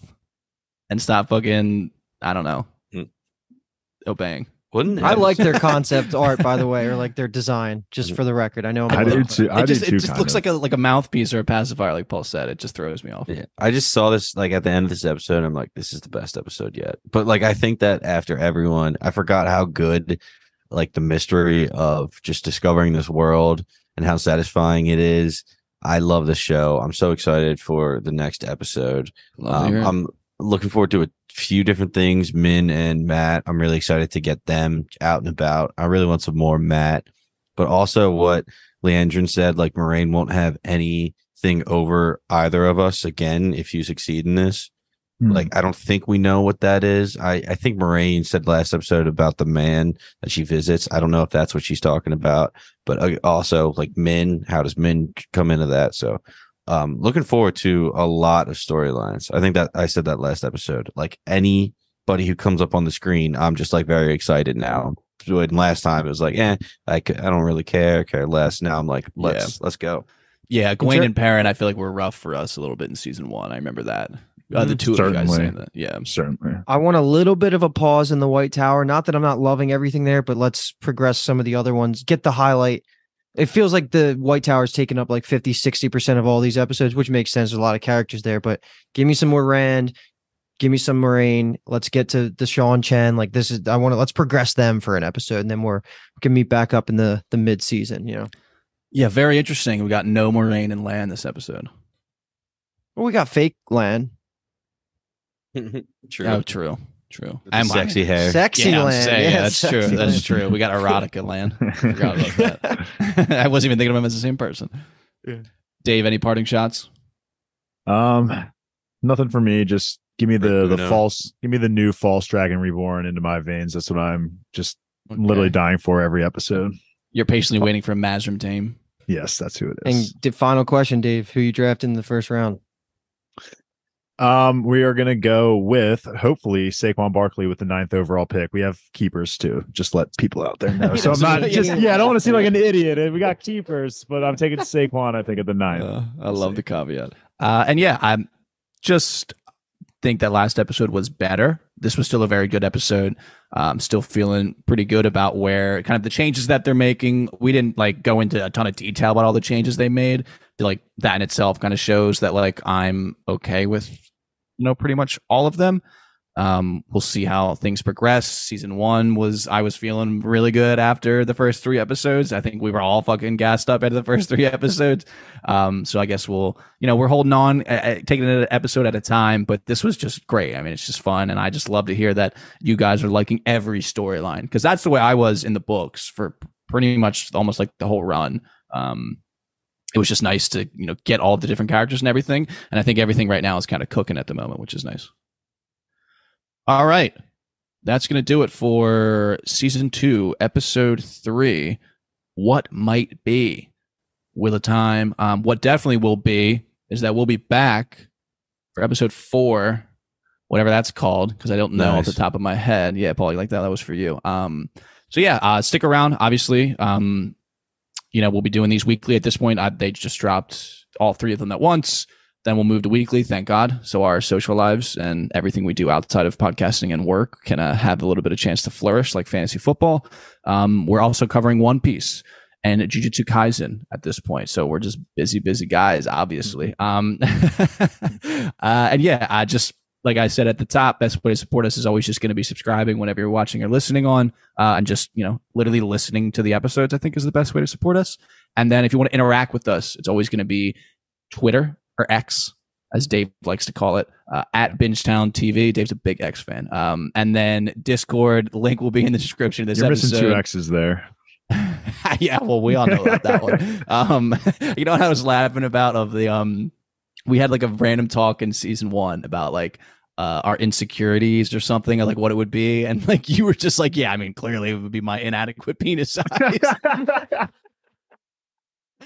[SPEAKER 2] and stop fucking I don't know
[SPEAKER 5] Mm.
[SPEAKER 2] obeying.
[SPEAKER 5] Wouldn't
[SPEAKER 4] I like their concept art, by the way, or like their design. Just for the record, I know. I'm
[SPEAKER 3] I
[SPEAKER 4] a
[SPEAKER 3] do too. I
[SPEAKER 2] it just,
[SPEAKER 3] do
[SPEAKER 2] it just looks
[SPEAKER 3] of.
[SPEAKER 2] like a like a mouthpiece or a pacifier, like Paul said. It just throws me off.
[SPEAKER 5] Yeah. I just saw this like at the end of this episode. I'm like, this is the best episode yet. But like, I think that after everyone, I forgot how good like the mystery of just discovering this world and how satisfying it is. I love the show. I'm so excited for the next episode. Um. I'm looking forward to a few different things. Min and Mat, I'm really excited to get them out and about. I really want some more Mat, but also what Liandrin said, like Moiraine won't have anything over either of us again if you succeed in this.
[SPEAKER 3] Hmm.
[SPEAKER 5] Like, I don't think we know what that is. I, I think Moiraine said last episode about the man that she visits. I don't know if that's what she's talking about, but uh, also like Min, how does Min come into that? So, um, looking forward to a lot of storylines. I think that I said that last episode. Like anybody who comes up on the screen, I'm just like very excited now. When last time it was like, eh, I, c- I don't really care, care less. Now I'm like, let's let's go.
[SPEAKER 2] yeah, Gwen
[SPEAKER 4] ter-
[SPEAKER 2] and Perrin, I feel like were rough for us a little bit in season one. I remember that. Uh, the
[SPEAKER 4] Mhm.
[SPEAKER 2] two of you guys saying that. Yeah.
[SPEAKER 3] certainly.
[SPEAKER 4] I want a little bit of a pause in the White Tower. Not that I'm not loving everything there, but let's progress some of the other ones. Get the highlight. It feels like the White Tower's taken up like 50, 60% of all these episodes, which makes sense. There's a lot of characters there, but give me some more Rand. Give me some Moiraine. Let's get to the Seanchan. Like this is I want to let's progress them for an episode and then we're we can meet back up in the the mid season, you know.
[SPEAKER 2] Yeah, very interesting. We got no Moiraine and Lan this episode.
[SPEAKER 4] Well, we got fake Lan.
[SPEAKER 5] True.
[SPEAKER 2] Oh, true. True.
[SPEAKER 5] With the
[SPEAKER 2] And-
[SPEAKER 5] sexy hair.
[SPEAKER 4] Sexy
[SPEAKER 2] yeah,
[SPEAKER 4] Lan.
[SPEAKER 2] saying,
[SPEAKER 4] Yeah,
[SPEAKER 2] that's true.
[SPEAKER 4] sexy
[SPEAKER 2] That's true. We got erotica Lan. Forgot about that. I wasn't even thinking of him as the same person.
[SPEAKER 3] Yeah.
[SPEAKER 2] Dave, any parting shots?
[SPEAKER 3] Um, nothing for me. Just give me the the
[SPEAKER 5] Uno.
[SPEAKER 3] false. Give me the new false dragon reborn into my veins. That's what I'm just literally dying for every episode.
[SPEAKER 2] You're patiently waiting for a Mazrim Taim.
[SPEAKER 3] Yes, that's who it is.
[SPEAKER 4] And the final question, Dave, who you drafted in the first round?
[SPEAKER 3] Um, we are gonna go with hopefully Saquon Barkley with the ninth overall pick. We have keepers too. Just let people out there know. So I'm not just yeah. I don't want to seem like an idiot. We got keepers, but I'm taking Saquon. I think at the ninth.
[SPEAKER 2] Uh, I love the caveat. Uh, and yeah, I'm just think that last episode was better. This was still a very good episode. Um, still feeling pretty good about where kind of the changes that they're making. We didn't like go into a ton of detail about all the changes they made. Like that in itself kind of shows that like I'm okay with you know pretty much all of them. Um, we'll see how things progress. Season one was I was feeling really good after the first three episodes. I think we were all fucking gassed up after the first three episodes. Um, so I guess we'll, you know, we're holding on, uh, taking an episode at a time. But this was just great. I mean, it's just fun, and I just love to hear that you guys are liking every storyline because that's the way I was in the books for pretty much almost like the whole run. Um, it was just nice to you know get all the different characters and everything, and I think everything right now is kind of cooking at the moment, which is nice. All right. That's going to do it for season two, episode three. What might be? Wheel of Time. Um, what definitely will be is that we'll be back for episode four, whatever that's called, because I don't know off the top of my head. Yeah, Paul, you like that? That was for you. Um, so yeah, uh, stick around. Obviously, um, you know we'll be doing these weekly. At this point, I, they just dropped all three of them at once. Then we'll move to weekly, thank God. So our social lives and everything we do outside of podcasting and work can uh, have a little bit of chance to flourish, like fantasy football. Um, we're also covering One Piece and Jujutsu Kaisen at this point. So we're just busy, busy guys, obviously. Um, uh, and yeah, I just like I said at the top, best way to support us is always just going to be subscribing whenever you're watching or listening on, uh, and just you know literally listening to the episodes. I think is the best way to support us. And then if you want to interact with us, it's always going to be Twitter or X as Dave likes to call it, uh, at Bingetown TV. Dave's a big X fan. Um, and then Discord the link will be in the description of this
[SPEAKER 3] You're
[SPEAKER 2] episode.
[SPEAKER 3] missing two X's there.
[SPEAKER 2] yeah, well, we all know about that one. Um, you know what I was laughing about of the um, we had like a random talk in season one about like uh, our insecurities or something, like what it would be, and like you were just like, yeah, I mean, clearly it would be my inadequate penis size.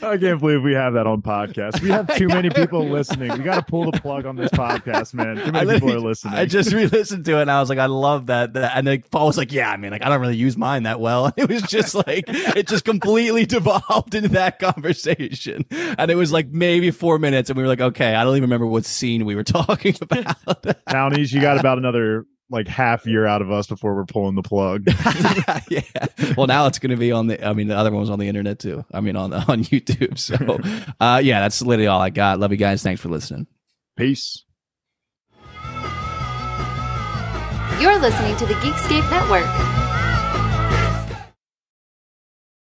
[SPEAKER 3] I can't believe we have that on podcast. We have too many people listening. We got to pull the plug on this podcast, man. Too many people are listening.
[SPEAKER 2] I just re-listened to it and I was like, I love that. that- And then Paul was like, Yeah, I mean, like I don't really use mine that well. It was just like it just completely devolved into that conversation. And it was like maybe four minutes, and we were like, Okay, I don't even remember what scene we were talking about.
[SPEAKER 3] Townies, you got about another like half year out of us before we're pulling the plug.
[SPEAKER 2] yeah. Well, now it's going to be on the. I mean, the other one was on the internet too. I mean, on on YouTube. So, uh, yeah, that's literally all I got. Love you guys. Thanks for listening.
[SPEAKER 3] Peace.
[SPEAKER 6] You're listening to the Geekscape Network.